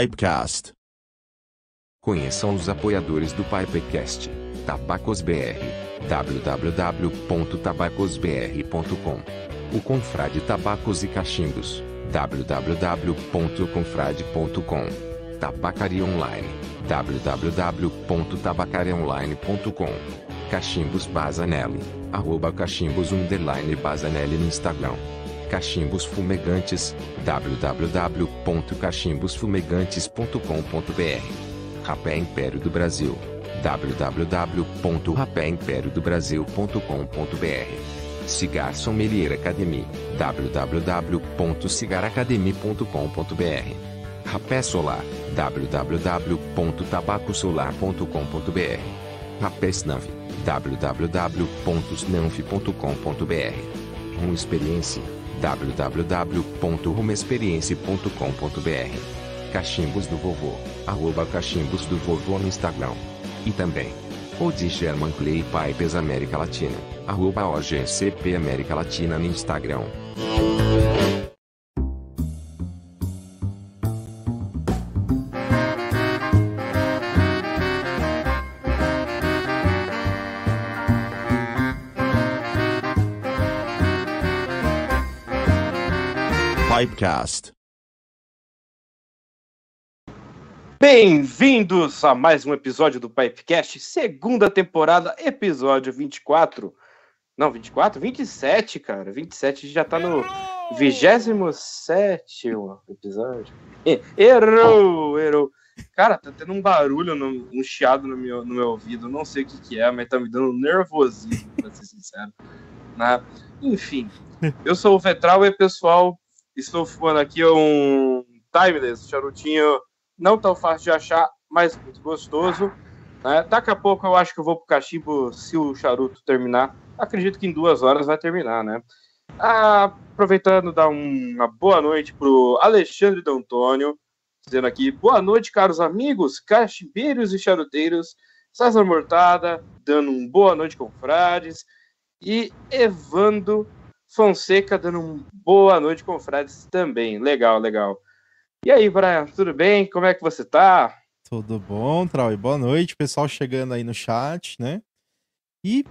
Pipecast. Conheçam os apoiadores do Pipecast. Tabacos BR. www.tabacosbr.com. O Confrade Tabacos e Cachimbos. www.confrade.com. Tabacaria Online. www.tabacariaonline.com. Cachimbos Bazanelli. Arroba cachimbos underline Bazanelli no Instagram. Cachimbos Fumegantes, www.cachimbosfumegantes.com.br. Rapé Império do Brasil, www.rapéimperiodobrasil.com.br. Cigar Sommelier Academy, www.cigaracademy.com.br. Rapé Solar, www.tabacosolar.com.br. Rapé Snanf, www.snanf.com.br. Uma experiência www.rumexperience.com.br Cachimbos do Vovô, arroba Cachimbos do Vovô no Instagram. E também, o de Sherman Clay Pipes América Latina, arroba OGCP América Latina no Instagram. Pipecast. Bem-vindos a mais um episódio do Pipecast, segunda temporada, episódio 24. Não, 24? 27, cara. 27 já tá no 27 episódio. Errou, errou. Cara, tá tendo um barulho, no, um chiado no meu, no meu ouvido. Não sei o que, que é, mas tá me dando nervosismo, pra ser sincero. Né? Enfim, eu sou o Vetral e, pessoal, estou fumando aqui um Timeless, charutinho não tão fácil de achar, mas muito gostoso. Né? Daqui a pouco eu acho que eu vou pro cachimbo se o charuto terminar. Acredito que em duas horas vai terminar, né? Ah, aproveitando, dar uma boa noite pro Alexandre D'Antônio, dizendo aqui, boa noite, caros amigos, cachimbeiros e charuteiros. César Mortada, dando um boa noite, confrades. E Evando Fonseca, dando boa noite, confrades também. Legal, legal. E aí, Brian, tudo bem? Como é que você tá? Tudo bom, Trau? Boa noite, pessoal chegando aí no chat, né? E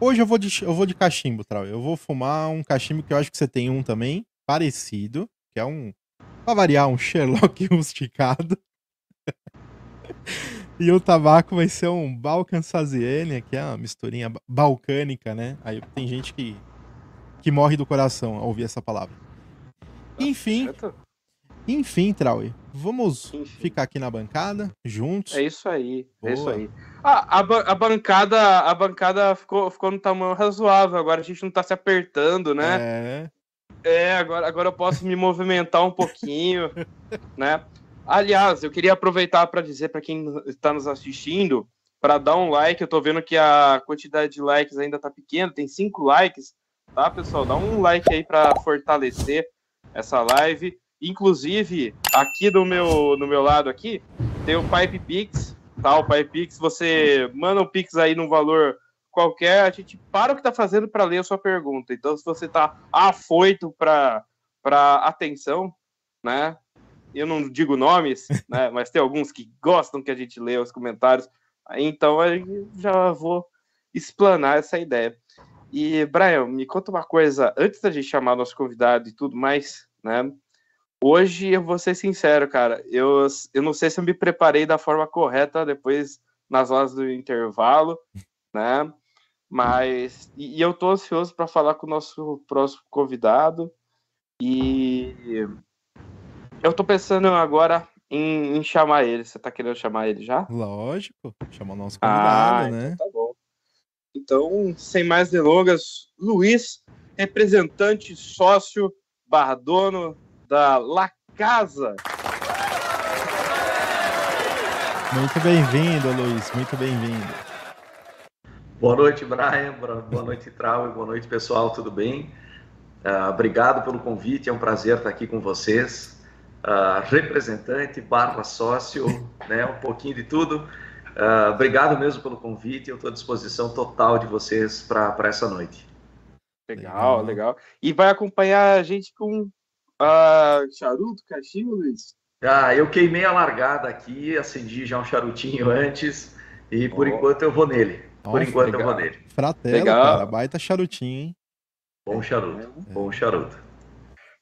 hoje eu vou de, eu vou de cachimbo, Trau. Eu vou fumar um cachimbo que eu acho que você tem um também, parecido, que é um, pra variar, um Sherlock rusticado. e o tabaco vai ser um Balkan Saziene, que é uma misturinha balcânica, né? Aí tem gente que, que morre do coração ao ouvir essa palavra. Enfim, Certo? enfim, Trauy, vamos Enfim. ficar aqui na bancada, juntos. É isso aí, é isso Boa. aí. Ah, a, ba- a bancada, a bancada ficou, ficou no tamanho razoável. Agora a gente não tá se apertando, né? É, É, agora, agora eu posso me movimentar um pouquinho, né? Aliás, eu queria aproveitar para dizer para quem está nos assistindo para dar um like. Eu tô vendo que a quantidade de likes ainda tá pequena, tem cinco likes, tá, pessoal? Dá um like aí para fortalecer essa live. Inclusive, aqui do meu, no meu lado aqui, tem o Pipe Pix, tá? O Pipe Pix, você manda um Pix aí num valor qualquer, a gente para o que tá fazendo para ler a sua pergunta. Então, se você tá afoito para para atenção, né? Eu não digo nomes, né? Mas tem alguns que gostam que a gente leia os comentários. Então, eu já vou explanar essa ideia. E, Brian, me conta uma coisa, antes da gente chamar nosso convidado e tudo mais, né? Hoje eu vou ser sincero, cara. Eu, eu não sei se eu me preparei da forma correta depois nas horas do intervalo, né? Mas e, e eu tô ansioso para falar com o nosso próximo convidado. E eu tô pensando agora em, em chamar ele. Você tá querendo chamar ele já? lógico. Chamar o nosso Ah, convidado, né? então tá. Então, sem mais delongas, Luiz, representante sócio barra dono da La Casa. Muito bem-vindo, Luiz. Muito bem-vindo. Boa noite, Brian. Boa noite, Trau. E boa noite, pessoal. Tudo bem? Ah, obrigado pelo convite. É um prazer estar aqui com vocês. Ah, representante, barra sócio, né? Um pouquinho de tudo. Ah, obrigado mesmo pelo convite. Eu estou à disposição total de vocês para essa noite. Legal, Legal. legal. E vai acompanhar a gente com ah, charuto, cachimbo, Luiz? Ah, eu queimei a largada aqui, acendi já um charutinho antes e por enquanto eu vou nele. Por Nossa, enquanto eu legal. vou nele. Fratela, Legal. cara. Baita charutinho, hein? Bom charuto, bom charuto.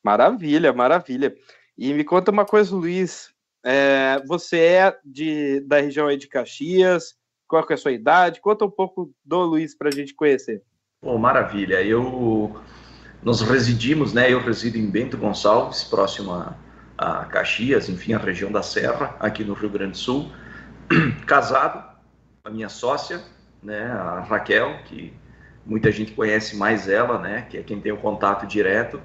Maravilha, maravilha. E me conta uma coisa, Luiz. É, você é de, da região aí de Caxias? Qual é a sua idade? Conta um pouco do Luiz para a gente conhecer. Bom, maravilha. Eu nós residimos, né? Eu resido em Bento Gonçalves, próximo a, a Caxias, enfim, a região da Serra, aqui no Rio Grande do Sul. Casado, a minha sócia, né? A Raquel, que muita gente conhece mais ela, né? Que é quem tem o contato direto.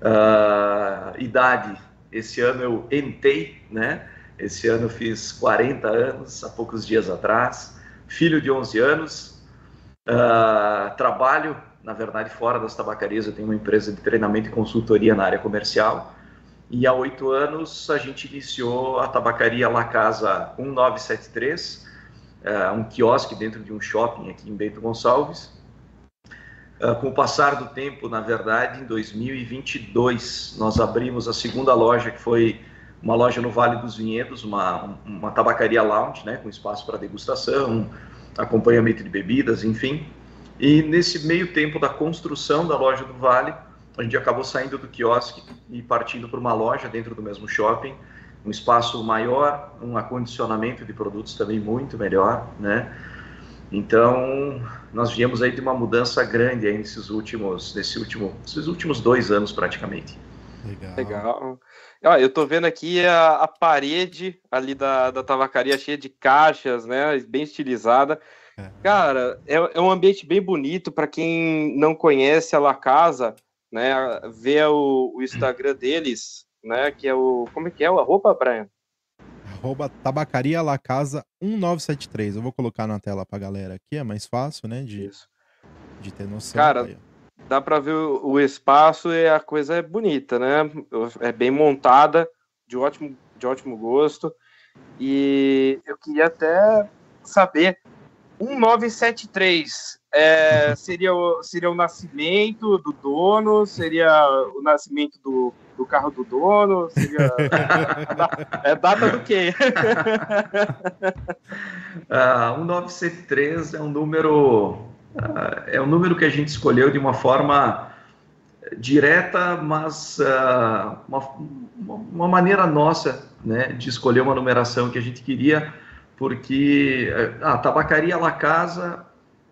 Ah, idade, esse ano eu entei, né? Esse ano eu fiz 40 anos, há poucos dias atrás. Filho de 11 anos, ah, trabalho Na verdade, fora das tabacarias, eu tenho uma empresa de treinamento e consultoria na área comercial. E há oito anos a gente iniciou a tabacaria La Casa 1973, uh, um quiosque dentro de um shopping aqui em Bento Gonçalves. Uh, com o passar do tempo, na verdade, em 2022, nós abrimos a segunda loja, que foi uma loja no Vale dos Vinhedos, uma, uma tabacaria lounge, né, com espaço para degustação, acompanhamento de bebidas, enfim. E nesse meio tempo da construção da loja do Vale, a gente acabou saindo do quiosque e partindo para uma loja dentro do mesmo shopping, um espaço maior, um acondicionamento de produtos também muito melhor, né? Então, nós viemos aí de uma mudança grande aí nesses últimos, nesse último, esses últimos dois anos praticamente. Legal. Legal. Ah, eu tô vendo aqui a, a parede ali da, da tabacaria cheia de caixas, né? Bem estilizada. É. Cara, é, é um ambiente bem bonito para quem não conhece a La Casa, né? Ver o, o Instagram deles, né? Que é o. Como é que é? O arroba, Brian? Arroba Tabacaria La Casa 1973. Eu vou colocar na tela pra galera aqui, é mais fácil, né? De, Isso. de ter noção. Cara, aí. dá pra ver o, espaço e a coisa é bonita, né? É bem montada, de ótimo, de ótimo gosto. E eu queria até saber 1973 é, seria, o, seria o nascimento do dono, seria o nascimento do, do carro do dono, seria. é data do quê? uh, 1973 é um número. Uh, é um número que a gente escolheu de uma forma direta, mas uh, uma, uma maneira nossa né, de escolher uma numeração que a gente queria porque a tabacaria La Casa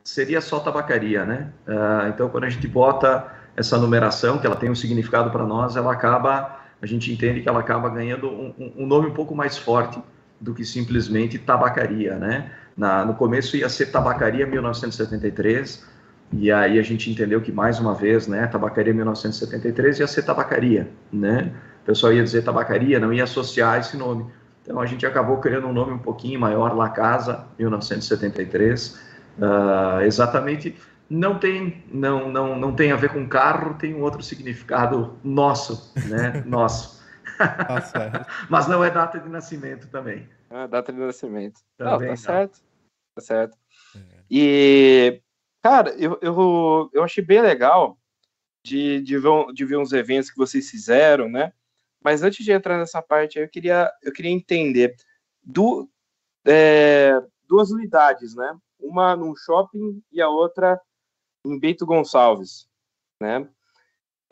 seria só tabacaria, né? Uh, então, quando a gente bota essa numeração, que ela tem um significado para nós, ela acaba, a gente entende que ela acaba ganhando um, um nome um pouco mais forte do que simplesmente tabacaria, né? Na, no começo ia ser Tabacaria 1973, e aí a gente entendeu que, mais uma vez, né, Tabacaria 1973 ia ser tabacaria, né? O pessoal ia dizer tabacaria, não ia associar esse nome. Então a gente acabou criando um nome um pouquinho maior, La Casa, 1973. Uh, exatamente, não tem, não, não, não tem a ver com carro, tem um outro significado nosso, né? nosso. Tá Mas não é data de nascimento também. É data de nascimento. Também não, tá não. certo. Tá certo. É. E, cara, eu, eu, eu achei bem legal de, de, ver, de ver uns eventos que vocês fizeram, né? Mas antes de entrar nessa parte, eu queria, eu queria entender do, é, duas unidades, né? Uma num shopping e a outra em Bento Gonçalves, né?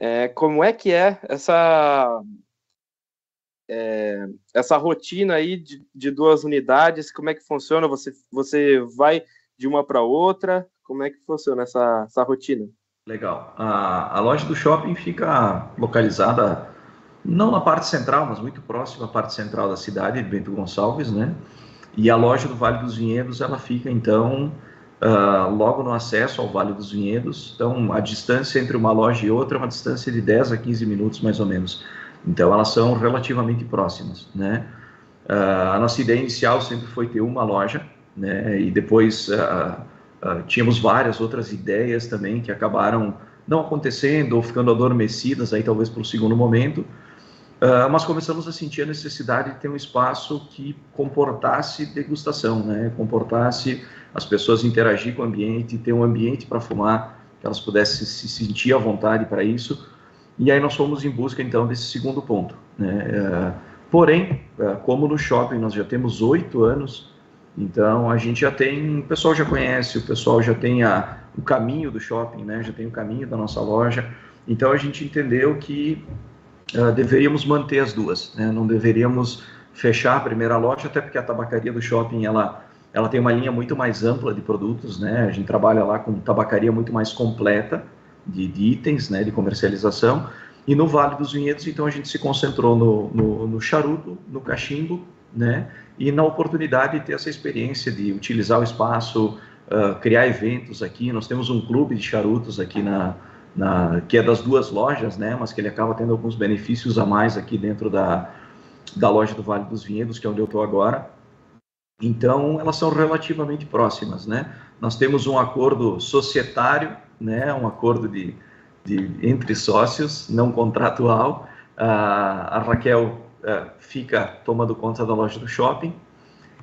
É, como é que é essa é, essa rotina aí de, de, duas unidades? Como é que funciona? Você você vai de uma para outra? Como é que funciona essa, essa rotina? Legal. A, a loja do shopping fica localizada não na parte central, mas muito próximo à parte central da cidade, de Bento Gonçalves, né? E a loja do Vale dos Vinhedos, ela fica, então, uh, logo no acesso ao Vale dos Vinhedos. Então, a distância entre uma loja e outra é uma distância de 10 a 15 minutos, mais ou menos. Então, elas são relativamente próximas, né? Uh, a nossa ideia inicial sempre foi ter uma loja, né? E depois uh, tínhamos várias outras ideias também que acabaram não acontecendo ou ficando adormecidas aí talvez para o segundo momento. Uh, mas começamos a sentir a necessidade de ter um espaço que comportasse degustação, né? comportasse as pessoas interagir com o ambiente, ter um ambiente para fumar, que elas pudessem se sentir à vontade para isso. E aí nós fomos em busca então desse segundo ponto. Né? Uh, porém, uh, como no shopping nós já temos oito anos, então a gente já tem, o pessoal já conhece, o pessoal já tem a, o caminho do shopping, né? já tem o caminho da nossa loja. Então a gente entendeu que uh, deveríamos manter as duas, né? não deveríamos fechar a primeira loja, até porque a tabacaria do shopping ela, ela tem uma linha muito mais ampla de produtos, né? a gente trabalha lá com tabacaria muito mais completa de, de itens, né? de comercialização, e no Vale dos Vinhedos, então a gente se concentrou no, no, no charuto, no cachimbo, né? e na oportunidade de ter essa experiência de utilizar o espaço, uh, criar eventos aqui. Nós temos um clube de charutos aqui na, na, que é das duas lojas, né? Mas que ele acaba tendo alguns benefícios a mais aqui dentro da, da loja do Vale dos Vinhedos, que é onde eu estou agora. Então, elas são relativamente próximas, né? Nós temos um acordo societário, né, um acordo de, de entre sócios, não contratual. a Raquel uh, fica tomando conta da loja do shopping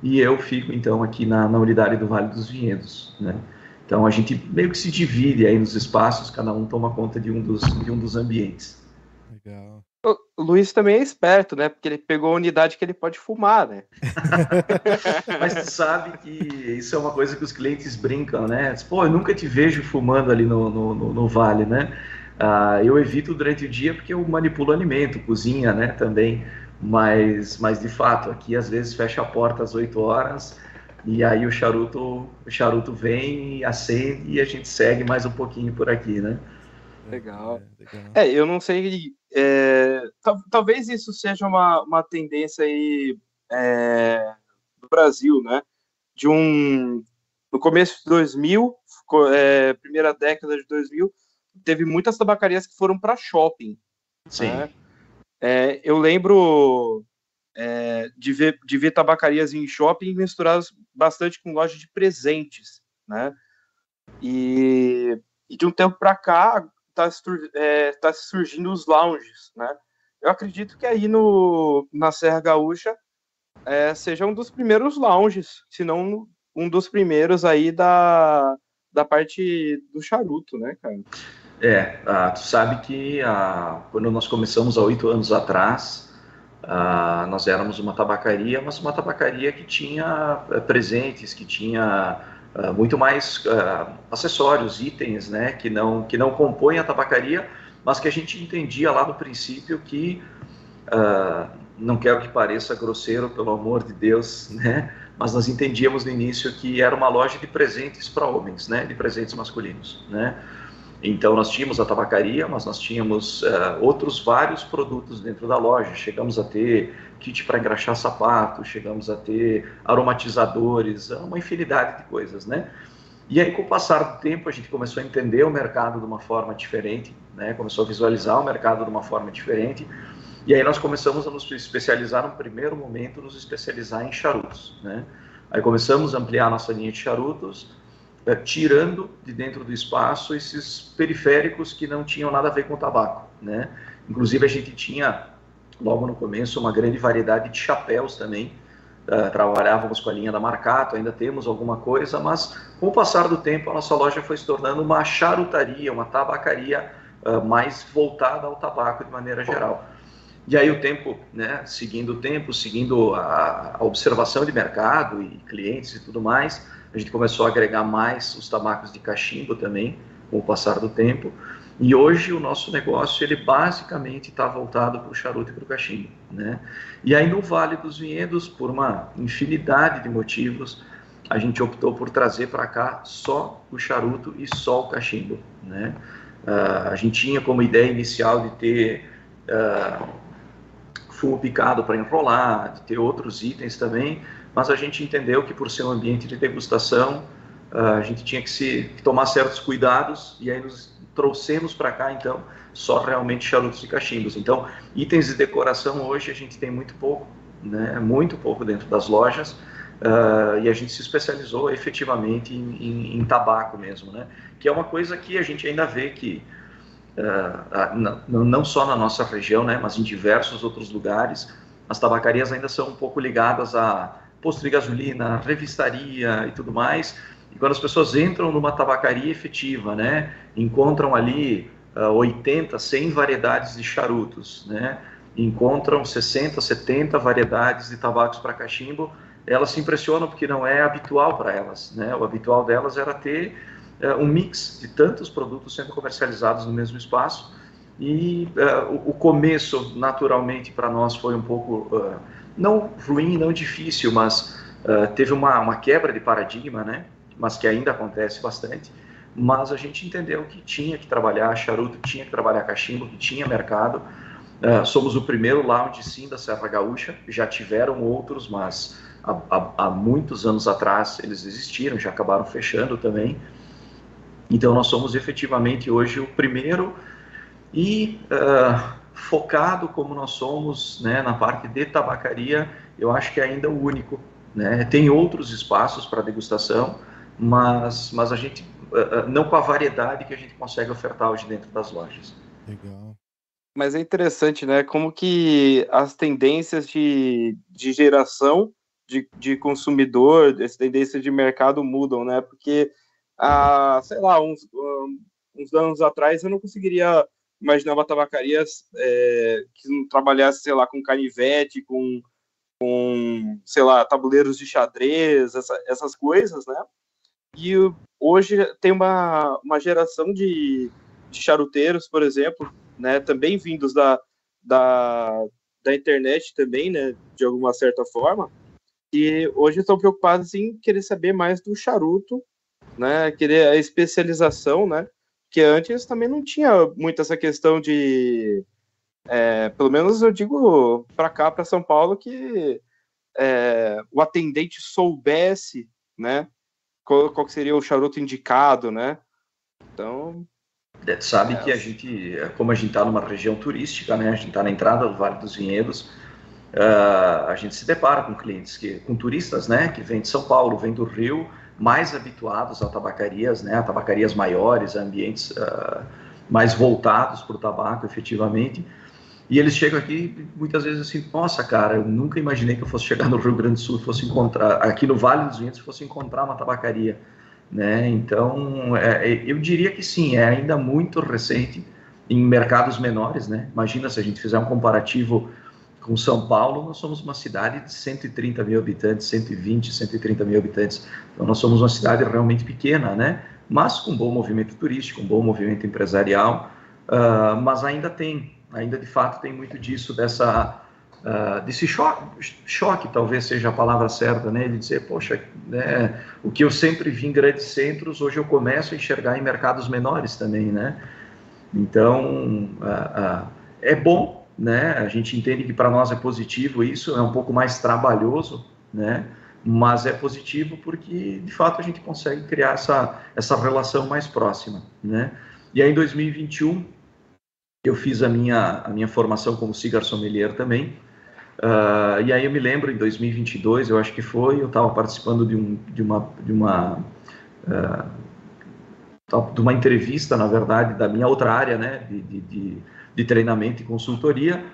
e eu fico então aqui na, na unidade do Vale dos Vinhedos, né? Então a gente meio que se divide aí nos espaços, cada um toma conta de um dos, de um dos ambientes. Legal. O Luiz também é esperto, né? Porque ele pegou a unidade que ele pode fumar, né? Mas tu sabe que isso é uma coisa que os clientes brincam, né? Pô, eu nunca te vejo fumando ali no, no, no, no vale, né? Ah, eu evito durante o dia porque eu manipulo alimento, cozinha, né? Também. Mas, mas de fato, aqui às vezes fecha a porta às 8 horas e aí o charuto, o charuto vem, acende e a gente segue mais um pouquinho por aqui, né? Legal. É, legal. é eu não sei. É, talvez isso seja uma, uma tendência aí é, do Brasil, né? De um. No começo de 2000, é, primeira década de 2000, teve muitas tabacarias que foram para shopping. Sim. Né? É, eu lembro é, de, ver, de ver tabacarias em shopping misturadas bastante com loja de presentes, né? E, e de um tempo para cá está é, tá surgindo os lounges, né? Eu acredito que aí no, na Serra Gaúcha é, seja um dos primeiros lounges, se não um dos primeiros aí da, da parte do charuto, né, cara? É, ah, tu sabe que ah, quando nós começamos há oito anos atrás, ah, nós éramos uma tabacaria, mas uma tabacaria que tinha eh, presentes, que tinha ah, muito mais ah, acessórios, itens, né, que não que não compõem a tabacaria, mas que a gente entendia lá no princípio que não quero que pareça grosseiro, pelo amor de Deus, né? Mas nós entendíamos no início que era uma loja de presentes para homens, né? De presentes masculinos, né? Então nós tínhamos a tabacaria, mas nós tínhamos uh, outros vários produtos dentro da loja. Chegamos a ter kit para engraxar sapato, chegamos a ter aromatizadores, uma infinidade de coisas, né? E aí com o passar do tempo a gente começou a entender o mercado de uma forma diferente, né? Começou a visualizar o mercado de uma forma diferente. E aí nós começamos a nos especializar no primeiro momento, nos especializar em charutos, né? Aí começamos a ampliar nossa linha de charutos é, tirando de dentro do espaço esses periféricos que não tinham nada a ver com o tabaco, né? Inclusive a gente tinha logo no começo uma grande variedade de chapéus também. Uh, trabalhávamos com a linha da Marcato, ainda temos alguma coisa, mas com o passar do tempo a nossa loja foi se tornando uma charutaria, uma tabacaria uh, mais voltada ao tabaco de maneira geral. E aí o tempo, né, seguindo o tempo, seguindo a, a observação de mercado e clientes e tudo mais, a gente começou a agregar mais os tabacos de cachimbo também, com o passar do tempo. E hoje o nosso negócio, ele basicamente está voltado para o charuto e para o cachimbo, né? E aí no Vale dos Vinhedos, por uma infinidade de motivos, a gente optou por trazer para cá só o charuto e só o cachimbo, né? Uh, a gente tinha como ideia inicial de ter uh, fumo picado para enrolar, de ter outros itens também, mas a gente entendeu que por ser um ambiente de degustação, a gente tinha que se que tomar certos cuidados e aí nos trouxemos para cá então só realmente charutos e cachimbos. Então, itens de decoração hoje a gente tem muito pouco, né? Muito pouco dentro das lojas. Uh, e a gente se especializou efetivamente em, em, em, tabaco mesmo, né? Que é uma coisa que a gente ainda vê que uh, não, não só na nossa região, né? Mas em diversos outros lugares, as tabacarias ainda são um pouco ligadas a posto de gasolina, revistaria e tudo mais. E quando as pessoas entram numa tabacaria efetiva, né, encontram ali uh, 80, 100 variedades de charutos, né, encontram 60, 70 variedades de tabacos para cachimbo, elas se impressionam porque não é habitual para elas. Né? O habitual delas era ter uh, um mix de tantos produtos sendo comercializados no mesmo espaço. E uh, o, o, começo, naturalmente, para nós foi um pouco uh, não ruim, não difícil, mas uh, teve uma, uma quebra de paradigma, né? Mas que ainda acontece bastante. Mas a gente entendeu que tinha que trabalhar charuto, tinha que trabalhar cachimbo, que tinha mercado. Uh, somos o primeiro lounge, sim, da Serra Gaúcha. Já tiveram outros, mas há, há, há, muitos anos atrás eles existiram, já acabaram fechando também. Então nós somos efetivamente hoje o primeiro e uh, focado como nós somos né, na parte de tabacaria, eu acho que é ainda o único. Né? Tem outros espaços para degustação, mas, mas a gente uh, não com a variedade que a gente consegue ofertar hoje dentro das lojas. Legal. Mas é interessante, né? Como que as tendências de, de geração de, de consumidor, as tendências de mercado mudam, né? Porque, ah, sei lá, uns, uns anos atrás eu não conseguiria imaginar uma tabacaria é, que não trabalhasse, sei lá, com canivete, com, com sei lá, tabuleiros de xadrez, essa, essas coisas, né? E hoje tem uma, uma geração de, de charuteiros, por exemplo, né, também vindos da, da, da internet também, né, de alguma certa forma, e hoje estão preocupados em querer saber mais do charuto, né, querer a especialização, né, que antes também não tinha muito essa questão de, é, pelo menos eu digo para cá, para São Paulo, que é, o atendente soubesse, né, qual, qual seria o charuto indicado, né, então é, sabe é. que a gente, como a gente está numa região turística, né, a gente está na entrada do Vale dos Vinhedos, uh, a gente se depara com clientes, que, com turistas, né, que vêm de São Paulo, vêm do Rio, mais habituados a tabacarias, né, a tabacarias maiores, a ambientes uh, mais voltados para o tabaco, efetivamente. E eles chegam aqui muitas vezes assim, nossa, cara, eu nunca imaginei que eu fosse chegar no Rio Grande do Sul, fosse encontrar aqui no Vale dos Vinhedos, fosse encontrar uma tabacaria né? Então, é, é, eu diria que sim, é ainda muito recente em mercados menores. Né? Imagina se a gente fizer um comparativo com São Paulo, nós somos uma cidade de 130 mil habitantes, 120, 130 mil habitantes. Então, nós somos uma cidade realmente pequena, né? mas com bom movimento turístico, um bom movimento empresarial, uh, mas ainda tem, ainda de fato tem muito disso, dessa uh, desse choque, choque talvez seja a palavra certa, né? De dizer, poxa, né, o que eu sempre vi em grandes centros, hoje eu começo a enxergar em mercados menores também, né? Então, uh, é bom, né? A gente entende que para nós é positivo isso, é um pouco mais trabalhoso, né? Mas é positivo porque, de fato, a gente consegue criar essa, essa relação mais próxima, né? E aí, em 2021, eu fiz a minha, a minha formação como cigar sommelier também, Uh, e aí eu me lembro, em 2022, eu acho que foi, eu estava participando de, um, de uma, de uma, uh, de uma entrevista, na verdade, da minha outra área, né, de, de, de, treinamento e consultoria,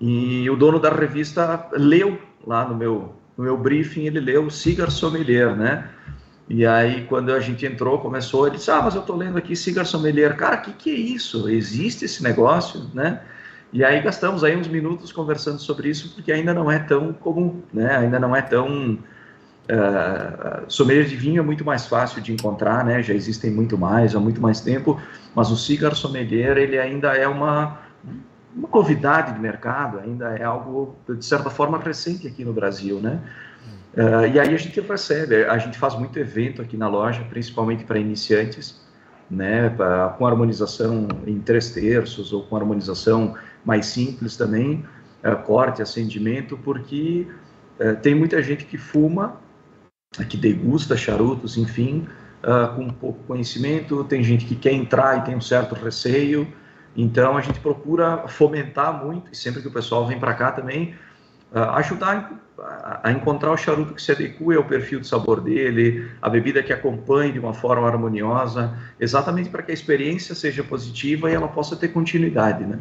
e o dono da revista leu lá no meu, no meu briefing, ele leu Cigar Sommelier, né, e aí, quando a gente entrou, começou, ele disse, ah, mas eu estou lendo aqui Cigar Sommelier. Cara, o que, que é isso? Existe esse negócio, né? E aí gastamos aí uns minutos conversando sobre isso, porque ainda não é tão comum, né? Ainda não é tão... Uh, sommelier de vinho é muito mais fácil de encontrar, né? Já existem muito mais, há muito mais tempo, mas o cigar sommelier, ele ainda é uma, uma novidade de mercado, ainda é algo, de certa forma, recente aqui no Brasil, né? Uh, e aí a gente recebe, a gente faz muito evento aqui na loja, principalmente para iniciantes, né, com harmonização em três terços ou com harmonização mais simples também, uh, corte, acendimento, porque uh, tem muita gente que fuma, que degusta charutos, enfim, uh, com pouco conhecimento, tem gente que quer entrar e tem um certo receio, então a gente procura fomentar muito, e sempre que o pessoal vem para cá também, ajudar a encontrar o charuto que se adeque ao perfil de sabor dele, a bebida que acompanhe de uma forma harmoniosa, exatamente para que a experiência seja positiva e ela possa ter continuidade, né?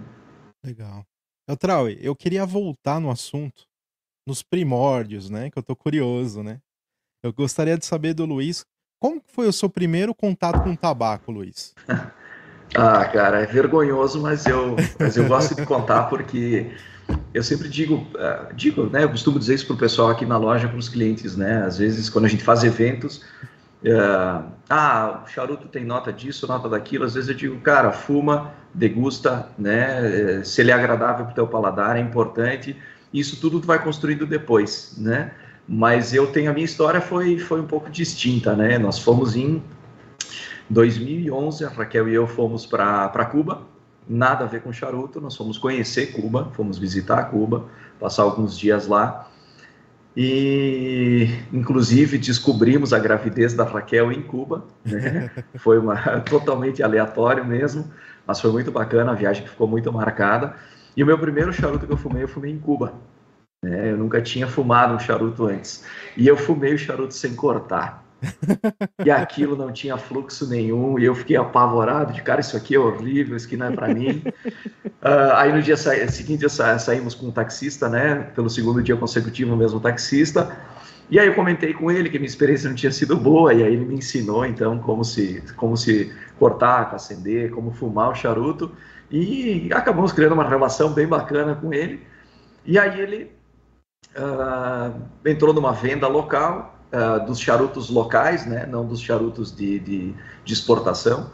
Legal. Eltraui, eu queria voltar no assunto, nos primórdios, né? Que eu tô curioso, né? Eu gostaria de saber do Luiz, como foi o seu primeiro contato com tabaco, Luiz? ah, cara, é vergonhoso, mas eu, mas eu gosto de contar porque eu sempre digo, uh, digo, né? Eu costumo dizer isso pro pessoal aqui na loja, para os clientes, né? Às vezes, quando a gente faz eventos, uh, ah, o charuto tem nota disso, nota daquilo. Às vezes eu digo, cara, fuma degusta, né? Se ele é agradável para o teu paladar, é importante. Isso tudo tu vai construindo depois, né? Mas eu tenho a minha história foi foi um pouco distinta, né? Nós fomos em 2011, a Raquel e eu fomos para Cuba, nada a ver com charuto, nós fomos conhecer Cuba, fomos visitar Cuba, passar alguns dias lá. E, inclusive, descobrimos a gravidez da Raquel em Cuba. Né? Foi uma, totalmente aleatório mesmo, mas foi muito bacana, a viagem ficou muito marcada. E o meu primeiro charuto que eu fumei, eu fumei em Cuba. Né? Eu nunca tinha fumado um charuto antes. E eu fumei o charuto sem cortar. e aquilo não tinha fluxo nenhum, e eu fiquei apavorado de cara, isso aqui é horrível, isso aqui não é para mim. Uh, aí no dia sa seguinte sa saímos com um taxista, né? Pelo segundo dia consecutivo, o mesmo taxista. E aí eu comentei com ele que minha experiência não tinha sido boa, e aí ele me ensinou então como se, como se cortar, acender, como fumar o charuto, e acabamos criando uma relação bem bacana com ele. E aí ele uh, entrou numa venda local uh, dos charutos locais, né, não dos charutos de, de, de, exportação.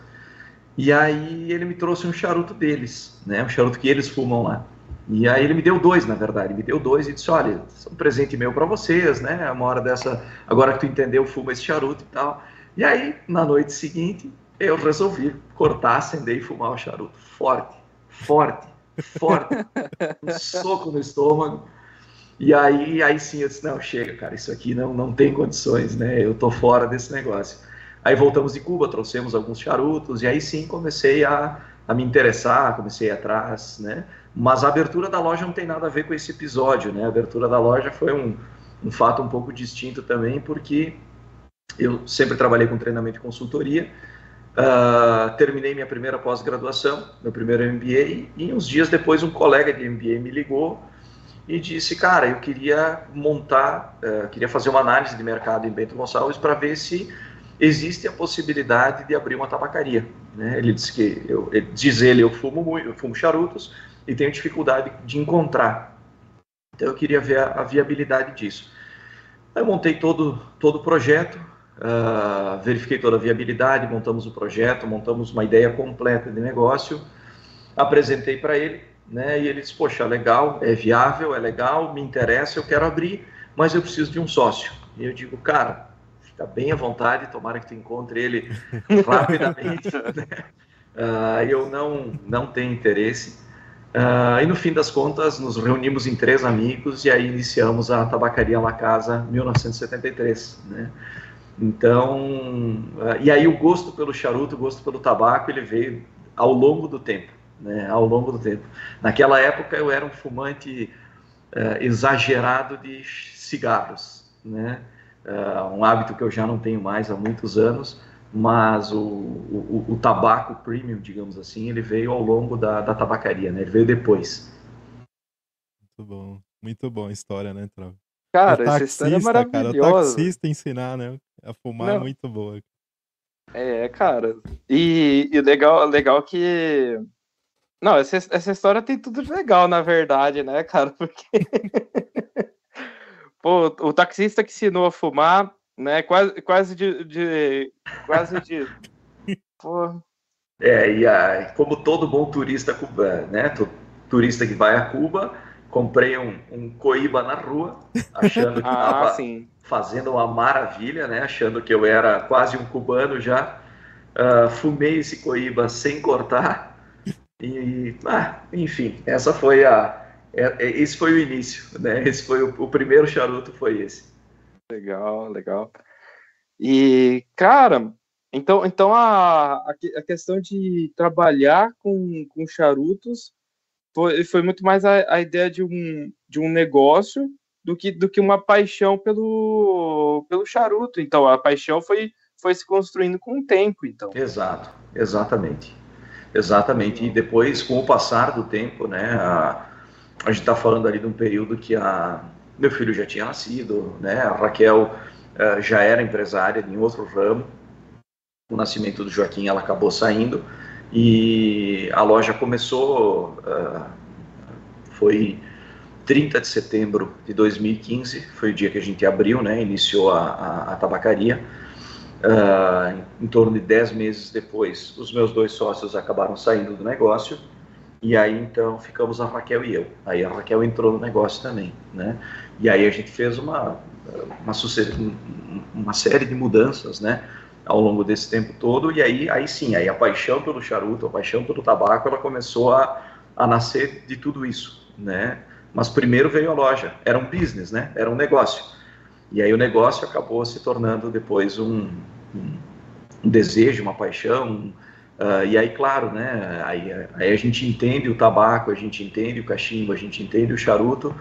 E aí ele me trouxe um charuto deles, né, um charuto que eles fumam lá. E aí ele me deu dois, na verdade, ele me deu dois e disse, olha, é um presente meu para vocês, né, uma hora dessa, agora que tu entendeu, fuma esse charuto e tal. E aí, na noite seguinte, eu resolvi cortar, acender e fumar o charuto. Forte, forte, forte. Um soco no estômago. E aí, aí sim eu disse, não, chega, cara, isso aqui não, não tem condições, né? Eu tô fora desse negócio. Aí voltamos de Cuba, trouxemos alguns charutos, e aí sim comecei a, a me interessar, comecei atrás, né? Mas a abertura da loja não tem nada a ver com esse episódio, né? A abertura da loja foi um, um fato um pouco distinto também, porque eu sempre trabalhei com treinamento e consultoria, uh, terminei minha primeira pós-graduação, meu primeiro MBA, e uns dias depois um colega de MBA me ligou e disse, cara, eu queria montar, uh, queria fazer uma análise de mercado em Bento Gonçalves para ver se existe a possibilidade de abrir uma tabacaria. Né? Ele disse que, eu, ele, diz ele, eu fumo, muito, eu fumo charutos e tenho dificuldade de encontrar. Então eu queria ver a, a viabilidade disso. Aí eu montei todo, todo o projeto, uh, verifiquei toda a viabilidade, montamos o projeto, montamos uma ideia completa de negócio, apresentei para ele, né? E ele disse: Poxa, legal, é viável, é legal, me interessa, eu quero abrir, mas eu preciso de um sócio. E eu digo, cara, fica bem à vontade, tomara que tu encontre ele rapidamente. né? uh, eu não, não tenho interesse. Uh, e no fim das contas, nos reunimos em três amigos e aí iniciamos a Tabacaria La Casa 1973, né? Então, uh, e aí o gosto pelo charuto, o gosto pelo tabaco, ele veio ao longo do tempo né, ao longo do tempo. Naquela época eu era um fumante uh, exagerado de cigarros, né, uh, um hábito que eu já não tenho mais há muitos anos, mas o, o, o, tabaco premium, digamos assim, ele veio ao longo da, da tabacaria, né, ele veio depois. Muito bom, muito bom a história, né, Trau? Cara, taxista, essa história é maravilhosa. Cara, o taxista ensinar, né, a fumar é não. é muito boa. É, cara. E, e legal, legal que não, essa, essa história tem tudo de legal, na verdade, né, cara? Porque. Pô, o taxista que ensinou a fumar, né? Quase, quase de. de quase de. Pô. É, e a, como todo bom turista cubano, né? Turista que vai a Cuba, comprei um, um coíba na rua, achando que estava ah, fazendo uma maravilha, né? Achando que eu era quase um cubano já. Uh, fumei esse coíba sem cortar e, ah, enfim, essa foi a, é, é, esse foi o início, né? Esse foi o, o, primeiro charuto foi esse. Legal, legal. E cara, então, então a, a questão de trabalhar com, com charutos foi, foi muito mais a, a ideia de um, de um negócio do que, do que uma paixão pelo, pelo charuto. Então, a paixão foi, foi se construindo com o tempo, então. Exato, exatamente. Exatamente. E depois, com o passar do tempo, né, a, a gente está falando ali de um período que a, meu filho já tinha nascido, né, a Raquel uh, já era empresária em outro ramo. O nascimento do Joaquim, ela acabou saindo e a loja começou, uh, foi 30 de setembro de 2015, foi o dia que a gente abriu, né, iniciou a, a, a tabacaria. Uh, em torno de 10 meses depois, os meus dois sócios acabaram saindo do negócio e aí então ficamos a Raquel e eu. Aí a Raquel entrou no negócio também, né? E aí a gente fez uma uma, uma série de mudanças, né? Ao longo desse tempo todo e aí aí sim, aí a paixão pelo charuto, a paixão pelo tabaco, ela começou a, a nascer de tudo isso, né? Mas primeiro veio a loja, era um business, né? Era um negócio. E aí o negócio acabou se tornando depois um, um, desejo, uma paixão. Uh, e aí, claro, né, aí, aí, a gente entende o tabaco, a gente entende o cachimbo, a gente entende o charuto,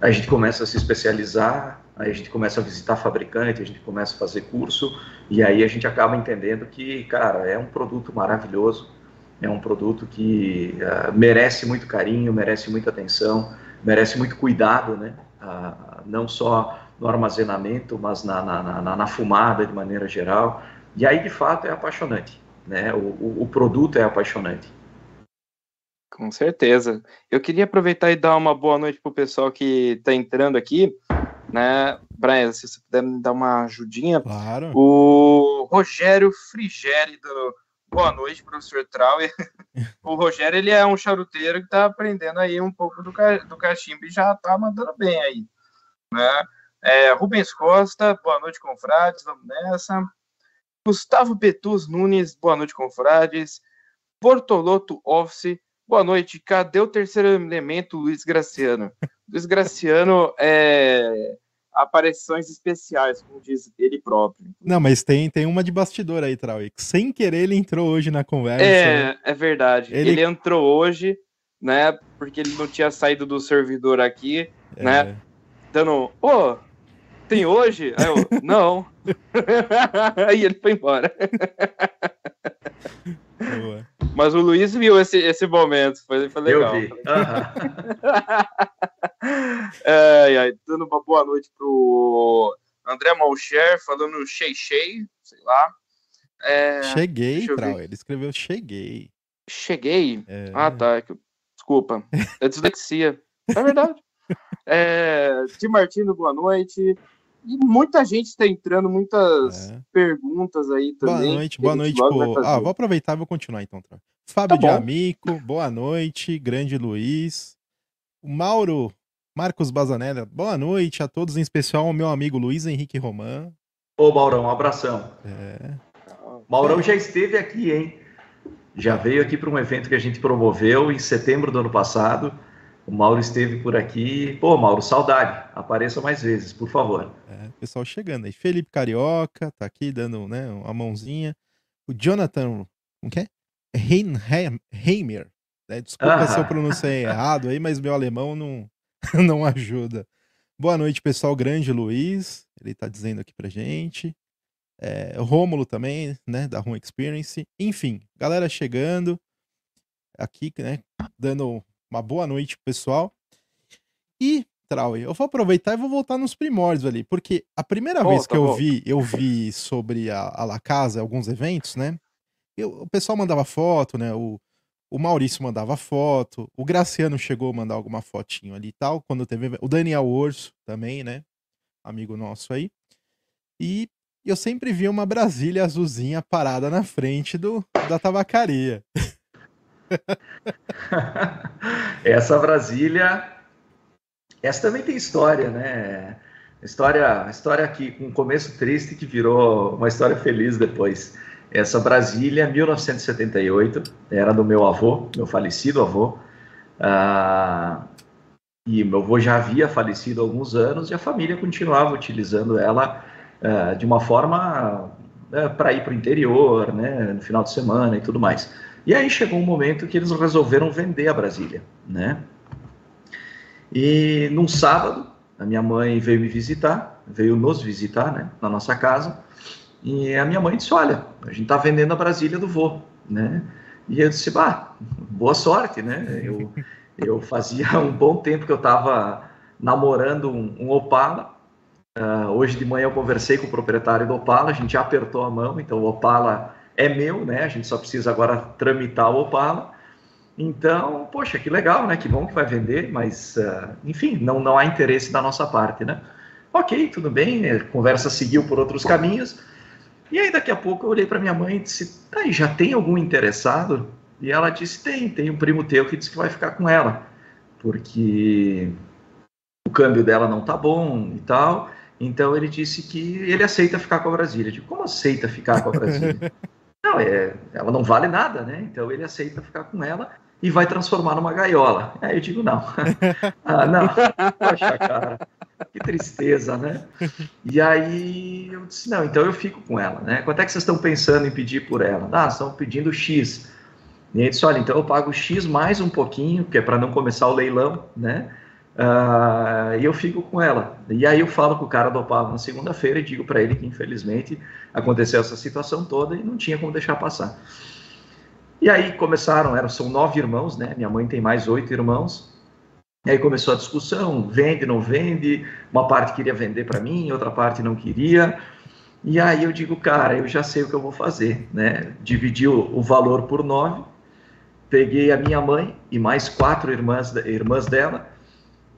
a gente começa a se especializar, aí a gente começa a visitar fabricante, a gente começa a fazer curso, e aí a gente acaba entendendo que, cara, é um produto maravilhoso, é um produto que uh, merece muito carinho, merece muita atenção, merece muito cuidado, né? Uh, não só no armazenamento, mas na, na, na, na, fumada de maneira geral. E aí, de fato, é apaixonante. Né? O, o, o produto é apaixonante. Com certeza. Eu queria aproveitar e dar uma boa noite para o pessoal que está entrando aqui. Né? Brian, se você puder me dar uma ajudinha. Claro. O Rogério Frigeri do Boa noite, professor Trauer. o Rogério, ele é um charuteiro que está aprendendo aí um pouco do, do cachimbo e já está mandando bem aí, né? É, Rubens Costa, boa noite, confrades, vamos nessa. Gustavo Petus Nunes, boa noite, confrades. Portoloto Office, boa noite. Cadê o terceiro elemento, Luiz Graciano? Luiz Graciano é aparições especiais, como diz ele próprio. Não, mas tem, tem uma de bastidor aí, Trauic. Sem querer, ele entrou hoje na conversa. É, é verdade. Ele... ele... entrou hoje, né? Porque ele não tinha saído do servidor aqui, é. né? Dando, ô, oh, tem hoje? Aí eu, não. aí ele foi embora. Boa. Mas o Luiz viu esse, esse momento, foi, foi legal. Eu vi. Uhum. é, dando uma boa noite pro André Malcher, falando cheguei, sei lá. É, cheguei, Trau, ele escreveu cheguei. Cheguei? É. Ah, tá. É desculpa. É dislexia. é verdade. É, Tim Martino, boa noite. E muita gente está entrando, muitas é. perguntas aí também. Boa noite, boa noite. Pô. Ah, vou aproveitar e vou continuar então. Tá? Fábio tá de Amico, boa noite. Grande Luiz. O Mauro Marcos Bazanella, boa noite a todos, em especial ao meu amigo Luiz Henrique Roman. Ô, Maurão, um abração. É. Maurão já esteve aqui, hein? Já veio aqui para um evento que a gente promoveu em setembro do ano passado o Mauro esteve por aqui. Pô, Mauro, saudade. Apareça mais vezes, por favor. É, pessoal chegando aí. Felipe Carioca tá aqui dando né, uma mãozinha. O Jonathan, como que é? Heimer. Né? Desculpa ah. se eu pronunciei errado aí, mas meu alemão não, não ajuda. Boa noite, pessoal. Grande Luiz. Ele tá dizendo aqui pra gente. É, Rômulo também, né? Da Home Experience. Enfim, galera chegando aqui, né? Dando uma boa noite pessoal. E, Trauer, eu vou aproveitar e vou voltar nos primórdios ali, porque a primeira volta, vez que eu volta. vi, eu vi sobre a, a La Casa, alguns eventos, né? Eu, o pessoal mandava foto, né? O, o Maurício mandava foto, o Graciano chegou a mandar alguma fotinho ali e tal, quando teve o Daniel Orso também, né? Amigo nosso aí. E eu sempre via uma Brasília azulzinha parada na frente do da tabacaria. essa Brasília, essa também tem história, né? História, história aqui com um começo triste que virou uma história feliz depois. Essa Brasília, 1978, era do meu avô, meu falecido avô. Ah, e meu avô já havia falecido há alguns anos e a família continuava utilizando ela ah, de uma forma ah, para ir para o interior, né, no final de semana e tudo mais. E aí chegou um momento que eles resolveram vender a Brasília, né? E num sábado, a minha mãe veio me visitar, veio nos visitar, né, na nossa casa, e a minha mãe disse: Olha, a gente tá vendendo a Brasília do vô, né? E eu disse: Bah, boa sorte, né? Eu, eu fazia um bom tempo que eu estava namorando um, um Opala. Uh, hoje de manhã eu conversei com o proprietário do Opala, a gente apertou a mão, então o Opala é meu, né? A gente só precisa agora tramitar o Opala. Então, poxa, que legal, né? Que bom que vai vender, mas, uh, enfim, não, não há interesse da nossa parte, né? Ok, tudo bem, a conversa seguiu por outros caminhos. E aí, daqui a pouco, eu olhei para minha mãe e disse: tá já tem algum interessado? E ela disse: tem, tem um primo teu que disse que vai ficar com ela, porque o câmbio dela não tá bom e tal. Então, ele disse que ele aceita ficar com a Brasília. Eu digo: como aceita ficar com a Brasília? Não, é, ela não vale nada, né? Então ele aceita ficar com ela e vai transformar numa gaiola. Aí eu digo, não. ah, não. Poxa, cara, que tristeza, né? E aí eu disse, não, então eu fico com ela, né? Quanto é que vocês estão pensando em pedir por ela? Ah, estão pedindo X. E aí disse, olha, então eu pago X mais um pouquinho, que é para não começar o leilão, né? Uh, e eu fico com ela. E aí eu falo com o cara do Opava na segunda-feira e digo para ele que infelizmente aconteceu essa situação toda e não tinha como deixar passar. E aí começaram, eram, são nove irmãos, né? Minha mãe tem mais oito irmãos. E aí começou a discussão, vende, não vende. Uma parte queria vender para mim, outra parte não queria. E aí eu digo, cara, eu já sei o que eu vou fazer, né? Dividi o, o valor por nove, peguei a minha mãe e mais quatro irmãs, irmãs dela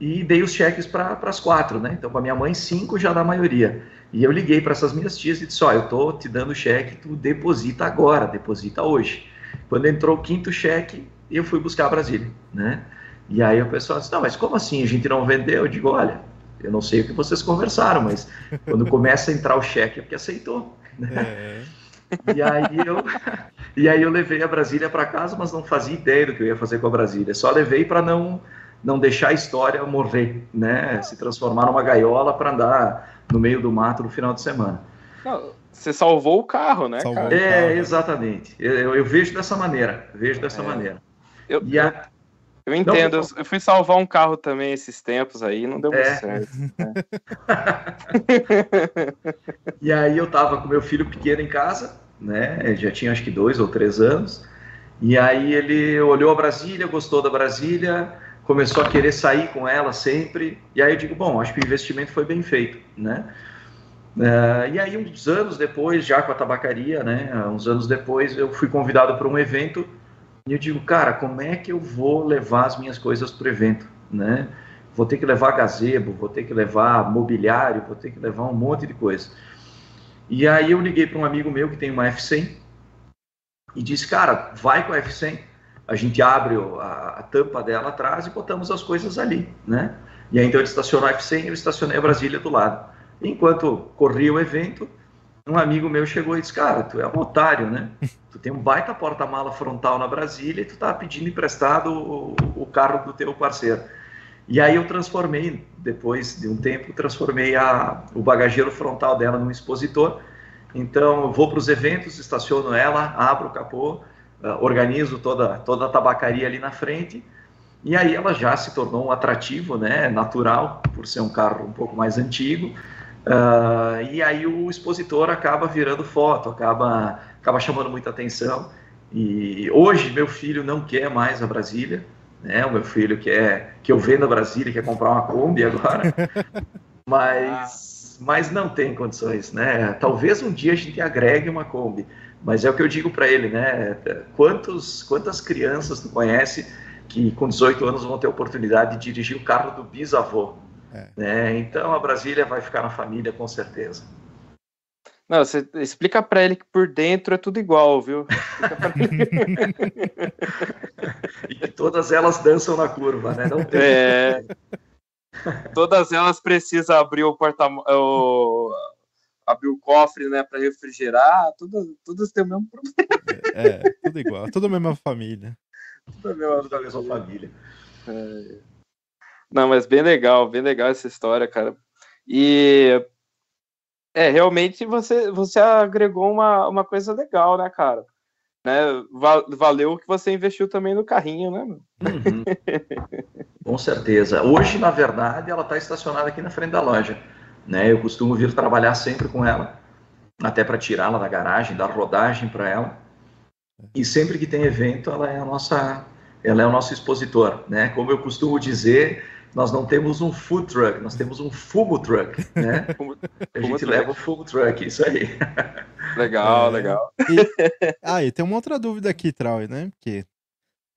e dei os cheques para as quatro, né? Então, para minha mãe, cinco já dá maioria. E eu liguei para essas minhas tias e disse: Ó, eu tô te dando o cheque, tu deposita agora, deposita hoje. Quando entrou o quinto cheque, eu fui buscar a Brasília, né? E aí o pessoal disse: Não, mas como assim? A gente não vendeu? Eu digo: Olha, eu não sei o que vocês conversaram, mas quando começa a entrar o cheque é porque aceitou, né? É. E aí eu e aí eu levei a Brasília para casa, mas não fazia ideia do que eu ia fazer com a Brasília. Só levei para não não deixar a história morrer, né? Se transformar numa gaiola para andar no meio do mato no final de semana. Não, você salvou o carro, né? Salvou é, carro. exatamente. Eu, eu, vejo dessa maneira, vejo dessa é. maneira. Eu, a... eu entendo, não, eu fui salvar um carro também esses tempos aí, não deu muito é. certo. Né? e aí eu tava com meu filho pequeno em casa, né? Ele já tinha acho que dois ou três anos. E aí ele olhou a Brasília, gostou da Brasília, começou a querer sair com ela sempre. E aí eu digo, bom, acho que o investimento foi bem feito, né? Uh, e aí uns anos depois, já com a tabacaria, né? Uns anos depois, eu fui convidado para um evento e eu digo, cara, como é que eu vou levar as minhas coisas para o evento, né? Vou ter que levar gazebo, vou ter que levar mobiliário, vou ter que levar um monte de coisa. E aí eu liguei para um amigo meu que tem uma F100 e disse, cara, vai com a F100 a gente abre a, a, tampa dela atrás e botamos as coisas ali, né? E aí então ele estacionou a F100 e eu estacionei a Brasília do lado. Enquanto corria o evento, um amigo meu chegou e disse, cara, tu é um otário, né? Tu tem um baita porta-mala frontal na Brasília e tu tá pedindo emprestado o, o carro do teu parceiro. E aí eu transformei, depois de um tempo, transformei a, o bagageiro frontal dela num expositor. Então eu vou para os eventos, estaciono ela, abro o capô, organizo toda, toda a tabacaria ali na frente, e aí ela já se tornou um atrativo, né, natural, por ser um carro um pouco mais antigo, uh, e aí o expositor acaba virando foto, acaba, acaba chamando muita atenção, e hoje meu filho não quer mais a Brasília, né, o meu filho quer que eu venda a Brasília, quer comprar uma Kombi agora, mas... Mas não tem condições, né? Talvez um dia a gente agregue uma Kombi, mas é o que eu digo para ele, né? Quantos, quantas crianças tu conhece que com 18 anos vão ter oportunidade de dirigir o carro do bisavô? É. Né? Então a Brasília vai ficar na família com certeza. Não, você explica para ele que por dentro é tudo igual, viu? e que todas elas dançam na curva, né? Não tem. É... Todas elas precisam abrir o porta o abrir o cofre, né, para refrigerar, todas, todas têm o mesmo problema. É, é, tudo igual, tudo a mesma família. Tudo a mesma, tudo a mesma família. É. Não, mas bem legal, bem legal essa história, cara. E é, realmente você, você agregou uma, uma coisa legal, né, cara? Né? Valeu o que você investiu também no carrinho, né? Uhum. Com certeza. Hoje, na verdade, ela está estacionada aqui na frente da loja. Né? Eu costumo vir trabalhar sempre com ela, até para tirá-la da garagem, dar rodagem para ela. E sempre que tem evento, ela é a nossa, ela é o nosso expositor, né? Como eu costumo dizer, nós não temos um food truck, nós temos um fumo truck, né? a gente leva o fumo truck, isso aí. Legal, é, legal. E, ah, e tem uma outra dúvida aqui, Trau, né? Porque,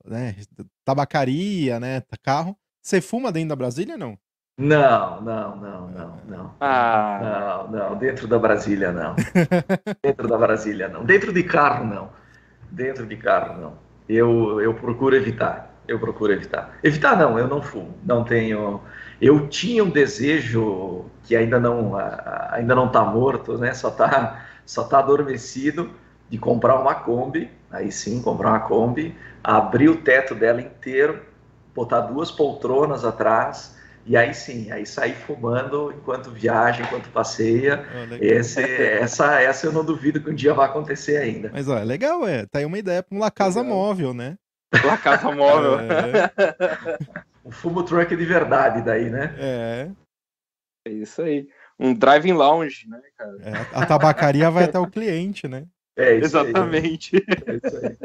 né, tabacaria, né, carro. Você fuma dentro da Brasília, não? Não, não, não, não, não. Ah. Não, não, dentro da Brasília não. dentro da Brasília não. Dentro de carro não. Dentro de carro não. Eu, eu procuro evitar. Eu procuro evitar. Evitar não, eu não fumo. Não tenho. Eu tinha um desejo que ainda não ainda não está morto, né? Só está só tá adormecido de comprar uma Kombi. Aí sim, comprar uma Kombi, abrir o teto dela inteiro, botar duas poltronas atrás e aí sim, aí sair fumando enquanto viaja, enquanto passeia. Oh, Esse, essa, essa eu não duvido que um dia vai acontecer ainda. Mas ó, é legal, é. Tá aí uma ideia para uma casa legal. móvel, né? Uma casa móvel. É. um fumo truck de verdade daí, né? É. É isso aí. Um driving lounge, né, cara? É, a tabacaria vai até o cliente, né? É isso Exatamente. Aí. É isso aí.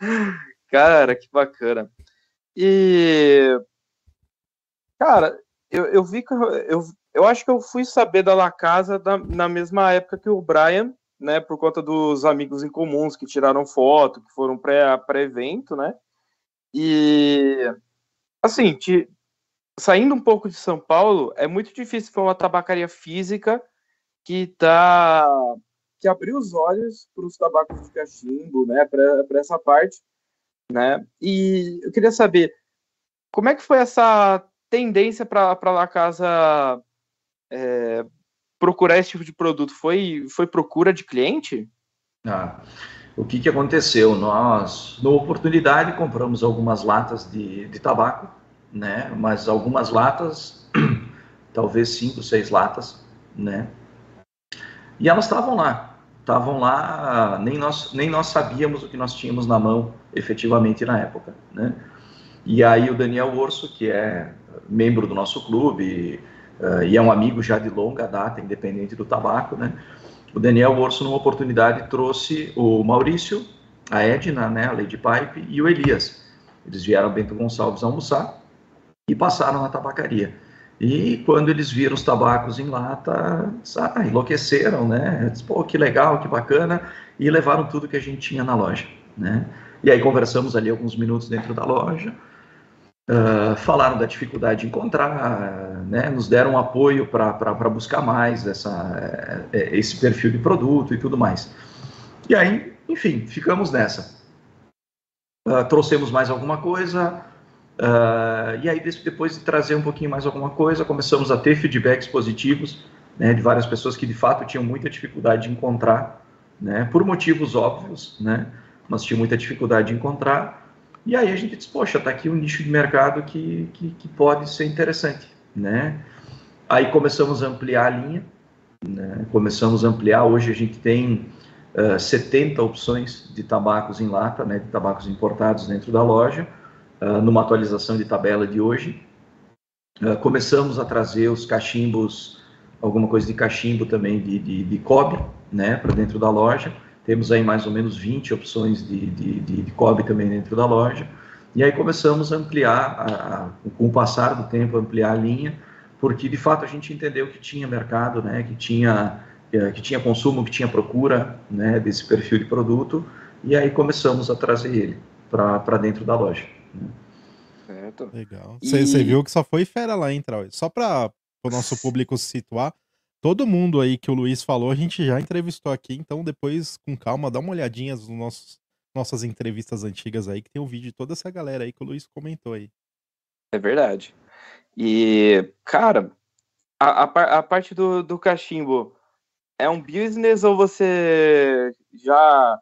cara, que bacana. E. Cara, eu, eu vi que. Eu, eu acho que eu fui saber da La Casa da, na mesma época que o Brian, né? Por conta dos amigos em comuns que tiraram foto, que foram pré-evento, né? E. Assim, te, saindo um pouco de São Paulo, é muito difícil para uma tabacaria física que tá que abriu os olhos para os tabacos de cachimbo, né, para essa parte, né? E eu queria saber como é que foi essa tendência para a Casa é, procurar esse tipo de produto? Foi, foi procura de cliente? Ah, o que, que aconteceu? Nós, na oportunidade, compramos algumas latas de, de tabaco, né? Mas algumas latas, talvez cinco, seis latas, né? E elas estavam lá, estavam lá, nem nós, nem nós sabíamos o que nós tínhamos na mão, efetivamente, na época, né? E aí o Daniel Orso, que é membro do nosso clube uh, e é um amigo já de longa data, independente do tabaco, né? O Daniel Orso, numa oportunidade, trouxe o Maurício, a Edna, né, a Lady Pipe, e o Elias. Eles vieram Bento Gonçalves almoçar e passaram na tabacaria. E quando eles viram os tabacos em lata, ah, enlouqueceram, né? Disse, Pô, que legal, que bacana, e levaram tudo que a gente tinha na loja, né? E aí conversamos ali alguns minutos dentro da loja, uh, falaram da dificuldade de encontrar, né? Nos deram apoio para buscar mais essa, uh, esse perfil de produto e tudo mais. E aí, enfim, ficamos nessa. Uh, trouxemos mais alguma coisa, Uh, e aí, depois de trazer um pouquinho mais alguma coisa, começamos a ter feedbacks positivos né, de várias pessoas que de fato tinham muita dificuldade de encontrar, né, por motivos óbvios, né, mas tinham muita dificuldade de encontrar. E aí a gente disse: Poxa, está aqui um nicho de mercado que, que, que, pode ser interessante. Né? Aí começamos a ampliar a linha, né, começamos a ampliar. Hoje a gente tem uh, ah, 70 opções de tabacos em lata, né, de tabacos importados dentro da loja uh, numa atualização de tabela de hoje. Uh, começamos a trazer os cachimbos, alguma coisa de cachimbo também de, de, de cobre, né, para dentro da loja. Temos aí mais ou menos 20 opções de, de, de, de cobre também dentro da loja. E aí começamos a ampliar, a, a, com o passar do tempo, ampliar a linha, porque de fato a gente entendeu que tinha mercado, né, que tinha eh, que tinha consumo, que tinha procura né, desse perfil de produto, e aí começamos a trazer ele para dentro da loja. Certo. Legal. Você e... viu que só foi fera lá, hein, Trau? Só para o nosso público se situar, todo mundo aí que o Luiz falou, a gente já entrevistou aqui, então depois, com calma, dá uma olhadinha nas nossos, nossas entrevistas antigas aí, que tem um vídeo de toda essa galera aí que o Luiz comentou aí. É verdade. E, cara, a, a, a parte do, do cachimbo é um business ou você já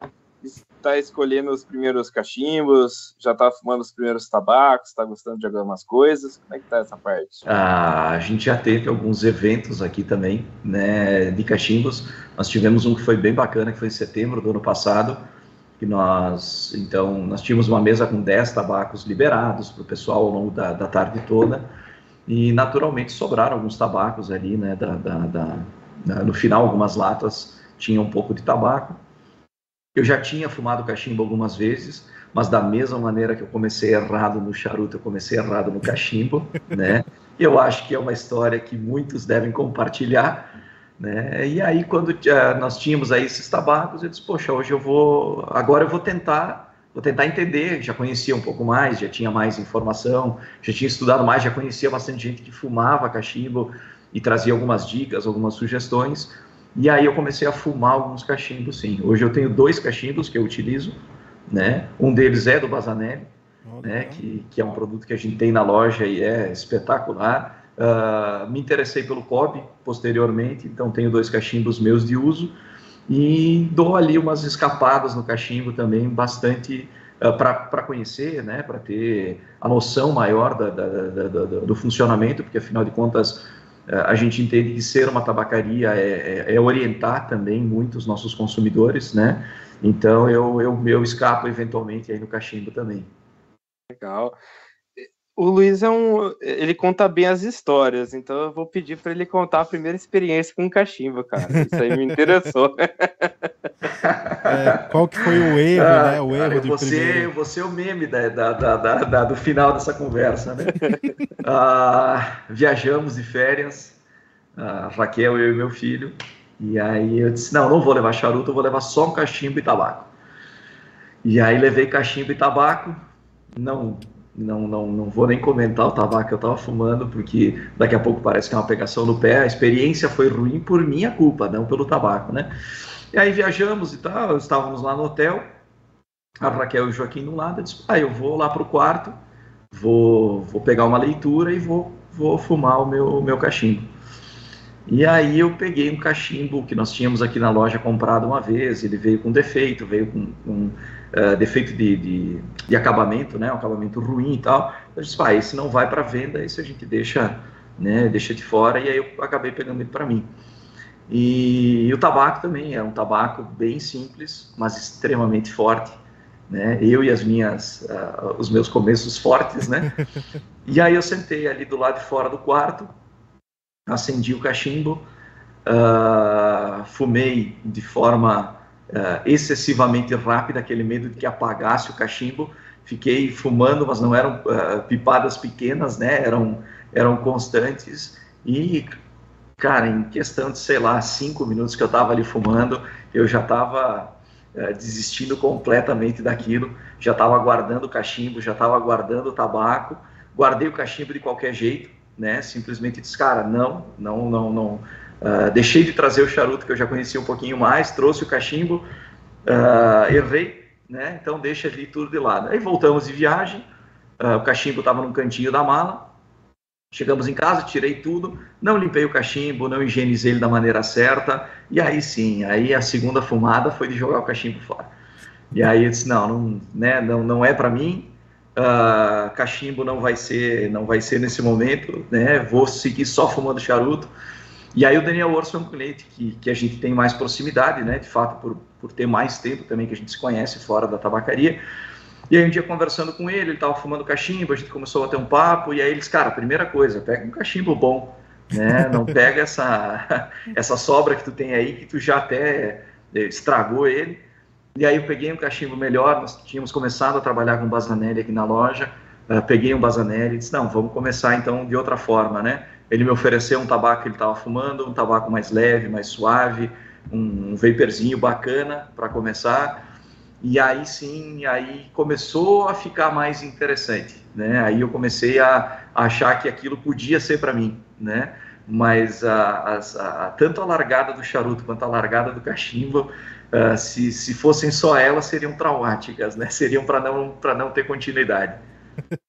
tá escolhendo os primeiros cachimbos, já tá fumando os primeiros tabacos, tá gostando de algumas coisas? Como é que tá essa parte? Ah, a gente já teve alguns eventos aqui também, né, de cachimbos. Nós tivemos um que foi bem bacana, que foi em setembro do ano passado, que nós, então, nós tínhamos uma mesa com 10 tabacos liberados para o pessoal ao longo da, da tarde toda, e naturalmente sobraram alguns tabacos ali, né, da, da, da, no final algumas latas tinham um pouco de tabaco, eu já tinha fumado cachimbo algumas vezes, mas da mesma maneira que eu comecei errado no charuto, eu comecei errado no cachimbo, né? Eu acho que é uma história que muitos devem compartilhar, né? E aí quando uh, nós tínhamos aí esses tabacos, eu disse, poxa, hoje eu vou, agora eu vou tentar, vou tentar entender, já conhecia um pouco mais, já tinha mais informação, já tinha estudado mais, já conhecia bastante gente que fumava cachimbo e trazia algumas dicas, algumas sugestões. E aí eu comecei a fumar alguns cachimbos, sim. Hoje eu tenho dois cachimbos que eu utilizo, né? Um deles é do Bazanelli, né? Que, que é um produto que a gente tem na loja e é espetacular. Uh, me interessei pelo cobre posteriormente, então tenho dois cachimbos meus de uso e dou ali umas escapadas no cachimbo também, bastante uh, ah, para conhecer, né? Para ter a noção maior da, da, da, do funcionamento, porque afinal de contas a gente entende que ser uma tabacaria é, é, é orientar também muito os nossos consumidores, né? Então eu, eu, eu escapo eventualmente aí no cachimbo também. Legal. O Luiz é um. Ele conta bem as histórias, então eu vou pedir para ele contar a primeira experiência com o cachimbo, cara. Isso aí me interessou. É, qual que foi o erro, ah, né? O erro cara, de você, primeiro. Você é o meme da, da, da, da, do final dessa conversa, né? ah, viajamos de férias, a Raquel, eu e meu filho, e aí eu disse, não, não vou levar charuto, eu vou levar só um cachimbo e tabaco. E aí levei cachimbo e tabaco, não não, não, não vou nem comentar o tabaco que eu estava fumando, porque daqui a pouco parece que é uma pegação no pé. A experiência foi ruim por minha culpa, não pelo tabaco, né? E aí viajamos e tal, estávamos lá no hotel, a Raquel e o Joaquim do lado, eu disse, ah, eu vou lá para o quarto, vou, vou pegar uma leitura e vou, vou fumar o meu, meu cachimbo. E aí eu peguei um cachimbo que nós tínhamos aqui na loja comprado uma vez, ele veio com defeito, veio com, com uh, defeito de, de, de, acabamento, né, um acabamento ruim e tal. Eu disse, pai, esse não vai para venda, esse a gente deixa, né, deixa de fora, e aí eu acabei pegando ele para mim. E, e, o tabaco também, é um tabaco bem simples, mas extremamente forte, né, eu e as minhas, uh, os meus começos fortes, né, e aí eu sentei ali do lado de fora do quarto, acendi o cachimbo, uh, fumei de forma uh, excessivamente rápida, aquele medo de que apagasse o cachimbo. Fiquei fumando, mas não eram uh, pipadas pequenas, né? Eram, eram constantes. E, cara, em questão de, sei lá, cinco minutos que eu estava ali fumando, eu já estava desistindo completamente daquilo. Já estava guardando o cachimbo, já estava guardando o tabaco. Guardei o cachimbo de qualquer jeito né? Simplesmente disse, cara, não, não, não, não. Uh, deixei de trazer o charuto que eu já conhecia um pouquinho mais, trouxe o cachimbo, uh, errei, né? Então deixa ali tudo de lado. Aí voltamos de viagem, uh, o cachimbo estava num cantinho da mala. Chegamos em casa, tirei tudo, não limpei o cachimbo, não higienizei ele da maneira certa, e aí sim, aí a segunda fumada foi de jogar o cachimbo fora. E aí eu disse, não, não, né, não, não é para mim, cachimbo não vai ser não vai ser nesse momento, né? Vou seguir só fumando charuto. E aí o Daniel Orson é um cliente que, que a gente tem mais proximidade, né? De fato, por, por ter mais tempo também que a gente se conhece fora da tabacaria. E aí um dia conversando com ele, ele estava fumando cachimbo, a gente começou a ter um papo, e aí eles, cara, primeira coisa, pega um cachimbo bom, né? Não pega essa, essa sobra que tu tem aí, que tu já até estragou ele. E aí eu peguei um cachimbo melhor, nós tínhamos começado a trabalhar com Bazanelli aqui na loja, uh, peguei um Bazanelli e disse, não, vamos começar então de outra forma, né? Ele me ofereceu um tabaco que ele estava fumando, um tabaco mais leve, mais suave, um, vaporzinho bacana para começar. E aí sim, aí começou a ficar mais interessante, né? Aí eu comecei a, achar que aquilo podia ser para mim, né? Mas a, a, tanto a largada do charuto quanto a largada do cachimbo uh, se, se fossem só elas, seriam traumáticas, né? Seriam para não, não ter continuidade.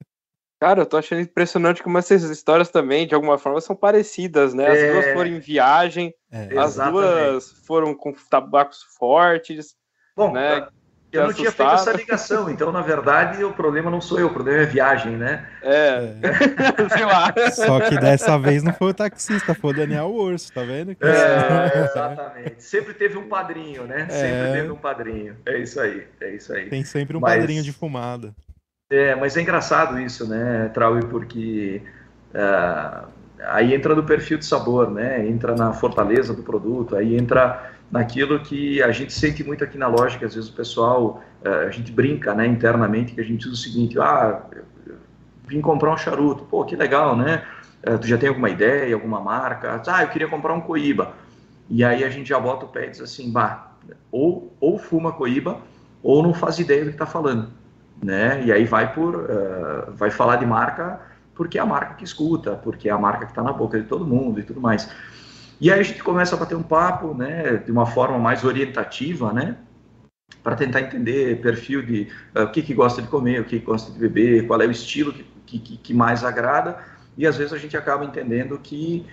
Cara, eu tô achando impressionante como essas histórias também, de alguma forma, são parecidas, né? As é... duas foram em viagem, é. as Exatamente. duas foram com tabacos fortes. Bom, né? Eu não tinha feito essa ligação, então, na verdade, o problema não sou eu, o problema é viagem, né? É, é. sei lá. Só que dessa vez não foi o taxista, foi o Daniel Urso, tá vendo? É, exatamente. Sempre teve um padrinho, né? É. Sempre teve um padrinho. É isso aí, é isso aí. Tem sempre um mas, padrinho de fumada. É, mas é engraçado isso, né, Trauí, porque uh, aí entra no perfil de sabor, né? Entra na fortaleza do produto, aí entra naquilo que a gente sente muito aqui na loja, que às vezes o pessoal, eh, a gente brinca né, internamente, que a gente diz o seguinte, ah, vim comprar um charuto, pô, que legal, né? Eh, tu já tem alguma ideia, alguma marca? Ah, eu queria comprar um Coíba. E aí a gente já bota o pé e diz assim, bah, ou, ou fuma Coíba, ou não faz ideia do que está falando, né? E aí vai por, uh, vai falar de marca porque é a marca que escuta, porque é a marca que está na boca de todo mundo e tudo mais. E aí a gente começa a bater um papo, né, de uma forma mais orientativa, né, para tentar entender perfil de uh, o que, que gosta de comer, o que, que gosta de beber, qual é o estilo que, que, que mais agrada, e às vezes a gente acaba entendendo que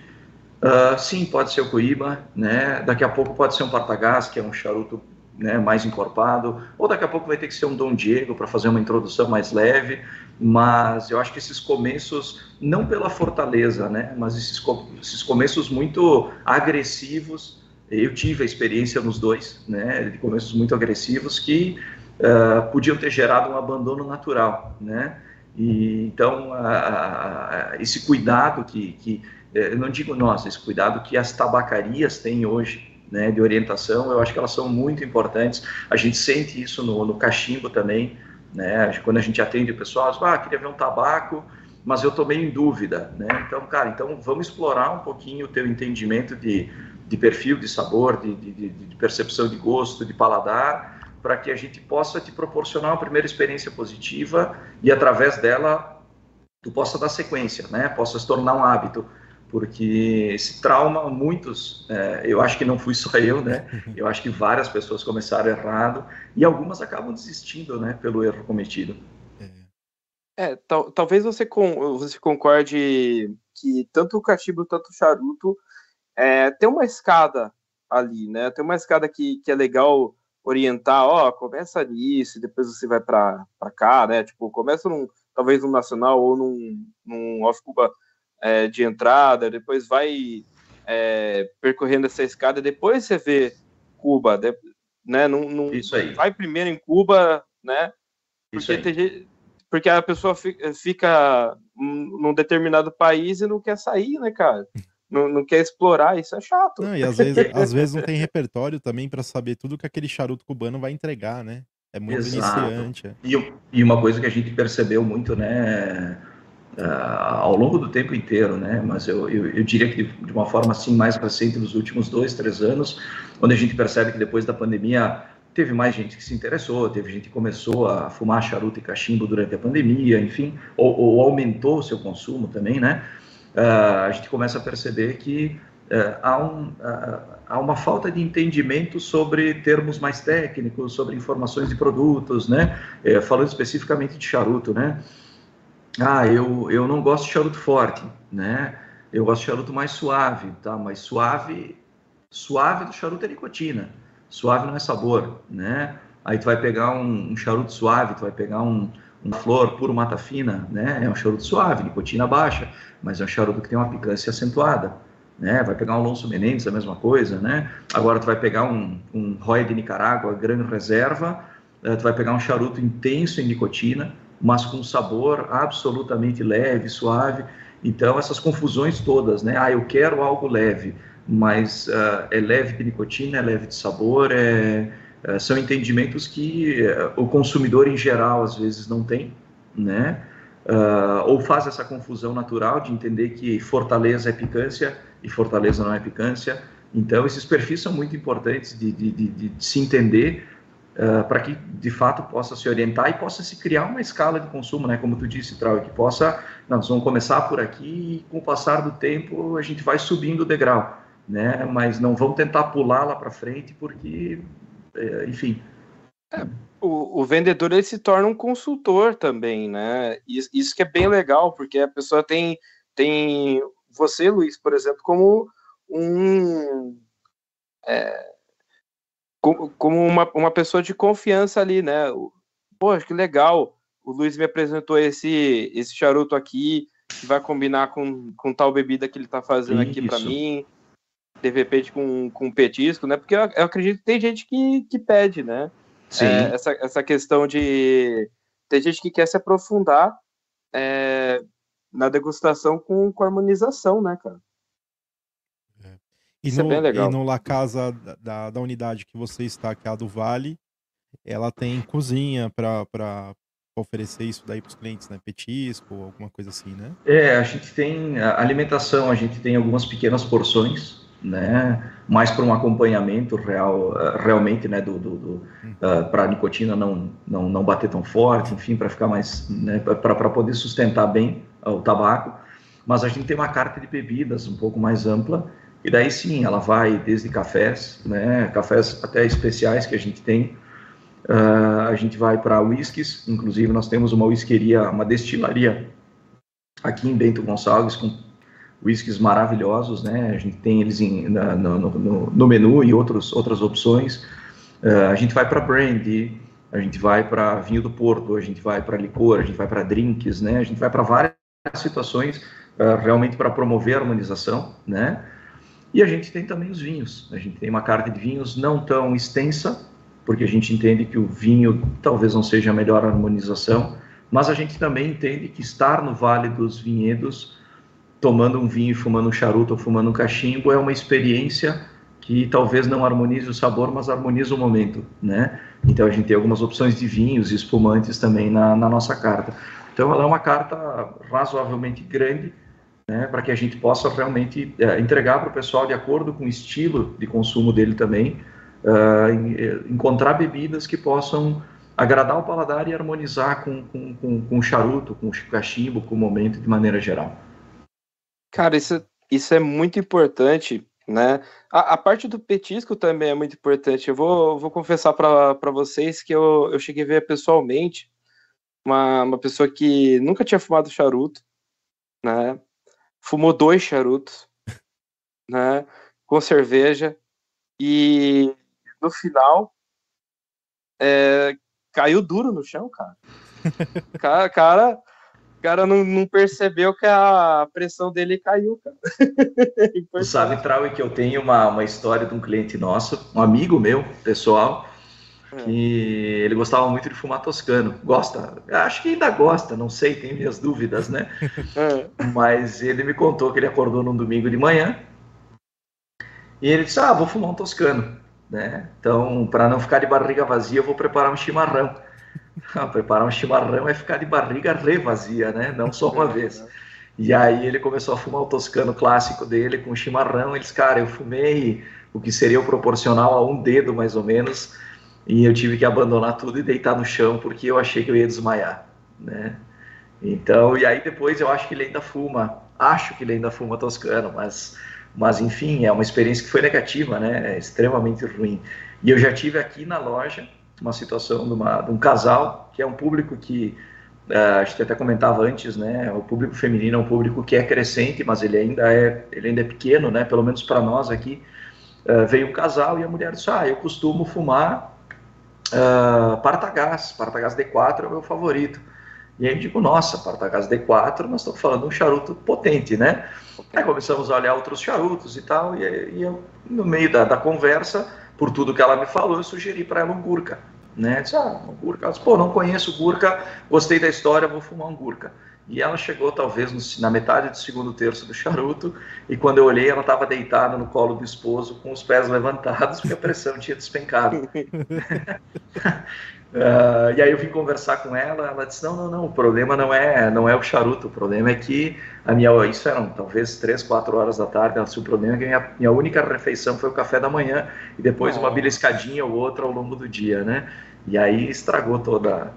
uh, sim, pode ser o coíba, né, daqui a pouco pode ser um partagás, que é um charuto né, mais encorpado, ou daqui a pouco vai ter que ser um Dom Diego para fazer uma introdução mais leve, mas eu acho que esses começos, não pela fortaleza, né, mas esses, esses começos muito agressivos, eu tive a experiência nos dois, né, de começos muito agressivos que uh, podiam ter gerado um abandono natural, né, E, então, a, a, esse cuidado que, que, é, eu não digo nós, esse cuidado que as tabacarias têm hoje, né, de orientação, eu acho que elas são muito importantes. A gente sente isso no, no cachimbo também, né, quando a gente atende o pessoal, ah, queria ver um tabaco, mas eu estou meio em dúvida, né? Então, cara, então vamos explorar um pouquinho o teu entendimento de, de perfil, de sabor, de, de, de percepção de gosto, de paladar, para que a gente possa te proporcionar uma primeira experiência positiva e através dela tu possa dar sequência, né? Possa se tornar um hábito, porque esse trauma muitos, é, eu acho que não fui só eu, né? Eu acho que várias pessoas começaram errado e algumas acabam desistindo, né? Pelo erro cometido. É, tal, talvez você, com, você concorde que tanto o cachimbo quanto o charuto é, tem uma escada ali, né? Tem uma escada que, que é legal orientar, ó, começa nisso, depois você vai para cá, né? Tipo, começa num, talvez num nacional ou num, num off-Cuba é, de entrada, depois vai é, percorrendo essa escada, depois você vê Cuba, de, né? Num, num, Isso aí. Vai primeiro em Cuba, né? Porque, tem, porque a pessoa fica, fica num determinado país e não quer sair, né, cara? não, não quer explorar, isso é chato. Não, e às vezes, às vezes não tem repertório também para saber tudo que aquele charuto cubano vai entregar, né? É muito Exato. iniciante. É. E, e uma coisa que a gente percebeu muito, né, uh, ao longo do tempo inteiro, né, mas eu, eu, eu diria que de, de, uma forma assim mais recente, nos últimos dois, três anos, onde a gente percebe que depois da pandemia teve mais gente que se interessou, teve gente que começou a fumar charuto e cachimbo durante a pandemia, enfim, ou, ou aumentou o seu consumo também, né? uh, a gente começa a perceber que uh, há, um, uh, há uma falta de entendimento sobre termos mais técnicos, sobre informações de produtos, né? Eh, falando especificamente de charuto, né? Ah, eu, eu não gosto de charuto forte, né? Eu gosto de charuto mais suave, tá? Mas suave, suave do charuto é nicotina, suave não é sabor, né? Aí tu vai pegar um, um charuto suave, tu vai pegar um, flor puro mata fina, né? É um charuto suave, nicotina baixa, mas é um charuto que tem uma picância acentuada, né? Vai pegar um Alonso Menendez, a mesma coisa, né? Agora tu vai pegar um, um Roy de Nicarágua, Gran Reserva, uh, tu vai pegar um charuto intenso em nicotina, mas com sabor absolutamente leve, suave. Então essas confusões todas, né? Ah, eu quero algo leve, mas uh, é leve de nicotina, é leve de sabor, é é, são entendimentos que é, o consumidor em geral às vezes não tem, né? Uh, ou faz essa confusão natural de entender que fortaleza é picância e fortaleza não é picância. Então, esses perfis são muito importantes de, de, de, de se entender uh, para que, de fato, possa se orientar e possa se criar uma escala de consumo, né? Como tu disse, Trau, que possa, nós vamos começar por aqui e, com o passar do tempo, a gente vai subindo o degrau, né? Mas não vamos tentar pular lá para frente, porque é, enfim. É, o, o, vendedor ele se torna um consultor também, né? Isso, isso, que é bem legal, porque a pessoa tem, tem você, Luiz, por exemplo, como um. É, como, uma, uma pessoa de confiança ali, né? Poxa, que legal. O Luiz me apresentou esse, esse charuto aqui, que vai combinar com, com tal bebida que ele está fazendo Isso. aqui para mim de repente com, com petisco, né? Porque eu, eu acredito que tem gente que, que pede, né? Sim. É, essa, essa questão de. Tem gente que quer se aprofundar é, na degustação com, com harmonização, né, cara? E, Isso é no, é bem legal. e no La Casa da, da unidade que você está, que é a do Vale, ela tem cozinha para oferecer isso daí para os clientes, né? Petisco, alguma coisa assim, né? É, a gente tem a alimentação, a gente tem algumas pequenas porções né? Mais para um acompanhamento real, eh, realmente, né? Do, do, do uh, eh, para a nicotina não, não, não bater tão forte, enfim, para ficar mais, né? Para poder sustentar bem o tabaco. Mas a gente tem uma carta de bebidas um pouco mais ampla e daí sim, ela vai desde cafés, né? Cafés até especiais que a gente tem. Uh, a gente vai para whiskies, inclusive nós temos uma whiskeria, uma destilaria aqui em Bento Gonçalves com whiskies maravilhosos, né? A gente tem eles em, na, no, no, no, menu e outros, outras opções. Uh, a gente vai para brandy, a gente vai para vinho do Porto, a gente vai para licor, a gente vai para drinks, né? A gente vai para várias situações uh, realmente para promover a harmonização, né? E a gente tem também os vinhos. A gente tem uma carta de vinhos não tão extensa, porque a gente entende que o vinho talvez não seja a melhor harmonização, mas a gente também entende que estar no Vale dos Vinhedos, tomando um vinho, fumando um charuto ou fumando um cachimbo, é uma experiência que talvez não harmonize o sabor, mas harmoniza o momento, né? Então a gente tem algumas opções de vinhos e espumantes também na, na nossa carta. Então ela é uma carta razoavelmente grande, né, para que a gente possa realmente é, entregar para o pessoal de acordo com o estilo de consumo dele também, uh, encontrar bebidas que possam agradar o paladar e harmonizar com, com, com, com o charuto, com o cachimbo, com o momento de maneira geral. Cara, isso, isso é muito importante, né? A, a parte do petisco também é muito importante. Eu vou, vou confessar para vocês que eu, eu cheguei a ver pessoalmente uma, uma pessoa que nunca tinha fumado charuto, né? Fumou dois charutos, né? Com cerveja e no final é, caiu duro no chão, cara. cara, cara, cara não, não, percebeu que a pressão dele caiu, cara. sabe, Trau, que eu tenho uma, uma história de um cliente nosso, um amigo meu, pessoal. Que ele gostava muito de fumar toscano. Gosta, acho que ainda gosta, não sei, tenho minhas dúvidas, né? É. Mas ele me contou que ele acordou num domingo de manhã e ele disse: Ah, vou fumar um toscano. Né? Então, para não ficar de barriga vazia, eu vou preparar um chimarrão. Ah, preparar um chimarrão é ficar de barriga revazia, né? Não só uma vez. E aí ele começou a fumar o toscano clássico dele com chimarrão. Eles, cara, eu fumei o que seria o proporcional a um dedo mais ou menos, e eu tive que abandonar tudo e deitar no chão porque eu achei que eu ia desmaiar, né? Então, e aí depois eu acho que ele ainda fuma, acho que ele ainda fuma toscano, mas mas, enfim, é uma experiência que foi negativa, né? É extremamente ruim. E eu já tive aqui na loja uma situação de, uma, de um casal, que é um público que, uh, a gente até comentava antes, né? O público feminino é um público que é crescente, mas ele ainda é, ele ainda é pequeno, né? Pelo menos para nós aqui. Uh, veio um casal e a mulher disse: Ah, eu costumo fumar uh, Partagás, Partagás D4 é o meu favorito. E aí eu digo, nossa, Partagás D4, nós estamos falando de um charuto potente, né? Aí começamos a olhar outros charutos e tal, e, e eu, no meio da, da, conversa, por tudo que ela me falou, eu sugeri para ela um Gurkha, né? Disse, ah, um Gurkha. Ela disse, pô, não conheço Gurkha, gostei da história, vou fumar um Gurkha. E ela chegou talvez no, na metade do segundo terço do charuto, e quando eu olhei, ela estava deitada no colo do esposo, com os pés levantados, porque a pressão tinha despencado. Uh, e aí eu vim conversar com ela, ela disse, não, não, não, o problema não é, não é o charuto, o problema é que a minha, isso eram talvez três, quatro horas da tarde, ela disse, o problema é que a minha, minha única refeição foi o café da manhã e depois oh. uma beliscadinha ou outra ao longo do dia, né? E aí estragou toda,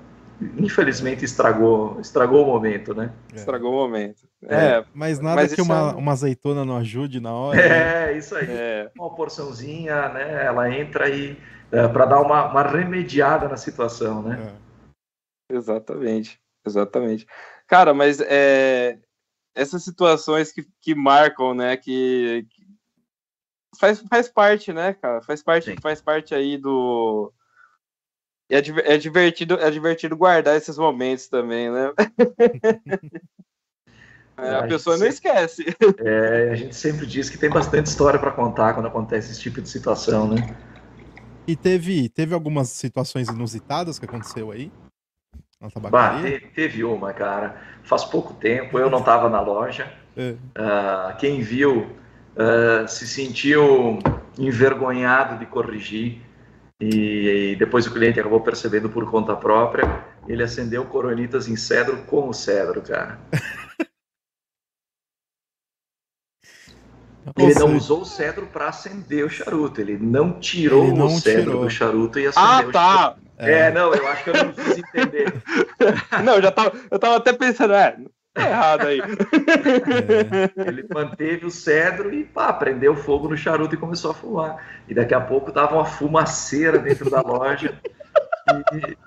infelizmente estragou, estragou o momento, né? É. Estragou o momento. É, é mas nada mas que uma, é... uma azeitona não ajude na hora. É, né? isso aí. É. Uma porçãozinha, né? Ela entra e é, para dar uma, uma, remediada na situação, né? É. Exatamente, exatamente. Cara, mas é, essas situações que, que marcam, né? Que, que, faz, faz parte, né, cara? Faz parte, faz parte aí do. É, é, divertido, é divertido guardar esses momentos também, né? É, a, a pessoa não esquece. É, a gente sempre diz que tem bastante história para contar quando acontece esse tipo de situação, né? E teve, teve algumas situações inusitadas que aconteceu aí? Na bah, teve, teve uma, cara. Faz pouco tempo, eu não estava na loja. É. Uh, quem viu uh, se sentiu envergonhado de corrigir. E, e, depois o cliente acabou percebendo por conta própria. Ele acendeu coronitas em cedro com o cedro, cara. Ele não usou o cedro para acender o charuto, ele não tirou ele não o cedro tirou. do charuto e acendeu ah, o tá. charuto. É. é. não, eu acho que eu não quis entender. não, eu já tava, eu tava até pensando, é, tá errado aí. É. Ele manteve o cedro e pá, prendeu fogo no charuto e começou a fumar. E daqui a pouco tava uma fumaceira dentro da loja. E,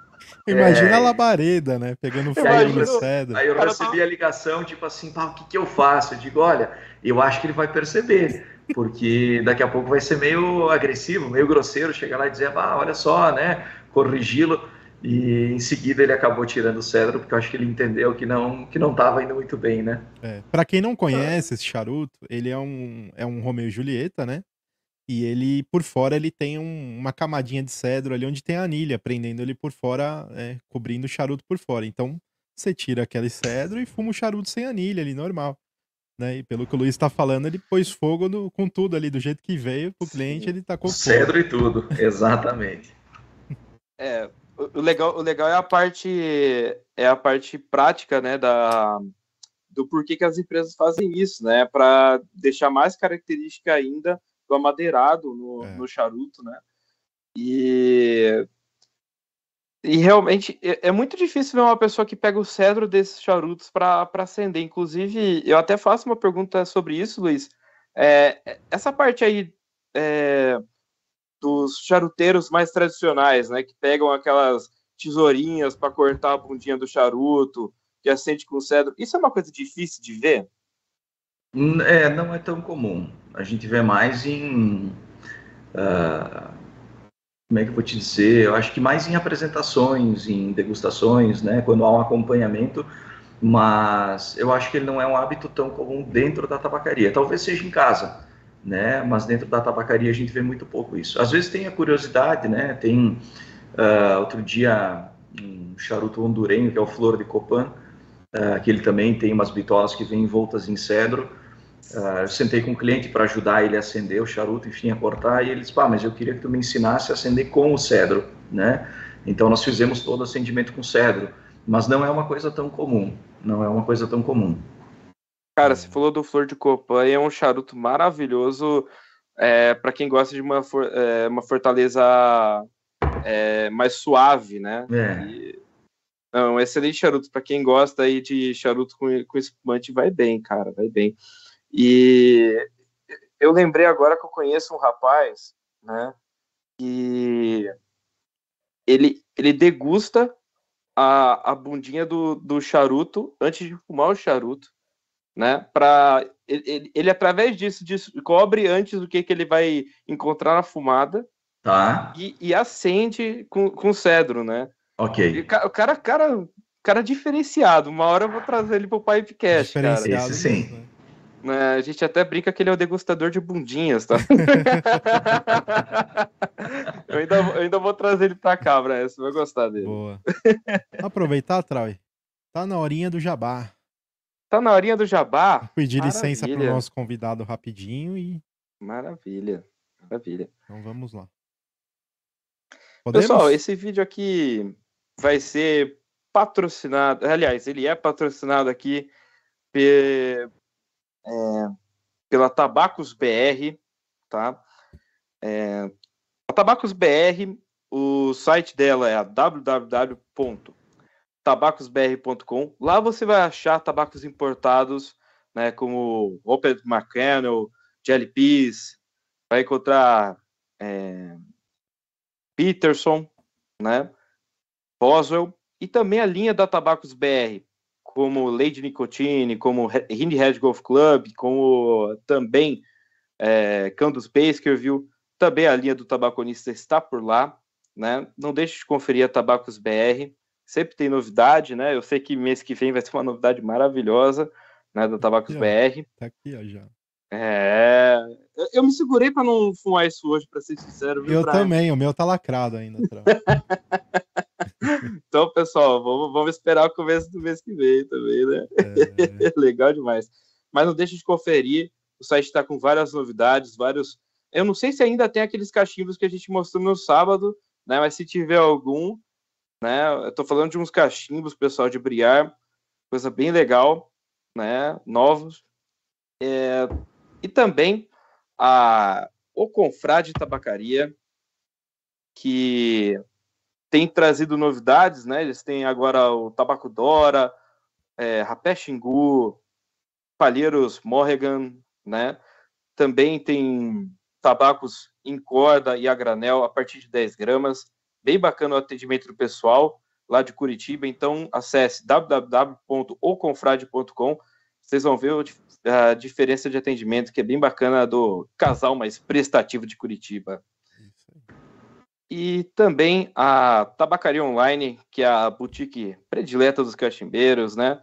Imagina é... a labareda, né? Pegando fogo no cedro. Aí eu recebi a ligação, tipo assim, pá, o que, que eu faço? Eu digo, olha, eu acho que ele vai perceber, porque daqui a pouco vai ser meio agressivo, meio grosseiro, chegar lá e dizer, ah, olha só, né? Corrigi-lo. E em seguida ele acabou tirando o cedro, porque eu acho que ele entendeu que não que não estava indo muito bem, né? É. Para quem não conhece esse charuto, ele é um, é um Romeo e Julieta, né? E ele, por fora, ele tem um, uma camadinha de cedro ali onde tem a anilha, prendendo ele por fora, é, cobrindo o charuto por fora. Então, você tira aquele cedro e fuma o charuto sem anilha ali, normal. Né? E pelo que o Luiz está falando, ele pôs fogo no, com tudo ali, do jeito que veio pro cliente, ele tacou fogo. Cedro e tudo, exatamente. É, o legal, o legal é a parte é a parte prática, né, da do porquê que as empresas fazem isso, né, para deixar mais característica ainda do amadeirado no, é. no charuto, né? E e realmente é, é, muito difícil ver uma pessoa que pega o cedro desses charutos para acender. Inclusive, eu até faço uma pergunta sobre isso, Luiz. É, essa parte aí é, dos charuteiros mais tradicionais, né, que pegam aquelas tesourinhas para cortar a bundinha do charuto, que acende com cedro, isso é uma coisa difícil de ver? É, não é tão comum. A gente vê mais em. Uh como é que eu vou te dizer? Eu acho que mais em apresentações, em degustações, né? Quando há um acompanhamento, mas eu acho que ele não é um hábito tão comum dentro da tabacaria. Talvez seja em casa, né? Mas dentro da tabacaria a gente vê muito pouco isso. Às vezes tem a curiosidade, né? Tem uh, outro dia um charuto hondurenho que é o Flor de Copan, uh, que ele também tem umas bitolas que vêm envoltas em cedro Uh, eu sentei com um cliente para ajudar ele a acender o charuto, enfim, a cortar, e ele disse, pá, mas eu queria que tu me ensinasse a acender com o cedro, né? Então nós fizemos todo o acendimento com cedro, mas não é uma coisa tão comum, não é uma coisa tão comum. Cara, você falou do Flor de Copan, é um charuto maravilhoso é, para quem gosta de uma, for, é, uma fortaleza é, mais suave, né? É. E, não, um excelente charuto para quem gosta aí de charuto com, com espumante, vai bem, cara, vai bem. E eu lembrei agora que eu conheço um rapaz, né, que ele, ele degusta a, a bundinha do, do charuto antes de fumar o charuto, né, para ele, ele, através disso descobre antes o que, que ele vai encontrar na fumada tá. e, e acende com, com cedro, né. Ok. E, o cara, cara, cara diferenciado. Uma hora eu vou trazer ele pro Pipecast, cara. Esse sim. Né? Né, a gente até brinca que ele é o degustador de bundinhas, tá? eu, ainda, eu ainda vou trazer ele pra cá, Brian, você vai gostar dele. Boa. Aproveitar, Trau. Tá na horinha do jabá. Tá na horinha do jabá? Vou pedir Maravilha. licença pro nosso convidado rapidinho e. Maravilha. Maravilha. Então vamos lá. Podemos? Pessoal, esse vídeo aqui vai ser patrocinado. Aliás, ele é patrocinado aqui é, pela Tabacos BR, tá? É, a Tabacos BR, o site dela é www.tabacosbr.com. Lá você vai achar tabacos importados, né, como Opel McCannell, Jelly Peas, vai encontrar é, Peterson, né, Boswell e também a linha da Tabacos BR, como Lady Nicotine, como Hindi Red Golf Club, como também é, Candos Baskerville, também a linha do tabaconista está por lá, né? Não deixe de conferir a Tabacos BR, sempre tem novidade, né? Eu sei que mês que vem vai ter uma novidade maravilhosa, né, do Tabacos BR. Tá aqui, ó, já. É, eu me segurei para não fumar isso hoje, para ser sincero. Viu, eu Brian? também, o meu tá lacrado ainda. então, pessoal, vamos, vamos, esperar o começo do mês que vem também, né? É. Legal demais. Mas não deixe de conferir, o site está com várias novidades, vários. Eu não sei se ainda tem aqueles cachimbos que a gente mostrou no sábado, né? Mas se tiver algum, né? Eu tô falando de uns cachimbos, pessoal, de briar, coisa bem legal, né? Novos. É, e também a o Confrade Tabacaria, que tem trazido novidades, né? Eles têm agora o Tabaco Dora, é, Rapé Xingu, Palheiros Morrigan, né? Também tem tabacos em corda e a granel a partir de 10 gramas. Bem bacana o atendimento do pessoal lá de Curitiba. Então, acesse www.oconfrade.com. Vocês vão ver a diferença de atendimento, que é bem bacana do casal mais prestativo de Curitiba. E também a Tabacaria Online, que é a boutique predileta dos cachimbeiros, né?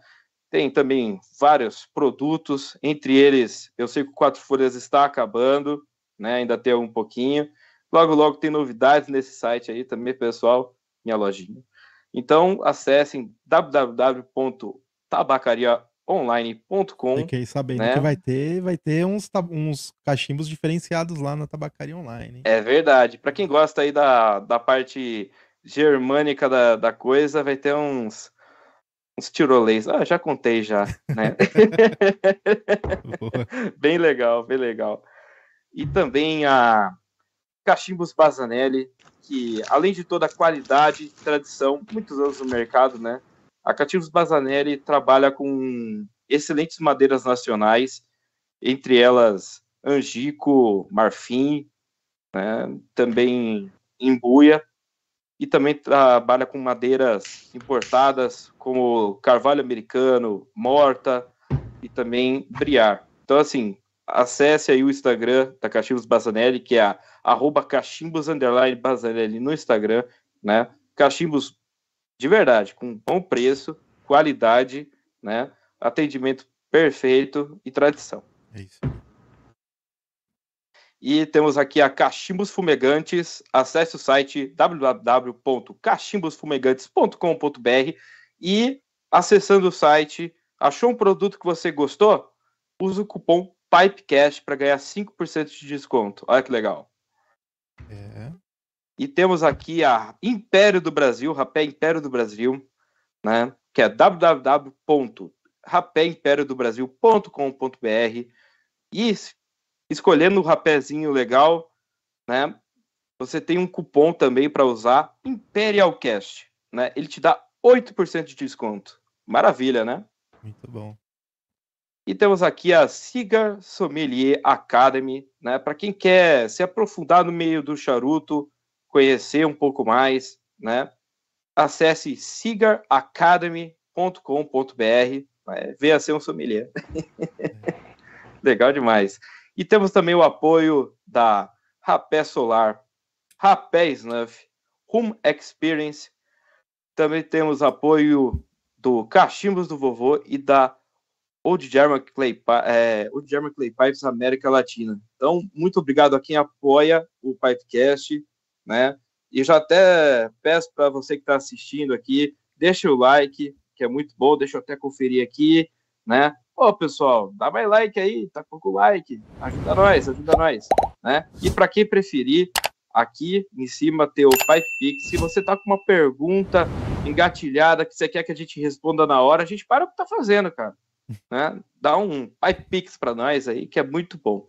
Tem também vários produtos, entre eles, eu sei que o Quatro Folhas está acabando, né? Ainda tem um pouquinho. Logo, logo tem novidades nesse site aí também, pessoal, minha lojinha. Então, acessem www.tabacariaonline.com. Fiquei sabendo né? que vai ter, vai ter uns, uns cachimbos diferenciados lá na Tabacaria Online. hein? É verdade. Para quem gosta aí da, da parte germânica da, da coisa, vai ter uns, uns tirolês. Ah, já contei já, né? Bem legal, bem legal. E também a Cachimbos Bazanelli, que além de toda a qualidade tradição, muitos anos no mercado, né? A Cachimbos Bazanelli trabalha com excelentes madeiras nacionais, entre elas Angico, Marfim, né? também Embuia, e também trabalha com madeiras importadas, como carvalho americano, morta e também briar. Então, assim, acesse aí o Instagram da Cachimbos Bazanelli, que é a, arroba cachimbos underline Bazanelli no Instagram, né? Cachimbos de verdade, com bom preço, qualidade, né? Atendimento perfeito e tradição. É isso. E temos aqui a Cachimbos Fumegantes. Acesse o site www.cachimbosfumegantes.com.br e acessando o site, achou um produto que você gostou? Use o cupom PIPECAST para ganhar 5% de desconto. Olha que legal. É. E temos aqui a Império do Brasil, Rapé Império do Brasil, né? Que é www.rapéimpériodobrasil.com.br e es- escolhendo o rapézinho legal, né? Você tem um cupom também para usar ImperialCast, né? Ele te dá 8% de desconto. Maravilha, né? Muito bom. E temos aqui a Cigar Sommelier Academy, né? Para quem quer se aprofundar no meio do charuto, conhecer um pouco mais, né? Acesse cigaracademy.com.br, né? venha ser um sommelier. Legal demais. E temos também o apoio da Rapé Solar, Rapé Snuff, Room Experience. Também temos apoio do Cachimbos do Vovô e da Old German Clay, é, Old German Clay Pipes América Latina. Então, muito obrigado a quem apoia o Pipecast, né? E já até peço para você que está assistindo aqui, deixa o like, que é muito bom, deixa eu até conferir aqui, né? Ô, pessoal, dá mais like aí, tá com o like, ajuda nós, ajuda nós, né? E para quem preferir, aqui em cima tem o Pipe Pix. Se você tá com uma pergunta engatilhada que você quer que a gente responda na hora, a gente para o que tá fazendo, cara. Né? Dá um Pipe Pix para nós aí, que é muito bom,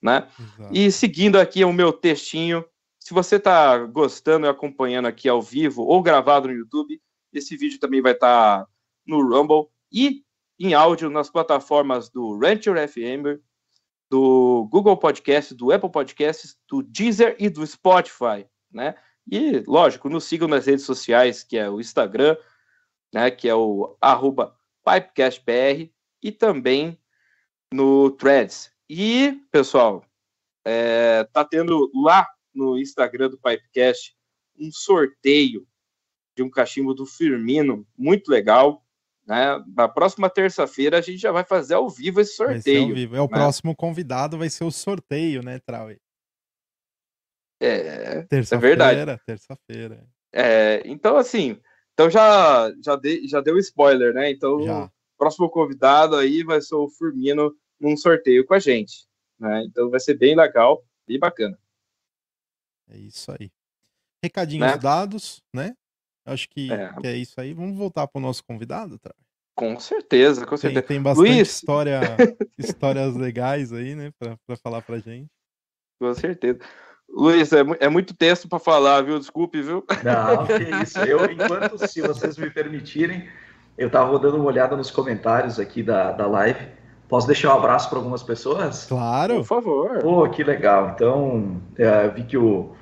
né? Exato. E seguindo aqui o meu textinho, se você está gostando e acompanhando aqui ao vivo ou gravado no YouTube, esse vídeo também vai estar no Rumble e em áudio nas plataformas do Rancher FM, do Google Podcast, do Apple Podcasts, do Deezer e do Spotify, né? E, lógico, nos sigam nas redes sociais, que é o Instagram, né, que é o arroba PipecastBR, e também no Threads. E, pessoal, é, tá tendo lá no Instagram do Pipecast um sorteio de um cachimbo do Firmino, muito legal. Né? Na próxima terça-feira a gente já vai fazer ao vivo esse sorteio. vivo. É o né? próximo convidado, vai ser o sorteio, né, Trau? É, Terça-feira. Terça-feira. é, então, assim, então já, já, dei, já deu spoiler, né? Então, Já. O próximo convidado aí vai ser o Firmino num sorteio com a gente. Né? Então vai ser bem legal, bem bacana. É isso aí. Recadinhos Né? dados, né? Acho que É. que é isso aí. Vamos voltar pro nosso convidado, Trau? Com certeza, com Tem, certeza. tem bastante Luiz. história, histórias legais aí, né, pra, pra falar pra gente. Com certeza. Luiz, é, é muito texto para falar, viu? Desculpe, viu? Não, que isso. Eu, enquanto, se vocês me permitirem, eu estava dando uma olhada nos comentários aqui da, da live. Posso deixar um abraço para algumas pessoas? Claro. Por favor. Pô, que legal. Então, é, vi que o,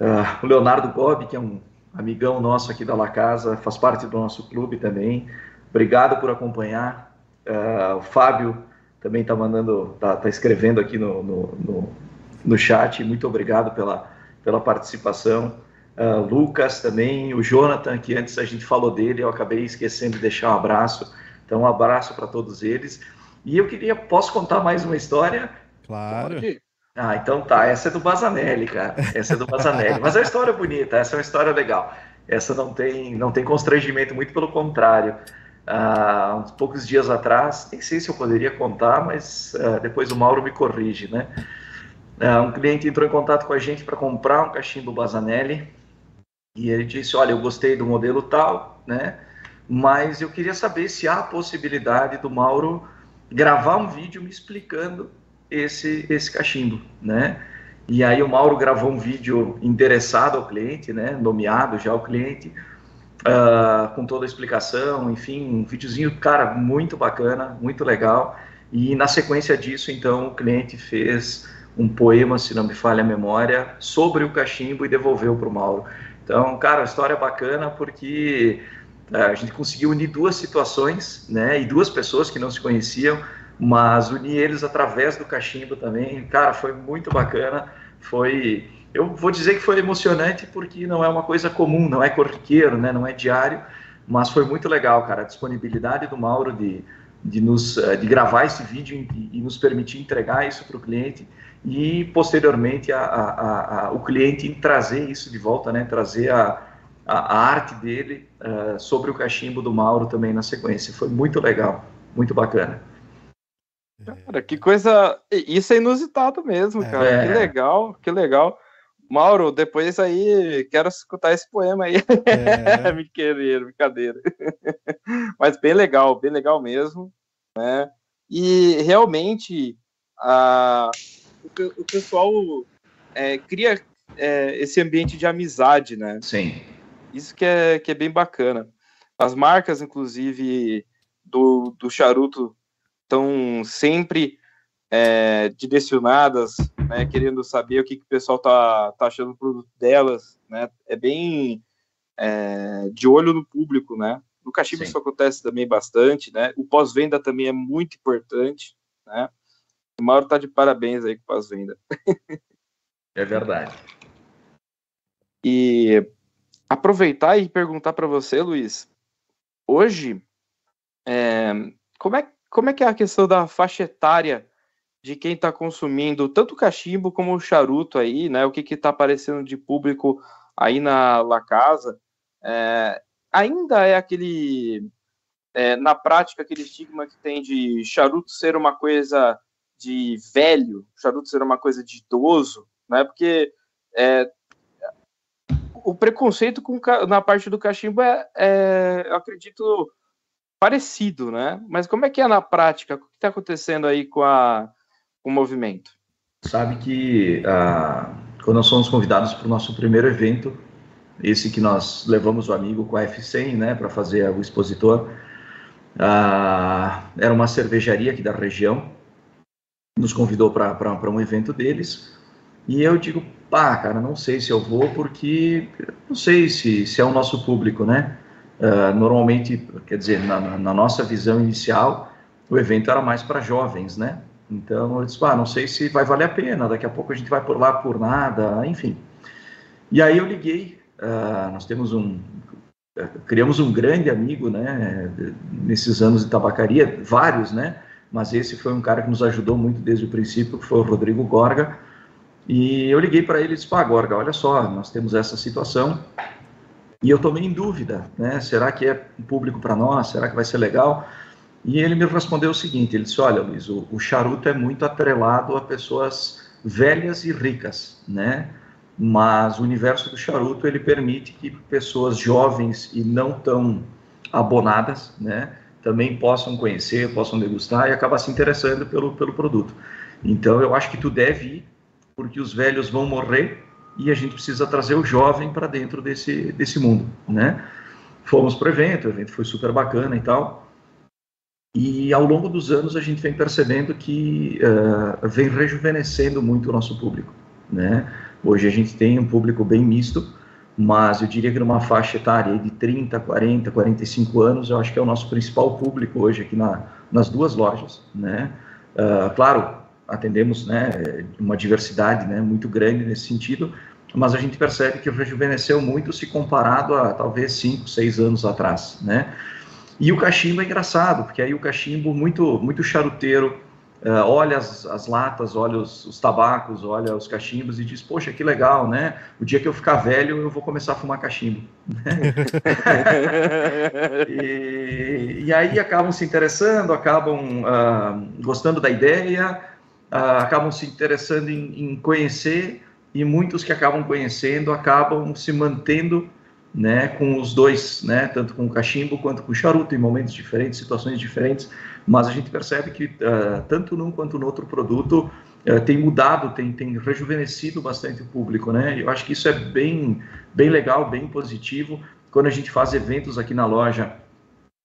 ah, o Leonardo Gobi, que é um amigão nosso aqui da La Casa, faz parte do nosso clube também. Obrigado por acompanhar. Ah, o Fábio também está mandando, tá, tá escrevendo aqui no, no, no, no chat. Muito obrigado pela, pela participação. Ah, Lucas também, o Jonathan, que antes a gente falou dele, eu acabei esquecendo de deixar um abraço. Então, um abraço para todos eles. E eu queria, posso contar mais uma história? Claro. Pode. Ah, então tá. Essa é do Bazanelli, cara. Essa é do Bazanelli. Mas é uma história bonita, essa é uma história legal. essa não tem, não tem constrangimento, muito pelo contrário. Há uns poucos dias atrás, nem sei se eu poderia contar, mas uh, depois o Mauro me corrige, né? Uh, um cliente entrou em contato com a gente para comprar um cachimbo Bazanelli e ele disse, olha, eu gostei do modelo tal, né? Mas eu queria saber se há a possibilidade do Mauro gravar um vídeo me explicando esse, esse cachimbo, né? E aí o Mauro gravou um vídeo endereçado ao cliente, né, nomeado já ao cliente, uh, com toda a explicação, enfim, um videozinho, cara, muito bacana, muito legal. E na sequência disso, então, o cliente fez um poema, se não me falha a memória, sobre o cachimbo e devolveu para o Mauro. Então, cara, história é bacana porque uh, a gente conseguiu unir duas situações, né, e duas pessoas que não se conheciam, mas unir eles através do cachimbo também, cara, foi muito bacana. Foi, eu vou dizer que foi emocionante porque não é uma coisa comum, não é corriqueiro, né, não é diário, mas foi muito legal, cara. A disponibilidade do Mauro de, de, nos, eh, de gravar esse vídeo e, e nos permitir entregar isso para o cliente e posteriormente a, a, a, o cliente em trazer isso de volta, né, trazer a, a, arte dele uh, sobre o cachimbo do Mauro também na sequência. Foi muito legal, muito bacana. Cara, que coisa. Isso é inusitado mesmo, cara. É. Que legal, que legal. Mauro, depois aí quero escutar esse poema aí. É. Me querer, brincadeira. Mas bem legal, bem legal mesmo. Né? E realmente a, o, o pessoal é, cria é, esse ambiente de amizade, né? Sim. Isso que é, que é bem bacana. As marcas, inclusive, do, do charuto estão sempre é, direcionadas, né, querendo saber o que, que o pessoal tá, tá achando do produto delas, né, é bem é, de olho no público, né, no cachimbo isso acontece também bastante, né, o pós-venda também é muito importante, né, o Mauro tá de parabéns aí com o pós-venda. É verdade. E aproveitar e perguntar para você, Luiz, hoje, é, como é como é que é a questão da faixa etária de quem está consumindo tanto o cachimbo como o charuto aí, né? O que está aparecendo de público aí na La Casa? É, ainda é aquele, é, na prática, aquele estigma que tem de charuto ser uma coisa de velho, charuto ser uma coisa de idoso, né? Porque é, o preconceito com, na parte do cachimbo é, é eu acredito, parecido, né? Mas como é que é na prática? O que está acontecendo aí com, a, com o movimento? Sabe que ah, quando nós fomos convidados para o nosso primeiro evento, esse que nós levamos o amigo com a F100, né, para fazer o expositor, ah, era uma cervejaria aqui da região, nos convidou para um evento deles, e eu digo, pá, cara, não sei se eu vou, porque não sei se, se é o nosso público, né? Uh, normalmente, quer dizer, na, na, nossa visão inicial, o evento era mais para jovens, né? Então eu disse, ah, não sei se vai valer a pena, daqui a pouco a gente vai por lá por nada, enfim. E aí eu liguei, uh, nós temos um, criamos um grande amigo, né, nesses anos de tabacaria, vários, né, mas esse foi um cara que nos ajudou muito desde o princípio, que foi o Rodrigo Gorga, e eu liguei para ele e disse, pá, Gorga, olha só, nós temos essa situação, e eu tomei em dúvida, né? Será que é público para nós? Será que vai ser legal? E ele me respondeu o seguinte: ele disse, olha, Luiz, o, o charuto é muito atrelado a pessoas velhas e ricas, né? Mas o universo do charuto ele permite que pessoas jovens e não tão abonadas, né? Também possam conhecer, possam degustar e acabar se interessando pelo, pelo produto. Então eu acho que tu deve ir, porque os velhos vão morrer e a gente precisa trazer o jovem para dentro desse, desse mundo, né? Fomos para o evento, o evento foi super bacana e tal, e ao longo dos anos a gente vem percebendo que uh, vem rejuvenescendo muito o nosso público, né? Hoje a gente tem um público bem misto, mas eu diria que numa faixa etária de 30, 40, 45 anos, eu acho que é o nosso principal público hoje aqui na, nas duas lojas, né? Uh, claro, atendemos né, uma diversidade né, muito grande nesse sentido, mas a gente percebe que rejuvenesceu muito se comparado a talvez 5, 6 anos atrás, né? E o cachimbo é engraçado, porque aí o cachimbo muito muito charuteiro uh, olha as, as, latas, olha os, os, tabacos, olha os cachimbos e diz, poxa, que legal, né? O dia que eu ficar velho, eu vou começar a fumar cachimbo. e, e, aí acabam se interessando, acabam uh, gostando da ideia, uh, acabam se interessando em, em conhecer e muitos que acabam conhecendo acabam se mantendo né, com os dois, né, tanto com o cachimbo quanto com o charuto, em momentos diferentes, situações diferentes, mas a gente percebe que uh, tanto num quanto no outro produto uh, tem mudado, tem, tem rejuvenescido bastante o público, né, eu acho que isso é bem, bem legal, bem positivo, quando a gente faz eventos aqui na loja,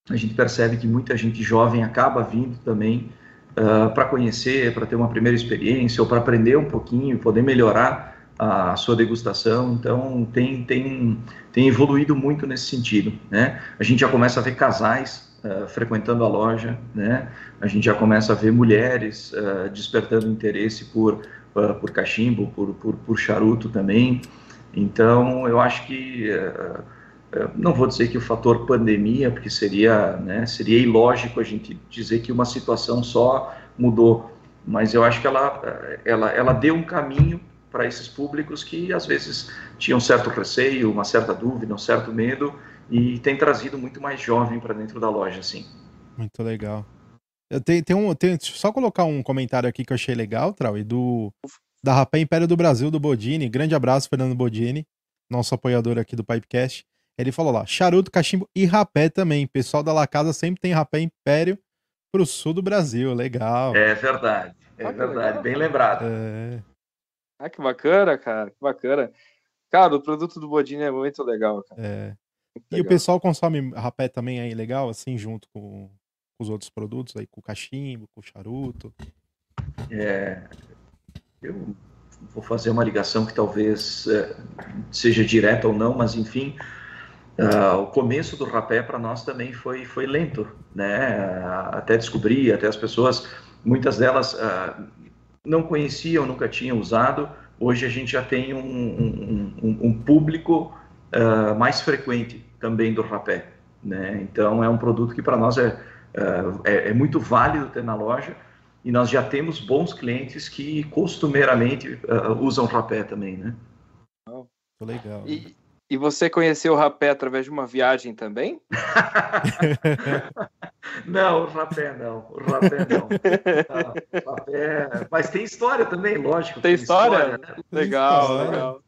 a gente percebe que muita gente jovem acaba vindo também uh, para conhecer, para ter uma primeira experiência, ou para aprender um pouquinho, poder melhorar a sua degustação, então tem, tem, tem evoluído muito nesse sentido, né? A gente já começa a ver casais uh, frequentando a loja, né? A gente já começa a ver mulheres uh, despertando interesse por, uh, por cachimbo, por, por, por, charuto também, então eu acho que não vou dizer que o fator pandemia, porque seria, né, seria ilógico a gente dizer que uma situação só mudou, mas eu acho que ela, ela, ela deu um caminho para esses públicos que às vezes tinham certo receio, uma certa dúvida, um certo medo e tem trazido muito mais jovem para dentro da loja, assim. Muito legal. Eu tenho, tenho, um, tenho só colocar um comentário aqui que eu achei legal, Trau, e do da Rapé Império do Brasil do Bodini. Grande abraço, Fernando Bodini, nosso apoiador aqui do Pipecast. Ele falou lá: charuto, cachimbo e rapé também. Pessoal da La Casa sempre tem rapé Império pro sul do Brasil. Legal. É verdade. É ah, verdade, legal. bem lembrado. É... Ah, que bacana, cara, que bacana. Cara, o produto do Bodini é muito legal, cara. É. E legal. o pessoal consome rapé também aí legal, assim, junto com, com os outros produtos aí, com o cachimbo, com o charuto. É. Eu vou fazer uma ligação que talvez é, seja direta ou não, mas enfim, uh, o começo do rapé para nós também foi, foi lento, né? até descobrir, até as pessoas, muitas delas uh, não conheciam, nunca tinham usado. Hoje a gente já tem um, um, um, um público uh, mais frequente também do rapé. Né? Então é um produto que para nós é, uh, é, é, muito válido ter na loja e nós já temos bons clientes que costumeiramente uh, usam rapé também, né? Oh, legal. E, e você conheceu o rapé através de uma viagem também? não, o rapé não. O rapé não. não rapé... Mas tem história também, lógico. Tem, tem história? história né? Legal, história. legal.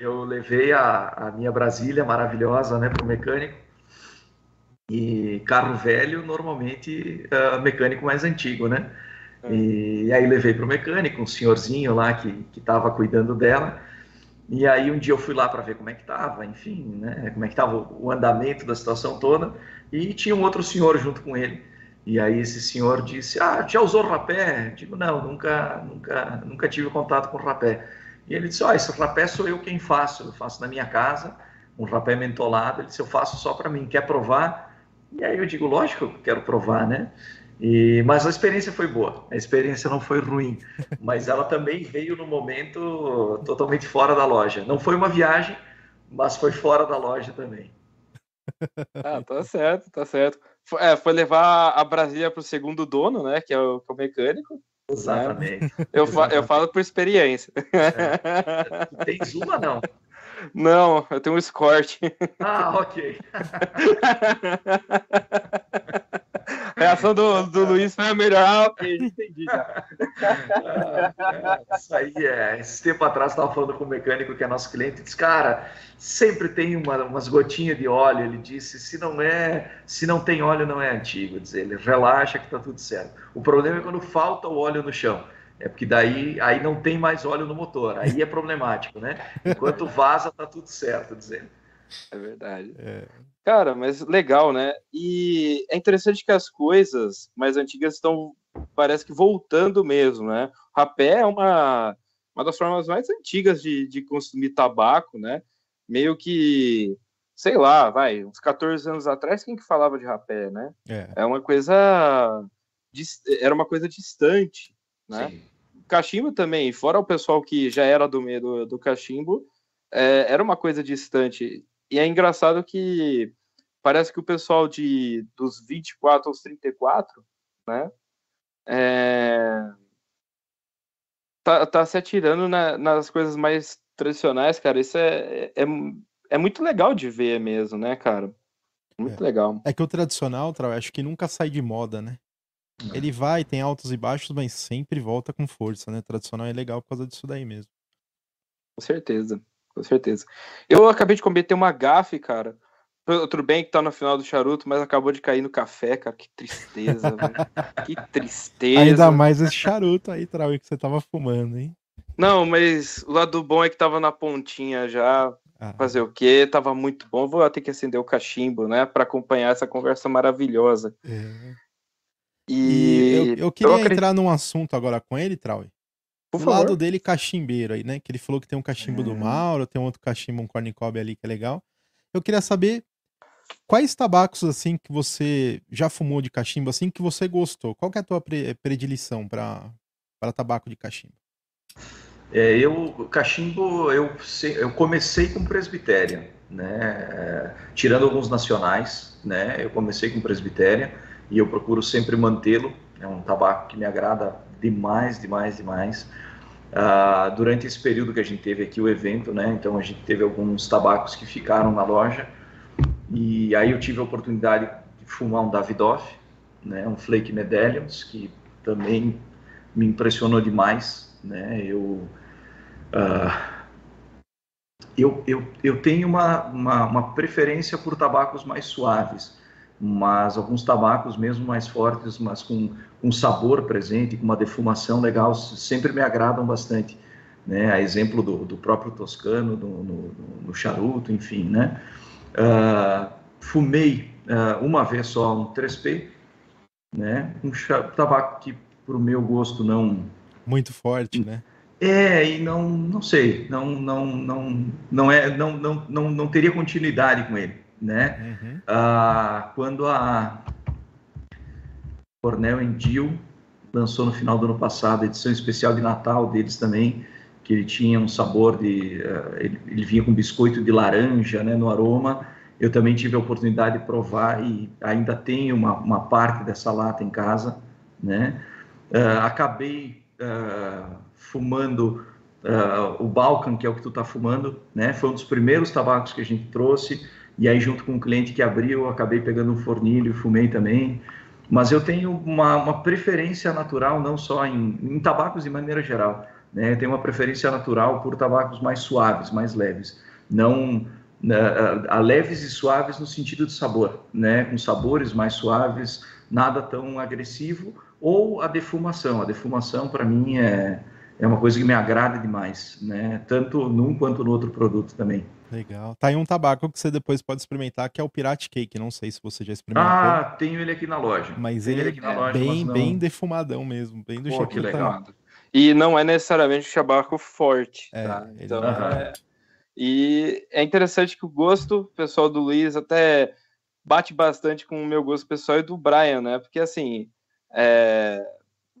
Eu levei a, a minha Brasília maravilhosa né, para o mecânico. E carro velho, normalmente, uh, mecânico mais antigo, né? É. E, e aí levei para o mecânico, um senhorzinho lá que estava cuidando dela. E aí um dia eu fui lá para ver como é que estava, enfim, né, como é que estava o andamento da situação toda, e tinha um outro senhor junto com ele. E aí esse senhor disse: "Ah, já usou rapé?" Digo: "Não, nunca, nunca, nunca tive contato com rapé." E ele disse: "Ó, oh, esse rapé sou eu quem faço, eu faço na minha casa, um rapé mentolado." Ele disse: "Eu faço só para mim, quer provar?" E aí eu digo: "Lógico eu quero provar, né?" E, mas a experiência foi boa, a experiência não foi ruim, mas ela também veio no momento totalmente fora da loja. Não foi uma viagem, mas foi fora da loja também. Ah, tá certo, tá certo. Foi, é, foi levar a Brasília para o segundo dono, né? Que é o, que é o mecânico. Exatamente. Eu, fa eu falo por experiência. É. Tens uma, não? Não, eu tenho um escort. Ah, ok. A reação do, do Luiz foi a melhor. Ah, entendi já. Ah, isso aí é. Esse tempo atrás estava falando com o mecânico que é nosso cliente, disse, cara, sempre tem uma, umas gotinhas de óleo. Ele disse, se não é, se não tem óleo, não é antigo. Diz ele, relaxa que está tudo certo. O problema é quando falta o óleo no chão. É porque daí aí não tem mais óleo no motor, aí é problemático, né? Enquanto vaza, tá tudo certo, dizendo. É verdade. É. Cara, mas legal, né? E é interessante que as coisas mais antigas estão, parece que voltando mesmo, né? O rapé é uma, uma das formas mais antigas de, de consumir tabaco, né? Meio que, sei lá, vai, uns 14 anos atrás, quem que falava de rapé, né? É, é uma coisa. Era uma coisa distante, né? Sim. Cachimbo também, fora o pessoal que já era do meio do, do cachimbo, é, era uma coisa distante. E é engraçado que parece que o pessoal de dos 24 aos 34, né? é, tá, tá se atirando na, nas coisas mais tradicionais, cara. Isso é, é, é muito legal de ver mesmo, né, cara? Muito É. legal. É que o tradicional, Trau, acho que nunca sai de moda, né? Ele vai, tem altos e baixos, mas sempre volta com força, né? Tradicional é legal por causa disso daí mesmo. Com certeza, com certeza. Eu acabei de cometer uma gafe, cara. Tu- Tudo bem que tá no final do charuto, mas acabou de cair no café, cara. Que tristeza, velho. Que tristeza. Ainda mais esse charuto aí, Trau, que você tava fumando, hein? Não, mas o lado bom é que tava na pontinha já. Ah, Fazer o quê? Tava muito bom. Vou ter que acender o cachimbo, né? Pra acompanhar essa conversa maravilhosa. é. E, E eu, eu queria acredito- entrar num assunto agora com ele, Trau. Por Do favor. lado dele, cachimbeiro aí, né? Que ele falou que tem um cachimbo do É. Mauro, tem um outro cachimbo, um cornicob ali que é legal. Eu queria saber quais tabacos, assim, que você já fumou de cachimbo, assim, que você gostou. Qual que é a tua pre- predileção pra tabaco de cachimbo? É, eu, cachimbo, eu, eu comecei com presbitéria, né? É, tirando alguns nacionais, né? Eu comecei com presbitéria e eu procuro sempre mantê-lo. É um tabaco que me agrada demais, demais, demais. Ah, durante esse período que a gente teve aqui o evento, né? Então a gente teve alguns tabacos que ficaram na loja e aí eu tive a oportunidade de fumar um Davidoff, né? Um Flake Medallions que também me impressionou demais, né? Eu ah, eu, eu, eu tenho uma, uma, uma preferência por tabacos mais suaves, mas alguns tabacos mesmo mais fortes, mas com um sabor presente, com uma defumação legal, sempre me agradam bastante. Né? A exemplo do, do próprio Toscano, no, no, no charuto, enfim. Né? Ah, fumei ah, uma vez só um 3P, né? um tabaco que, para o meu gosto, não, Muito forte, né? é, e não, não sei, não, não, não, não é, não, não, não, não teria continuidade com ele, né? Uhum. Ah, quando a Cornell and Jill lançou no final do ano passado a edição especial de Natal deles também, que ele tinha um sabor de, eh, ele, ele vinha com biscoito de laranja, né, no aroma. Eu também tive a oportunidade de provar e ainda tenho uma, uma parte dessa lata em casa, né? Ah, acabei ah, fumando ah, o Balkan, que é o que tu tá fumando, né? Foi um dos primeiros tabacos que a gente trouxe. E aí, junto com um cliente que abriu, acabei pegando um fornilho fumei também. Mas eu tenho uma, uma preferência natural, não só em, em tabacos de maneira geral. Né? Eu tenho uma preferência natural por tabacos mais suaves, mais leves. Não né, a leves e suaves no sentido de sabor, né? com sabores mais suaves, nada tão agressivo. Ou a defumação. A defumação, para mim, é, é uma coisa que me agrada demais, né? tanto num quanto no outro produto também. Legal. Tá aí um tabaco que você depois pode experimentar, que é o Pirate Cake. Não sei se você já experimentou. Ah, tenho ele aqui na loja. mas ele aqui na é loja, bem, não- bem defumadão mesmo. Bem do Pô, jeito que ele tá. legal. E não é necessariamente um tabaco forte, É, tá? ele Então, não é. é- E é interessante que o gosto pessoal do Luiz até bate bastante com o meu gosto pessoal e do Brian, né? Porque assim, é,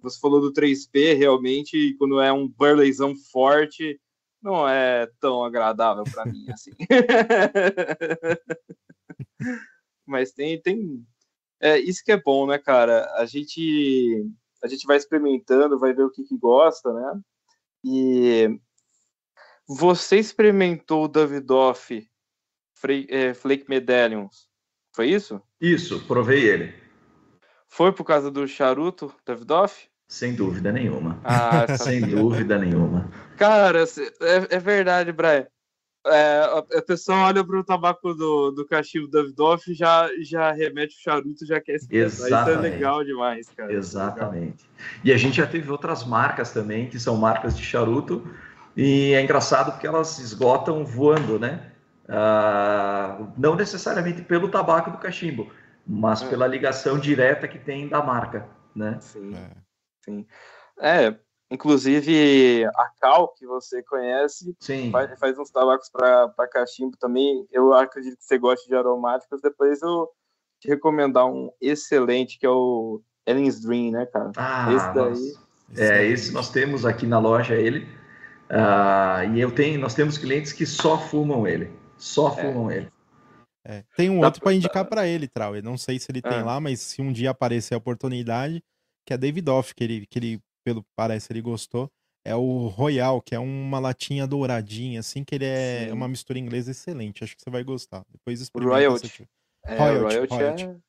você falou do 3P, realmente, quando é um burleyzão forte, não é tão agradável para mim, assim. Mas tem, tem. É, isso que é bom, né, cara? A gente, a gente vai experimentando, vai ver o que, que gosta, né? E você experimentou o Davidoff é, Flake Medallions, foi isso? Isso, provei ele. Foi por causa do charuto Davidoff? Sem dúvida nenhuma. Ah, Sem sabia. dúvida nenhuma. Cara, é, é verdade, Brian. É, a, a pessoa olha pro tabaco do, do cachimbo Davidoff e já, já remete o charuto, já quer experimentar. Isso é Exatamente. legal demais, cara. Exatamente. E a gente já teve outras marcas também, que são marcas de charuto, e é engraçado porque elas esgotam voando, né? Ah, não necessariamente pelo tabaco do cachimbo, mas É. pela ligação direta que tem da marca, né? Sim. É. É, inclusive a Cal, que você conhece, Sim. faz, faz uns tabacos para cachimbo também. Eu acredito que você gosta de aromáticos. Depois eu te recomendar um excelente, que é o Ellen's Dream, né, cara? Ah, Esse daí- nossa. Esse É, esse nós temos aqui na loja ele. Ah, e eu tenho, nós temos clientes que só fumam ele. Só fumam ele. É, Tem um Dá outro pra indicar pra ele, Trau. Eu não sei se ele tem Ah. lá, mas se um dia aparecer a oportunidade, que é Davidoff, que ele, que ele, pelo parece, ele gostou. É o Royal, que é uma latinha douradinha, assim, que ele é Sim. uma mistura inglesa excelente. Acho que você vai gostar. Depois experimenta. Royalty. se tiver. É, Royalty, royalty, royalty.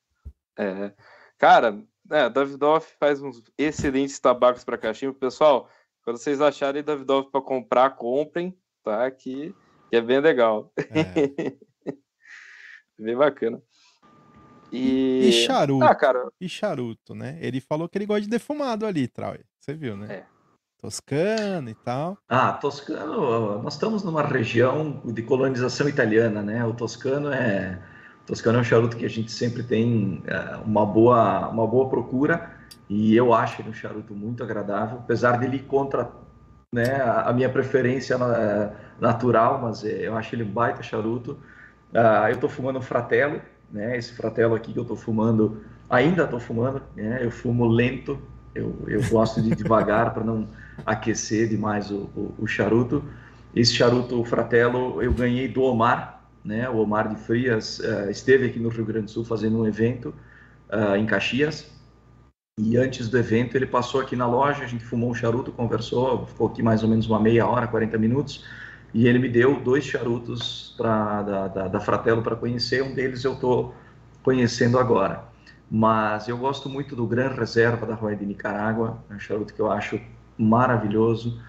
é... é. Cara, é, Davidoff faz uns excelentes tabacos para cachimbo. Pessoal, quando vocês acharem Davidoff para comprar, comprem, tá? Que, que é bem legal. É. bem bacana. E E... charuto. Ah, cara, E charuto, né? Ele falou que ele gosta de defumado ali, Trauer. Você viu, né? É. Toscano e tal. Ah, Toscano, nós estamos numa região de colonização italiana, né? O Toscano é, Toscano é um charuto que a gente sempre tem é, uma boa, uma boa procura e eu acho ele um charuto muito agradável, apesar dele ir contra, né, a, minha preferência é, natural, mas é, eu acho ele um baita charuto. Ah, eu estou fumando um Fratello, né? Esse Fratello aqui que eu estou fumando, ainda estou fumando, né? Eu fumo lento, eu, eu gosto de devagar para não aquecer demais o, o, o, charuto. Esse charuto Fratello eu ganhei do Omar, né? O Omar de Frias uh, esteve aqui no Rio Grande do Sul fazendo um evento uh, em Caxias. E antes do evento ele passou aqui na loja, a gente fumou um charuto, conversou, ficou aqui mais ou menos uma meia hora, 40 minutos. E ele me deu dois charutos pra, da, da, da Fratello para conhecer. Um deles eu estou conhecendo agora. Mas eu gosto muito do Gran Reserva da Roya de Nicarágua, é um charuto que eu acho maravilhoso.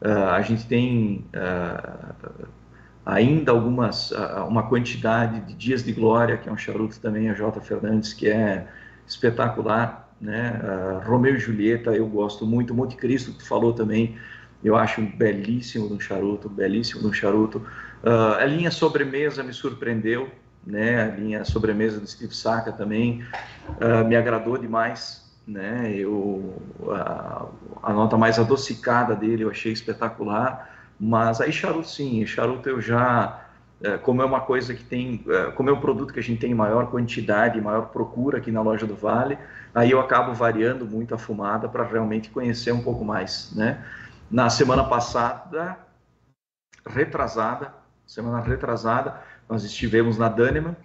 Uh, a gente tem uh, ainda algumas, uh, uma quantidade de Dias de Glória, que é um charuto também, a J. Fernandes, que é espetacular. Né? Romeu e Julieta, eu gosto muito. Monte Cristo, que tu falou também, eu acho belíssimo um charuto, belíssimo um charuto. a linha sobremesa me surpreendeu, né? A linha sobremesa do Steve Saka também me agradou demais né? Eu a, a, nota mais adocicada dele eu achei espetacular, mas aí charuto sim, charuto eu já como é uma coisa que tem, como é um produto que a gente tem maior quantidade, maior procura aqui na loja do Vale, aí eu acabo variando muito a fumada para realmente conhecer um pouco mais, né? Na semana passada, retrasada, semana retrasada, nós estivemos na Daneman,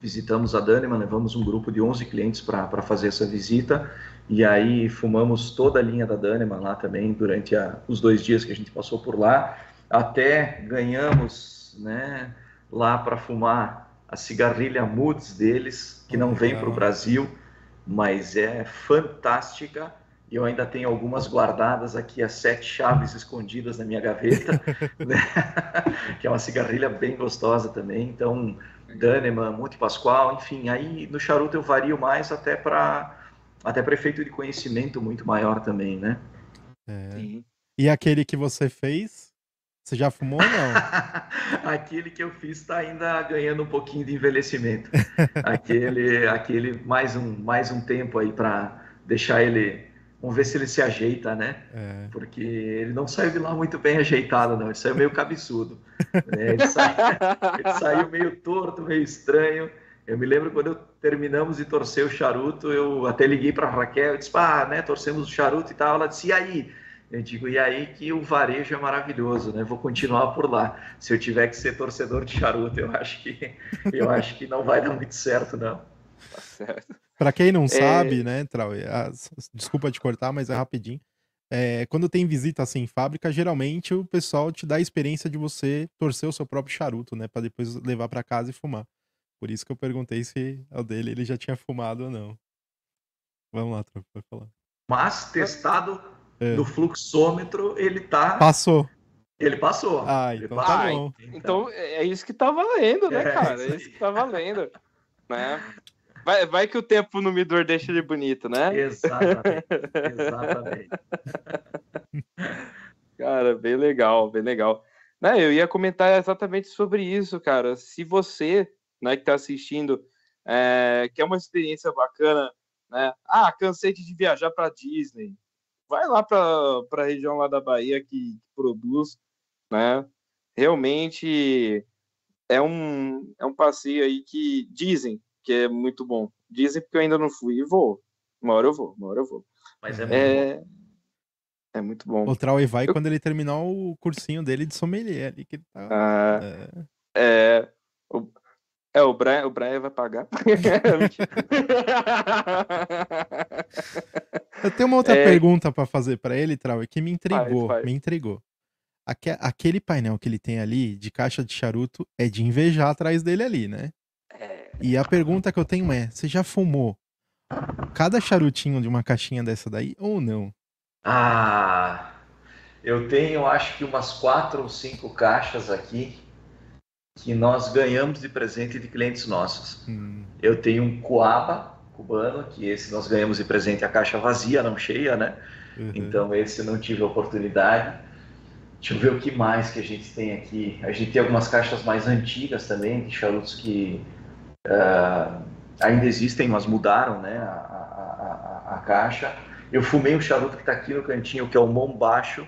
visitamos a Daneman, levamos um grupo de 11 clientes para fazer essa visita e aí fumamos toda a linha da Daneman lá também durante a, os dois dias que a gente passou por lá, até ganhamos né, lá para fumar a cigarrilha Moods deles, que não vem para o Brasil, mas é fantástica. E eu ainda tenho algumas guardadas aqui, as sete chaves escondidas na minha gaveta, né? que é uma cigarrilha bem gostosa também. Então, Daneman, Monte Pascoal, enfim, aí no charuto eu vario mais até para até para efeito de conhecimento muito maior também, né? É. E aquele que você fez, você já fumou ou não? aquele que eu fiz está ainda ganhando um pouquinho de envelhecimento. aquele, aquele mais um mais um tempo aí para deixar ele Vamos ver se ele se ajeita, né? É. Porque ele não saiu de lá muito bem ajeitado, não. Ele saiu meio cabeçudo. né? ele, saiu, ele, saiu, meio torto, meio estranho. Eu me lembro quando eu terminamos de torcer o charuto, eu até liguei para a Raquel, eu disse, ah, né, torcemos o charuto e tal. Ela disse, e aí? Eu digo, e aí que o varejo é maravilhoso, né? Vou continuar por lá. Se eu tiver que ser torcedor de charuto, eu acho que, eu acho que não vai dar muito certo, não. Tá certo. Pra quem não é... sabe, né, Trau, desculpa te cortar, mas é rapidinho. É, quando tem visita assim em fábrica, geralmente o pessoal te dá a experiência de você torcer o seu próprio charuto, né, para depois levar para casa e fumar. Por isso que eu perguntei se o dele ele já tinha fumado ou não. Vamos lá, Trau, pode falar. Mas testado é. no fluxômetro, ele tá Passou. Ele passou. Ah, então tá passou. bom. Então é isso que tá valendo, né, cara? É isso que tá valendo. né? Vai, vai que o tempo no Midor deixa ele bonito, né? Exatamente. Exatamente. cara, bem legal, bem legal. Né, eu ia comentar exatamente sobre isso, cara. Se você, né, que tá assistindo, é, quer uma experiência bacana, né? Ah, cansei de viajar para Disney. Vai lá para a região lá da Bahia que, que produz, né? Realmente é um, é um passeio aí que dizem que é muito bom. Dizem porque eu ainda não fui e vou. Uma hora eu vou, uma hora eu vou. Mas é, é... muito bom. É muito bom. O Trauer vai eu... quando ele terminar o cursinho dele de sommelier ali, que ele tá... Ah, é... é... É, o Brian, o Brian vai pagar. Eu tenho uma outra é... pergunta para fazer para ele, Trau, que me intrigou, vai, vai. me intrigou. Aque, aquele painel que ele tem ali de caixa de charuto é de invejar atrás dele ali, né? E a pergunta que eu tenho é: você já fumou cada charutinho de uma caixinha dessa daí ou não? Ah, eu tenho acho que umas quatro ou cinco caixas aqui que nós ganhamos de presente de clientes nossos. Hum. Eu tenho um Coaba cubano, que esse nós ganhamos de presente a caixa vazia, não cheia, né? Uhum. Então esse não tive oportunidade. Deixa eu ver o que mais que a gente tem aqui. A gente tem algumas caixas mais antigas também, de charutos que uh, ainda existem, mas mudaram né, a, a, a, a, caixa. Eu fumei um charuto que está aqui no cantinho, que é o Mombacho.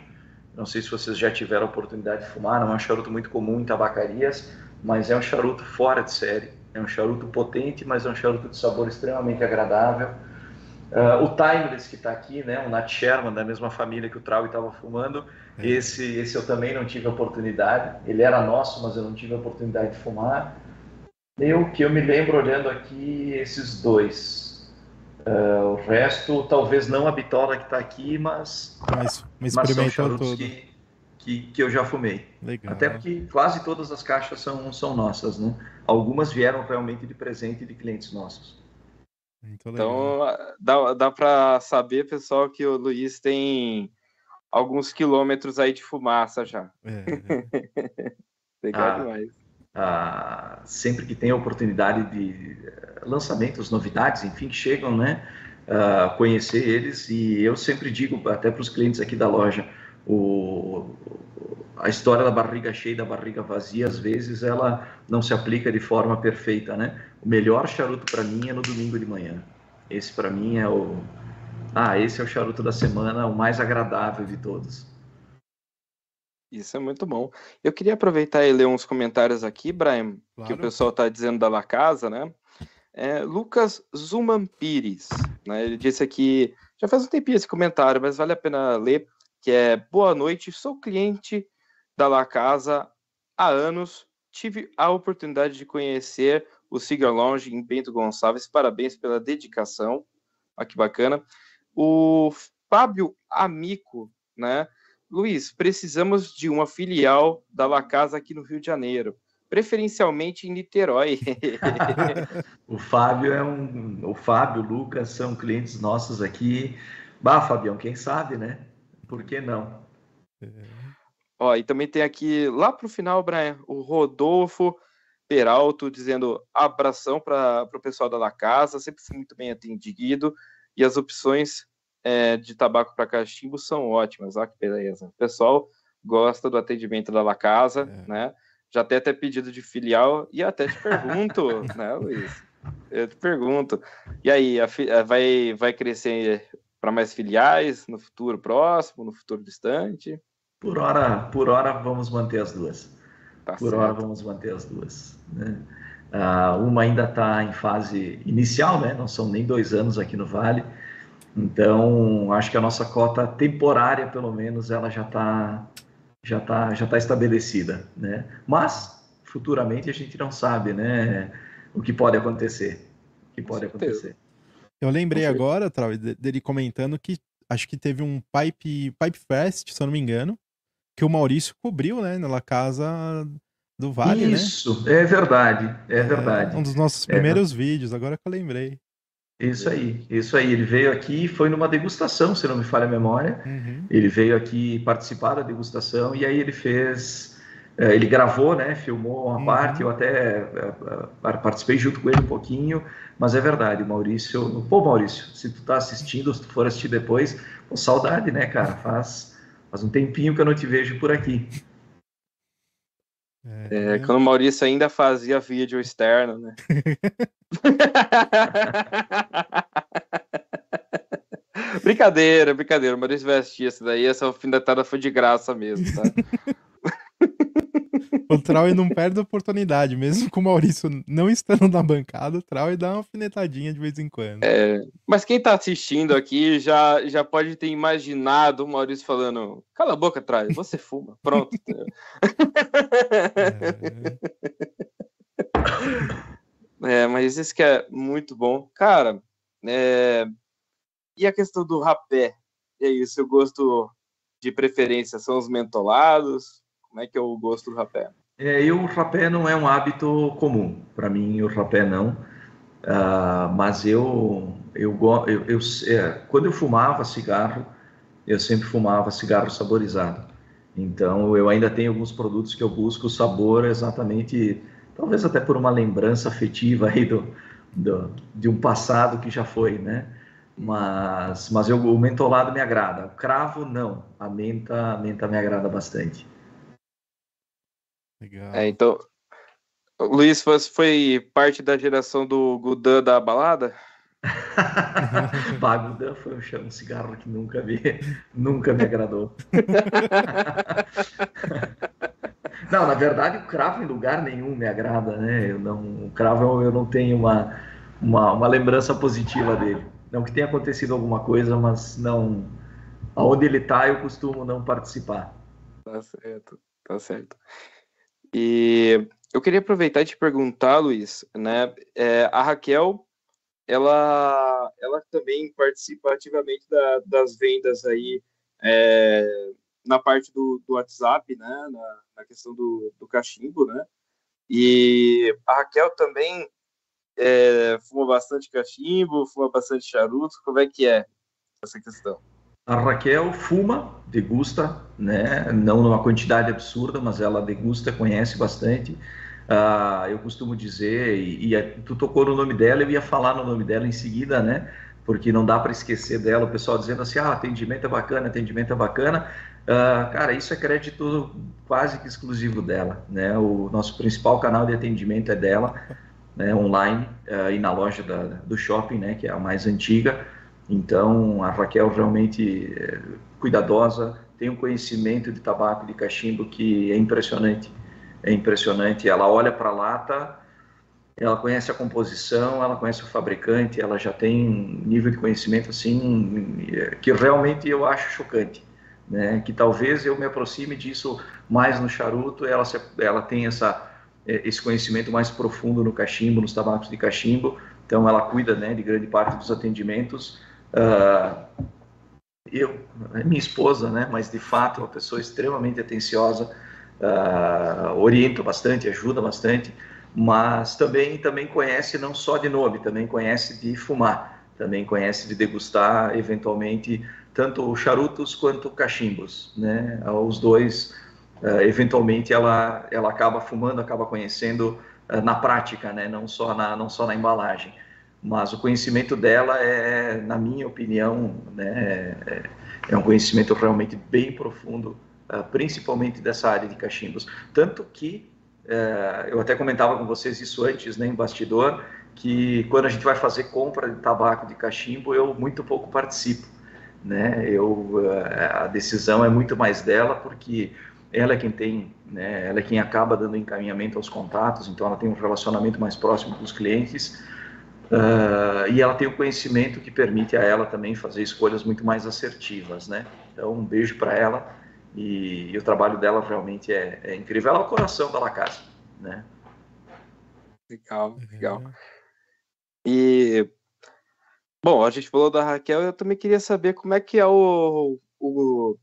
Não sei se vocês já tiveram a oportunidade de fumar, não é um charuto muito comum em tabacarias, mas é um charuto fora de série. É um charuto potente, mas é um charuto de sabor extremamente agradável. Uh, o Timeless que está aqui, né, o Nat Sherman, da mesma família que o Trau estava fumando, é. esse, esse eu também não tive oportunidade. Ele era nosso, mas eu não tive a oportunidade de fumar. Eu que eu me lembro olhando aqui esses dois. Uh, o resto, talvez não a bitola que está aqui, mas, mas, mas, mas são charutos que, que, que, eu já fumei. Legal. Até porque quase todas as caixas são, são nossas, né? Algumas vieram realmente de presente de clientes nossos. Então dá, dá para saber, pessoal, que o Luiz tem alguns quilômetros aí de fumaça já. É, é. Legal ah, demais. Ah, sempre que tem a oportunidade de eh, lançamentos, novidades, enfim, que chegam, né? Ah, conhecer eles. E eu sempre digo até para os clientes aqui da loja o, a história da barriga cheia e da barriga vazia às vezes ela não se aplica de forma perfeita né? O melhor charuto para mim é no domingo de manhã. Esse para mim é o ah esse é o charuto da semana o mais agradável de todos isso é muito bom. Eu queria aproveitar e ler uns comentários aqui, Brian, claro. que o pessoal está dizendo da La Casa, né? É, Lucas Zuman Pires, né? Ele disse aqui, já faz um tempinho esse comentário, mas vale a pena ler, que é Boa noite, sou cliente da La Casa há anos, tive a oportunidade de conhecer o Cigar Lounge em Bento Gonçalves, parabéns pela dedicação, olha que bacana. O Fábio Amico, né? Luiz, precisamos de uma filial da La Casa aqui no Rio de Janeiro, preferencialmente em Niterói. o Fábio é um, o Fábio, o Lucas são clientes nossos aqui. Bah, Fabião, quem sabe, né? Por que não? É. Ó, e também tem aqui lá para o final, Brian, o Rodolfo Peralto dizendo abração para o pessoal da La Casa, sempre muito bem atendido e as opções é, de tabaco para cachimbo são ótimas. Olha que beleza. O pessoal gosta do atendimento da La Casa, é. né? Já tem até pedido de filial e até te pergunto, né, Luiz? Eu te pergunto. E aí, a, a, vai, vai crescer para mais filiais no futuro próximo, no futuro distante? Por hora, por hora vamos manter as duas. Tá por certo. hora vamos manter as duas. Né? Uh, uma ainda está em fase inicial, né? Não são nem dois anos aqui no Vale. Então, acho que a nossa cota temporária, pelo menos, ela já está já tá, já tá estabelecida, né? Mas, futuramente, a gente não sabe, né? O que pode acontecer. O que pode acontecer. Eu lembrei agora, Trau, dele comentando que acho que teve um Pipe, Pipe Fest, se eu não me engano, que o Maurício cobriu, né? Na casa do Vale, Isso, né? Isso, é verdade, é, é verdade. Um dos nossos é primeiros é vídeos, agora que eu lembrei. Isso aí, isso aí. Ele veio aqui, foi numa degustação, se não me falha a memória. Uhum. Ele veio aqui participar da degustação e aí ele fez, eh, ele gravou, né? Filmou uma uhum. parte. Eu até eh, eh, participei junto com ele um pouquinho, mas é verdade, Maurício. Pô, Maurício, se tu tá assistindo, se tu for assistir depois, pô, saudade, né, cara? Faz, faz um tempinho que eu não te vejo por aqui. É, é, quando o Maurício ainda fazia vídeo externo, né? brincadeira, brincadeira. O Maurício assistir essa daí. Essa alfinetada foi de graça mesmo, tá? o Trau não perde a oportunidade, mesmo com o Maurício não estando na bancada, o Trau dá uma alfinetadinha de vez em quando. É, mas quem tá assistindo aqui já, já pode ter imaginado o Maurício falando: cala a boca, Trau, você fuma. Pronto. é. Luiz, esse que é muito bom. Cara, é... e a questão do rapé? E aí, o seu gosto de preferência são os mentolados? Como é que é o gosto do rapé? É, eu, o rapé não é um hábito comum. Para mim, o rapé não. Uh, mas eu, eu, eu, eu é, quando eu fumava cigarro, eu sempre fumava cigarro saborizado. Então, eu ainda tenho alguns produtos que eu busco o sabor exatamente, talvez até por uma lembrança afetiva aí do, do, de um passado que já foi, né? Mas, mas eu, o mentolado me agrada. O cravo, não. A menta, a menta me agrada bastante. Legal. É, então, Luiz, você foi parte da geração do Gudan da balada? bah, Gudan foi um, um cigarro que nunca me, nunca me agradou. não, na verdade, o cravo em lugar nenhum me agrada, né? Eu não, o cravo eu não tenho uma, uma, uma lembrança positiva dele. Não que tenha acontecido alguma coisa, mas não. Aonde ele está, eu costumo não participar. Tá certo, tá certo. E eu queria aproveitar e te perguntar, Luiz, né? É, a Raquel, ela, ela também participa ativamente da, das vendas aí é, na parte do, do WhatsApp, né? Na, na questão do, do cachimbo, né? E a Raquel também é, fuma bastante cachimbo, fuma bastante charuto, como é que é essa questão? A Raquel fuma, degusta, né? não numa quantidade absurda, mas ela degusta, conhece bastante. Uh, eu costumo dizer, e, e, tu tocou no nome dela, eu ia falar no nome dela em seguida, né? Porque não dá para esquecer dela, o pessoal dizendo assim, ah, atendimento é bacana, atendimento é bacana. Uh, cara, isso é crédito quase que exclusivo dela, né? O nosso principal canal de atendimento é dela né, online uh, e na loja da, do shopping, né, que é a mais antiga. Então, a Raquel realmente é cuidadosa, tem um conhecimento de tabaco de cachimbo que é impressionante. É impressionante. Ela olha para a lata, ela conhece a composição, ela conhece o fabricante, ela já tem um nível de conhecimento assim que realmente eu acho chocante. Né? Que talvez eu me aproxime disso mais no charuto, ela, ela tem essa é, esse conhecimento mais profundo no cachimbo, nos tabacos de cachimbo. Então, ela cuida né, de grande parte dos atendimentos. Uh, eu, é minha esposa, né, mas de fato, é uma pessoa extremamente atenciosa, uh, orienta bastante, ajuda bastante, mas também, também conhece não só de nome, também conhece de fumar, também conhece de degustar, eventualmente, tanto charutos quanto cachimbos. Né? Os dois uh, eventualmente ela, ela acaba fumando, acaba conhecendo na prática, né? não, só na, não só na embalagem. Mas o conhecimento dela é, na minha opinião, né, é, é um conhecimento realmente bem profundo, uh, principalmente dessa área de cachimbos. Tanto que, eu até comentava com vocês isso antes, né, em bastidor, que quando a gente vai fazer compra de tabaco de cachimbo, eu muito pouco participo. Né? Eu, a decisão é muito mais dela, porque ela é quem tem, né, ela é quem acaba dando encaminhamento aos contatos, então ela tem um relacionamento mais próximo com os clientes uh, e ela tem o conhecimento que permite a ela também fazer escolhas muito mais assertivas, né? Então, um beijo para ela e, e, o trabalho dela realmente é, é, incrível. Ela é o coração da La Casa, né? Legal, legal. Uhum. E bom, a gente falou da Raquel, eu também queria saber como é que é o, o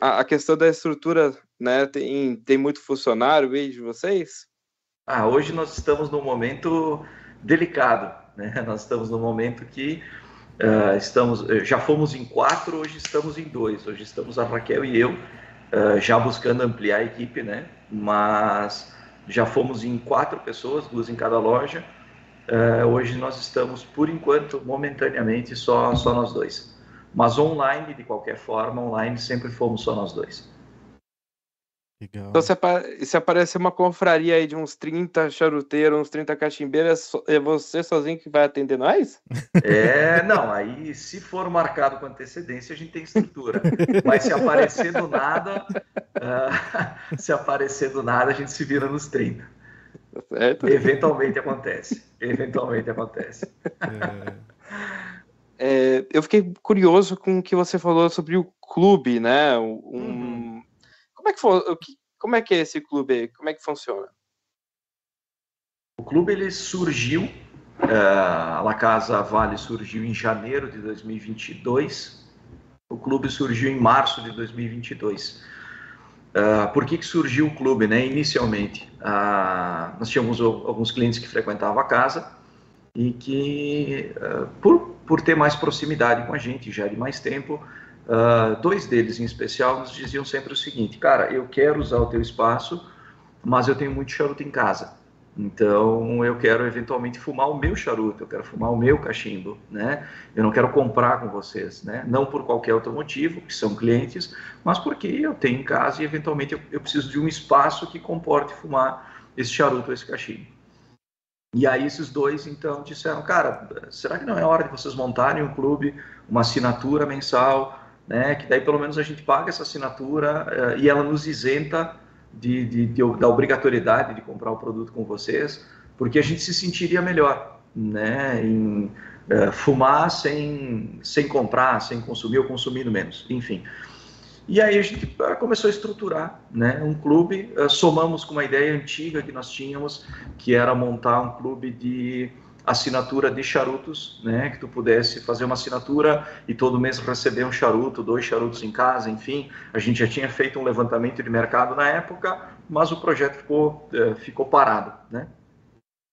a, a questão da estrutura né? Tem, tem muito funcionário aí de vocês? Ah, hoje nós estamos num momento delicado, né? Nós estamos num momento que uh, estamos, eh, já fomos em quatro, hoje estamos em dois. Hoje estamos a Raquel e eu uh, já buscando ampliar a equipe, né? Mas já fomos em quatro pessoas, duas em cada loja. Uh, hoje nós estamos, por enquanto, momentaneamente, só, só nós dois. Mas online, de qualquer forma, online sempre fomos só nós dois. Legal. Então, se, se aparecer uma confraria aí de uns 30 charuteiros, uns 30 cachimbeiros, é, é você sozinho que vai atender nós? É, não, aí se for marcado com antecedência, a gente tem estrutura. Mas se aparecer do nada, uh, se aparecer do nada, a gente se vira nos 30. Tá certo? Eventualmente acontece. Eventualmente acontece. É. É, eu fiquei curioso com o que você falou sobre o clube, né? Um, uhum como é que foi, como é que é esse clube? Como é que funciona? O clube ele surgiu Uh, a La Casa Vale surgiu em janeiro de 2022. O clube surgiu em março de 2022. Uh, por que, que surgiu o clube, né? Inicialmente, uh, nós tínhamos alguns clientes que frequentavam a casa e que, uh, por, por ter mais proximidade com a gente, já de mais tempo, dois deles em especial nos diziam sempre o seguinte: cara, eu quero usar o teu espaço, mas eu tenho muito charuto em casa. Então eu quero eventualmente fumar o meu charuto, eu quero fumar o meu cachimbo, né? Eu não quero comprar com vocês, né? Não por qualquer outro motivo, que são clientes, mas porque eu tenho em casa e eventualmente eu, eu preciso de um espaço que comporte fumar esse charuto, esse cachimbo. E aí esses dois então disseram, cara, será que não é hora de vocês montarem um clube, uma assinatura mensal, né? Que daí pelo menos a gente paga essa assinatura uh, e ela nos isenta de, de, de, da obrigatoriedade de comprar o produto com vocês, porque a gente se sentiria melhor, né, em uh, fumar sem, sem comprar, sem consumir ou consumindo menos, enfim. E aí a gente começou a estruturar né, um clube, somamos com uma ideia antiga que nós tínhamos, que era montar um clube de assinatura de charutos, né, que tu pudesse fazer uma assinatura e todo mês receber um charuto, dois charutos em casa, enfim. A gente já tinha feito um levantamento de mercado na época, mas o projeto ficou, é, ficou parado, né?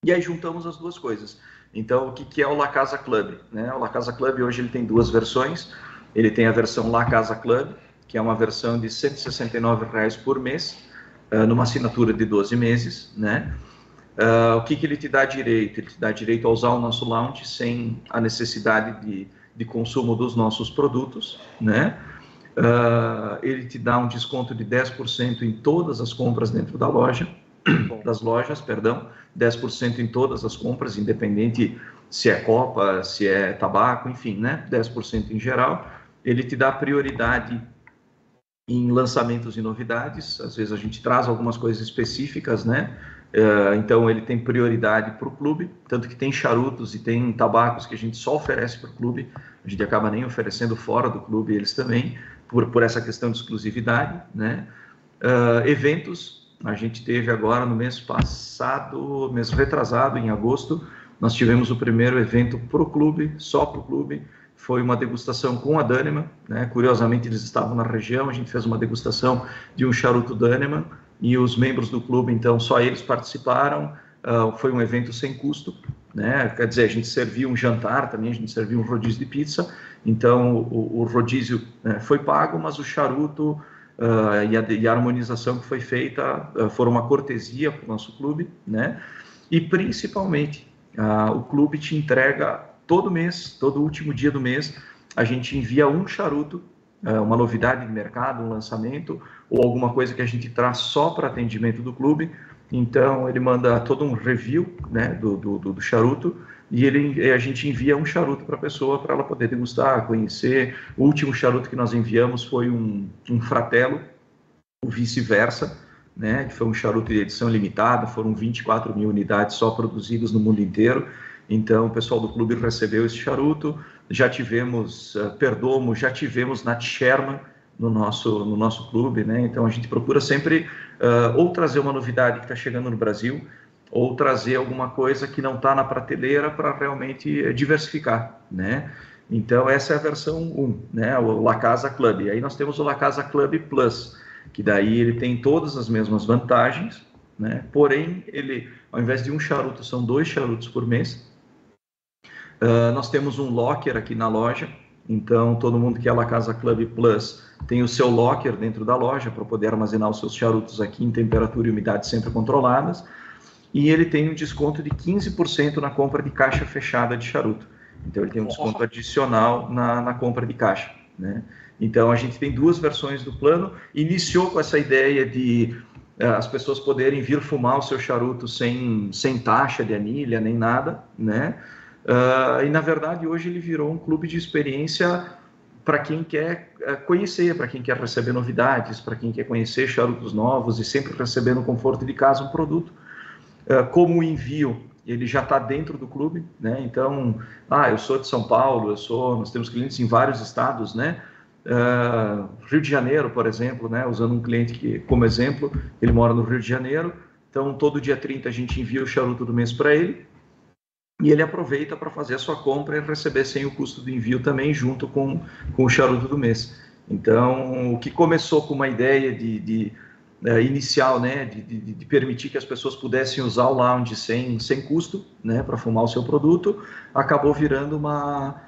E aí juntamos as duas coisas. Então, o que, que é o La Casa Club? Né? O La Casa Club hoje ele tem duas versões. Ele tem a versão La Casa Club, que é uma versão de 169 reais por mês, uh, numa assinatura de 12 meses, né? Uh, o que, que ele te dá direito? Ele te dá direito a usar o nosso lounge sem a necessidade de, de consumo dos nossos produtos, né? Uh, ele te dá um desconto de 10% em todas as compras dentro da loja, das lojas, perdão, 10% em todas as compras, independente se é copa, se é tabaco, enfim, né? 10% em geral. Ele te dá prioridade em lançamentos e novidades. Às vezes a gente traz algumas coisas específicas, né? Uh, então ele tem prioridade para o clube, tanto que tem charutos e tem tabacos que a gente só oferece para o clube, a gente acaba nem oferecendo fora do clube eles também, por, por essa questão de exclusividade, né? Uh, eventos, a gente teve agora no mês passado, mês retrasado, em agosto, nós tivemos o primeiro evento para o clube, só para o clube, foi uma degustação com a Daneman, né? curiosamente eles estavam na região, a gente fez uma degustação de um charuto Daneman, e os membros do clube, então, só eles participaram. Uh, foi um evento sem custo, né? Quer dizer, a gente serviu um jantar também, a gente serviu um rodízio de pizza. Então, o, o rodízio né, foi pago, mas o charuto uh, e, a, e, a, harmonização que foi feita uh, foram uma cortesia para o nosso clube, né? E principalmente, o clube te entrega todo mês, todo último dia do mês, a gente envia um charuto uma novidade de mercado, um lançamento, ou alguma coisa que a gente traz só para atendimento do clube. Então, ele manda todo um review né, do, do, do charuto e ele, a gente envia um charuto para a pessoa para ela poder degustar, conhecer. O último charuto que nós enviamos foi um, um Fratello, o vice-versa, né, que foi um charuto de edição limitada, foram 24 mil unidades só produzidas no mundo inteiro. Então, o pessoal do clube recebeu esse charuto. Já tivemos uh, Perdomo, já tivemos Nat Sherman no nosso, no nosso clube, né? Então, a gente procura sempre uh, ou trazer uma novidade que está chegando no Brasil, ou trazer alguma coisa que não está na prateleira para realmente diversificar, né? Então, essa é a versão 1, né? O La Casa Club. E aí nós temos o La Casa Club Plus, que daí ele tem todas as mesmas vantagens, né? Porém, ele, ao invés de um charuto, são dois charutos por mês, Uh, nós temos um locker aqui na loja, então todo mundo que é La Casa Club Plus tem o seu locker dentro da loja para poder armazenar os seus charutos aqui em temperatura e umidade sempre controladas. E ele tem um desconto de 15% na compra de caixa fechada de charuto. Então ele tem um desconto adicional na, na compra de caixa. Né? Então a gente tem duas versões do plano. Iniciou com essa ideia de uh, as pessoas poderem vir fumar o seu charuto sem, sem taxa de anilha nem nada, né? Uh, e na verdade hoje ele virou um clube de experiência para quem quer uh, conhecer, para quem quer receber novidades, para quem quer conhecer charutos novos e sempre receber no conforto de casa um produto. Uh, como o envio ele já está dentro do clube, né? Então, ah, eu sou de São Paulo, eu sou, nós temos clientes em vários estados, né? Uh, Rio de Janeiro, por exemplo, né? Usando um cliente que, como exemplo, ele mora no Rio de Janeiro, então todo dia 30 a gente envia o charuto do mês para ele e ele aproveita para fazer a sua compra e receber sem o custo do envio também, junto com, com o charuto do mês. Então, o que começou com uma ideia de, de uh, inicial, né, de, de, de, permitir que as pessoas pudessem usar o lounge sem, sem custo, né, para fumar o seu produto, acabou virando uma,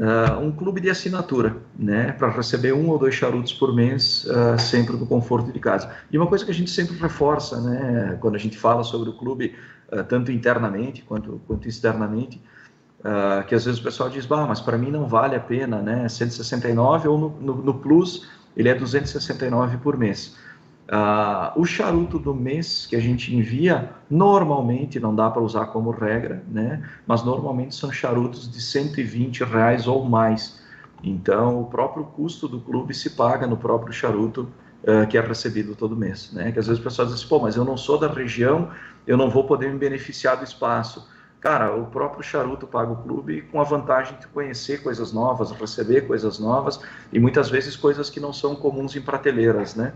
uh, um clube de assinatura, né, para receber um ou dois charutos por mês, uh, sempre no conforto de casa. E uma coisa que a gente sempre reforça, né, quando a gente fala sobre o clube, tanto internamente quanto, quanto externamente, Uh, que às vezes o pessoal diz, bah, mas para mim não vale a pena, né? 169 ou no, no, no, Plus ele é 269 por mês. Uh, o charuto do mês que a gente envia, normalmente, não dá para usar como regra, né? Mas normalmente são charutos de 120 reais ou mais. Então, o próprio custo do clube se paga no próprio charuto uh, que é recebido todo mês, né? Que às vezes o pessoal diz, assim, pô, mas eu não sou da região, eu não vou poder me beneficiar do espaço cara, o próprio charuto paga o clube com a vantagem de conhecer coisas novas, receber coisas novas e muitas vezes coisas que não são comuns em prateleiras, né?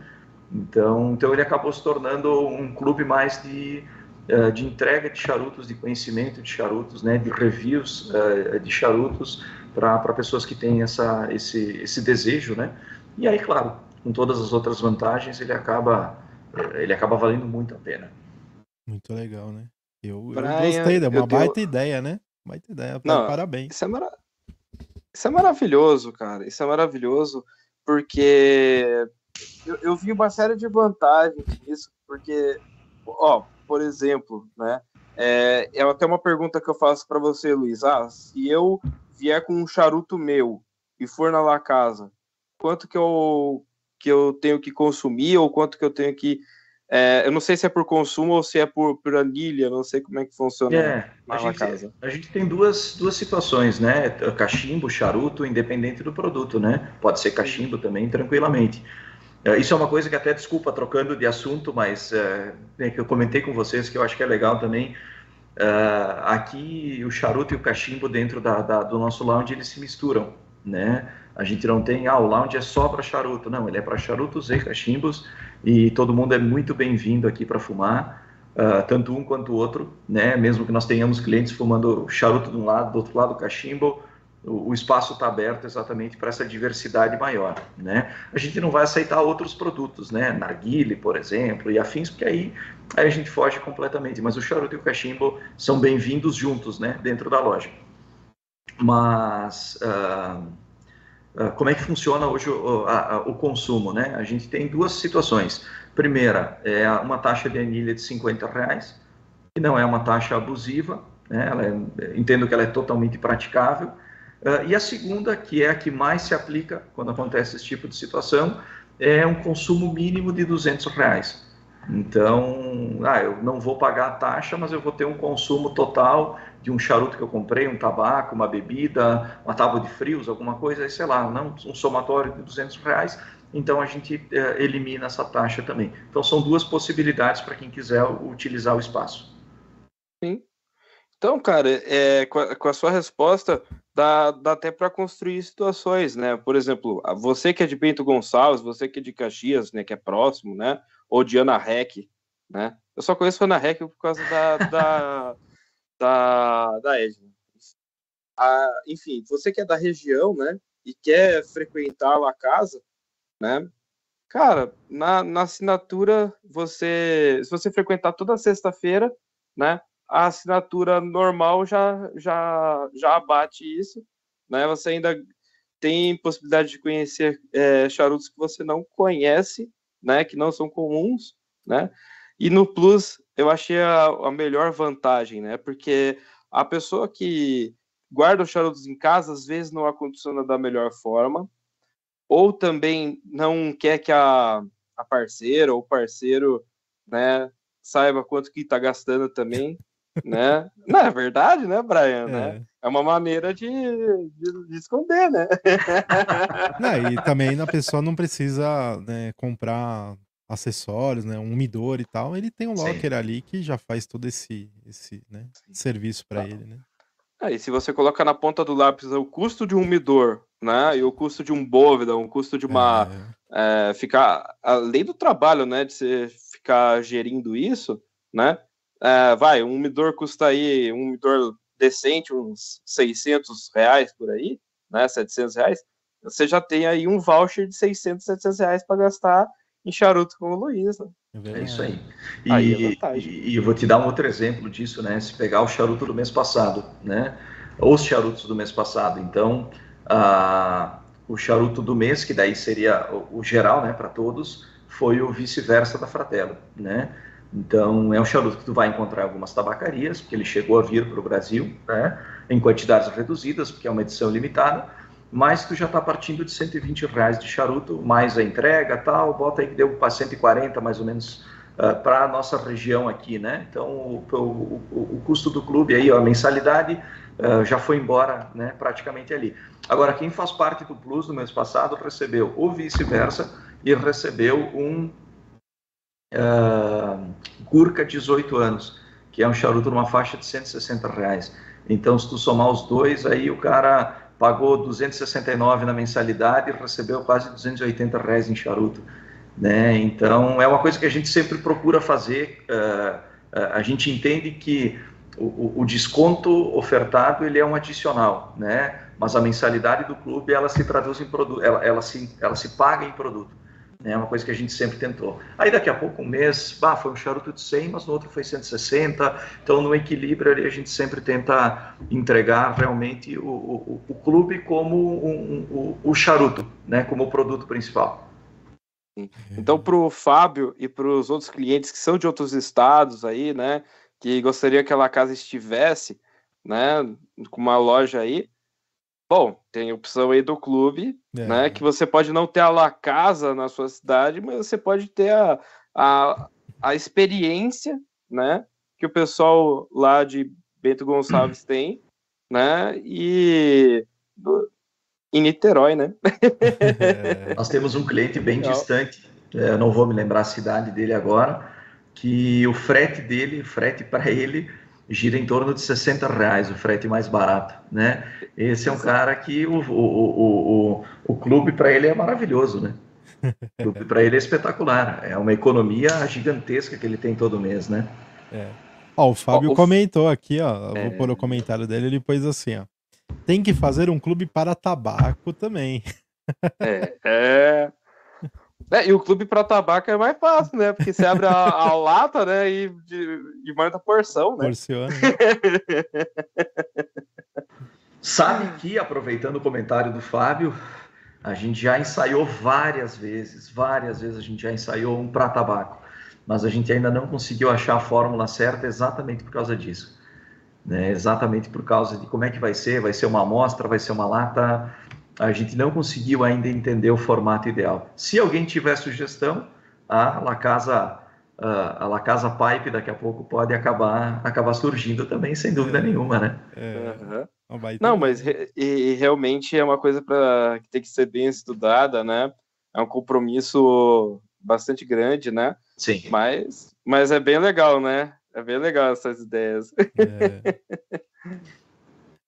Então, então ele acabou se tornando um clube mais de, uh, de entrega de charutos, de conhecimento de charutos, né? De reviews uh, de charutos para pessoas que têm essa, esse, esse desejo, né? E aí, claro, com todas as outras vantagens, ele acaba, ele acaba valendo muito a pena. Muito legal, né? Eu, eu gostei, é uma baita tenho... ideia, né? Baita ideia, Não, parabéns. Isso é, mara... isso é maravilhoso, cara. Isso é maravilhoso, porque eu, eu vi uma série de vantagens nisso, porque, ó, por exemplo, né? É, é até uma pergunta que eu faço para você, Luiz. Ah, se eu vier com um charuto meu e for na La Casa, quanto que eu, que eu tenho que consumir ou quanto que eu tenho que é, eu não sei se é por consumo ou se é por, por anilha, não sei como é que funciona é, a gente, casa. A gente tem duas, duas situações, né? Cachimbo, charuto, independente do produto, né? Pode ser cachimbo também, tranquilamente. É, isso é uma coisa que até, desculpa, trocando de assunto, mas é, que eu comentei com vocês que eu acho que é legal também. Uh, aqui o charuto e o cachimbo dentro da, da, do nosso lounge eles se misturam, né? A gente não tem, ah, o lounge é só para charuto, não, ele é para charutos e cachimbos e todo mundo é muito bem-vindo aqui para fumar, uh, tanto um quanto o outro, né? Mesmo que nós tenhamos clientes fumando charuto de um lado, do outro lado cachimbo, o, o espaço está aberto exatamente para essa diversidade maior, né? A gente não vai aceitar outros produtos, né? Narguile, por exemplo, e afins, porque aí, aí a gente foge completamente. Mas o charuto e o cachimbo são bem-vindos juntos, né? Dentro da loja. Mas uh, como é que funciona hoje o, a, o, consumo, né? A gente tem duas situações. Primeira, é uma taxa de anilha de 50 reais, que não é uma taxa abusiva, né? É, entendo que ela é totalmente praticável. Uh, e a segunda, que é a que mais se aplica quando acontece esse tipo de situação, é um consumo mínimo de 200 reais. Então, ah, eu não vou pagar a taxa, mas eu vou ter um consumo total de um charuto que eu comprei, um tabaco, uma bebida, uma tábua de frios, alguma coisa, sei lá, não, um somatório de 200 reais, então a gente é, elimina essa taxa também. Então são duas possibilidades para quem quiser utilizar o espaço. Sim. Então, cara, é, com, a, com a sua resposta, dá, dá até para construir situações, né? Por exemplo, você que é de Bento Gonçalves, você que é de Caxias, né, que é próximo, né? Ou de Ana Rec, né? Eu só conheço Ana Rec por causa da, da, da, da Edna. Enfim, você que é da região, né, e quer frequentar a casa, né, cara, na, na assinatura, você, se você frequentar toda sexta-feira, né, a assinatura normal já, já, já abate isso, né, você ainda tem possibilidade de conhecer é, charutos que você não conhece, né, que não são comuns, né, e no Plus eu achei a, a melhor vantagem, né? Porque a pessoa que guarda os charutos em casa às vezes não acondiciona da melhor forma, ou também não quer que a, a parceira ou parceiro, né, saiba quanto que está gastando também, né? Não é verdade, né, Brian? Né? É. Né? é uma maneira de, de, de esconder, né? Não, e também a pessoa não precisa né, comprar acessórios, né, um umidor e tal, ele tem um locker Sim. ali que já faz todo esse, esse né, serviço para tá. ele, né? Aí, se você coloca na ponta do lápis o custo de um umidor, né, e o custo de um bóveda, o custo de uma é. É, ficar além do trabalho, né, de você ficar gerindo isso, né, é, vai, um umidor custa aí, um umidor decente, uns 600 reais por aí, né, 700 reais, você já tem aí um voucher de 600, 700 reais para gastar em charuto com o Luiz. Né? É, é isso aí. E, aí é e, e eu vou te dar um outro exemplo disso, né? Se pegar o charuto do mês passado, né? Os charutos do mês passado. Então, o charuto do mês, que daí seria o, o geral, né, para todos, foi o vice-versa da Fratello, né? Então, é um charuto que tu vai encontrar em algumas tabacarias, porque ele chegou a vir para o Brasil, né? Em quantidades reduzidas, porque é uma edição limitada mas tu já está partindo de 120 reais de charuto, mais a entrega tal, bota aí que deu para 140 mais ou menos uh, ah, para a nossa região aqui, né? Então o, o, o, o, custo do clube aí, ó, a mensalidade uh, já foi embora, né? Praticamente ali. Agora quem faz parte do Plus no mês passado recebeu ou vice-versa e recebeu um uh, Gurkha 18 anos, que é um charuto numa faixa de 160 reais. Então se tu somar os dois aí o cara pagou 269 na mensalidade e recebeu quase 280 reais em charuto. Né? Então, é uma coisa que a gente sempre procura fazer. Uh, a gente entende que o, o, desconto ofertado ele é um adicional, né? mas a mensalidade do clube ela se traduz em produto, ela, ela, se, ela se paga em produto. É uma coisa que a gente sempre tentou. Aí daqui a pouco, um mês, bah, foi um charuto de 100, mas no outro foi 160. Então, no equilíbrio ali, a gente sempre tenta entregar realmente o, o, o clube como um, um, o, charuto, né, como o produto principal. Então, para o Fábio e para os outros clientes que são de outros estados aí, né, que gostaria que aquela casa estivesse, né, com uma loja aí, Bom, tem a opção aí do clube, é. né? Que você pode não ter a La Casa na sua cidade, mas você pode ter a, a, a experiência, né? Que o pessoal lá de Bento Gonçalves tem, né? E em Niterói, né? É. Nós temos um cliente bem Legal. distante, é, eu não vou me lembrar a cidade dele agora, que o frete dele, frete para ele gira em torno de 60 reais, o frete mais barato, né? Esse é um cara que o, o, o, o, o clube para ele é maravilhoso, né? O clube para ele é espetacular, é uma economia gigantesca que ele tem todo mês, né? É. Ó, o Fábio ó, comentou aqui, ó, é... vou pôr o comentário dele, ele pôs assim, ó, tem que fazer um clube para tabaco também. É, é... É, e o clube para tabaco é mais fácil, né? Porque você abre a, a lata, né? E, de, e manda porção, né? Porciona. Sabe que, aproveitando o comentário do Fábio, a gente já ensaiou várias vezes, várias vezes a gente já ensaiou um para tabaco, mas a gente ainda não conseguiu achar a fórmula certa exatamente por causa disso. Né? Exatamente por causa de como é que vai ser, vai ser uma amostra, vai ser uma lata, a gente não conseguiu ainda entender o formato ideal. Se alguém tiver sugestão, a La Casa, a La Casa Pipe daqui a pouco pode acabar, acabar surgindo também, sem dúvida é, nenhuma, né? É. Uhum. Não, mas re, e, realmente é uma coisa para que tem que ser bem estudada, né? É um compromisso bastante grande, né? Sim. Mas, mas é bem legal, né? É bem legal essas ideias. É.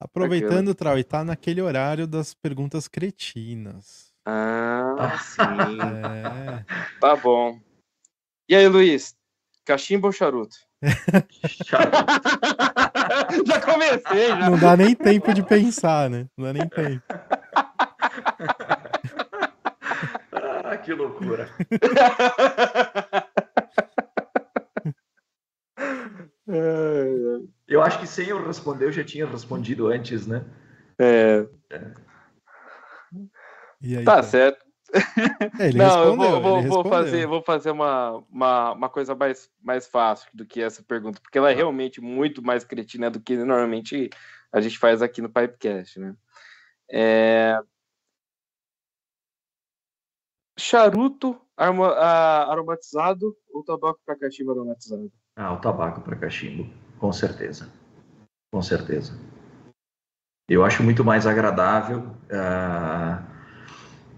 Aproveitando, Trau, e tá naquele horário das perguntas cretinas. Ah, sim. É. Tá bom. E aí, Luiz? Cachimbo ou charuto? já comecei, já. Não dá nem tempo de pensar, né? Não dá nem tempo. ah, que loucura. Eu acho que sem eu responder, eu já tinha respondido antes, né? É. é. Aí, tá, tá, certo. É, Não, eu vou, vou, vou fazer, vou fazer uma, uma, uma, coisa mais, mais fácil do que essa pergunta, porque ela é tá. realmente muito mais cretina do que normalmente a gente faz aqui no Pipecast, né? É... Charuto arma, aromatizado ou tabaco para cachimbo aromatizado? Ah, o tabaco para cachimbo. Com certeza. Com certeza. Eu acho muito mais agradável. Uh,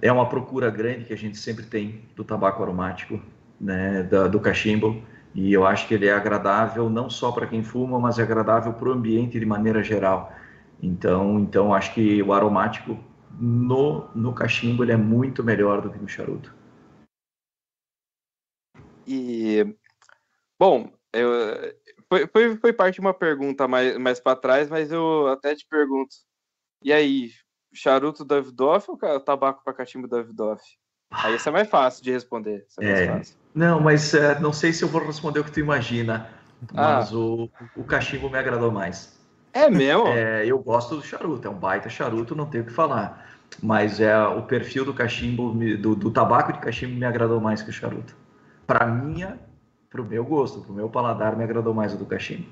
é uma procura grande que a gente sempre tem do tabaco aromático, né, da, do cachimbo. E eu acho que ele é agradável não só para quem fuma, mas é agradável para o ambiente de maneira geral. Então, então acho que o aromático no, no cachimbo ele é muito melhor do que no charuto. E bom, eu, foi, foi, foi parte de uma pergunta mais, mais para trás, mas eu até te pergunto. E aí, charuto Davidoff ou tabaco para cachimbo Davidoff? Aí isso é mais fácil de responder. É é, não, mas uh, não sei se eu vou responder o que tu imagina. Mas ah. o, o cachimbo me agradou mais. É mesmo? É, eu gosto do charuto, é um baita charuto, não tenho o que falar. Mas é o perfil do cachimbo, do, do tabaco de cachimbo me agradou mais que o charuto. Para minha, para o meu gosto, para o meu paladar, me agradou mais o do cachimbo.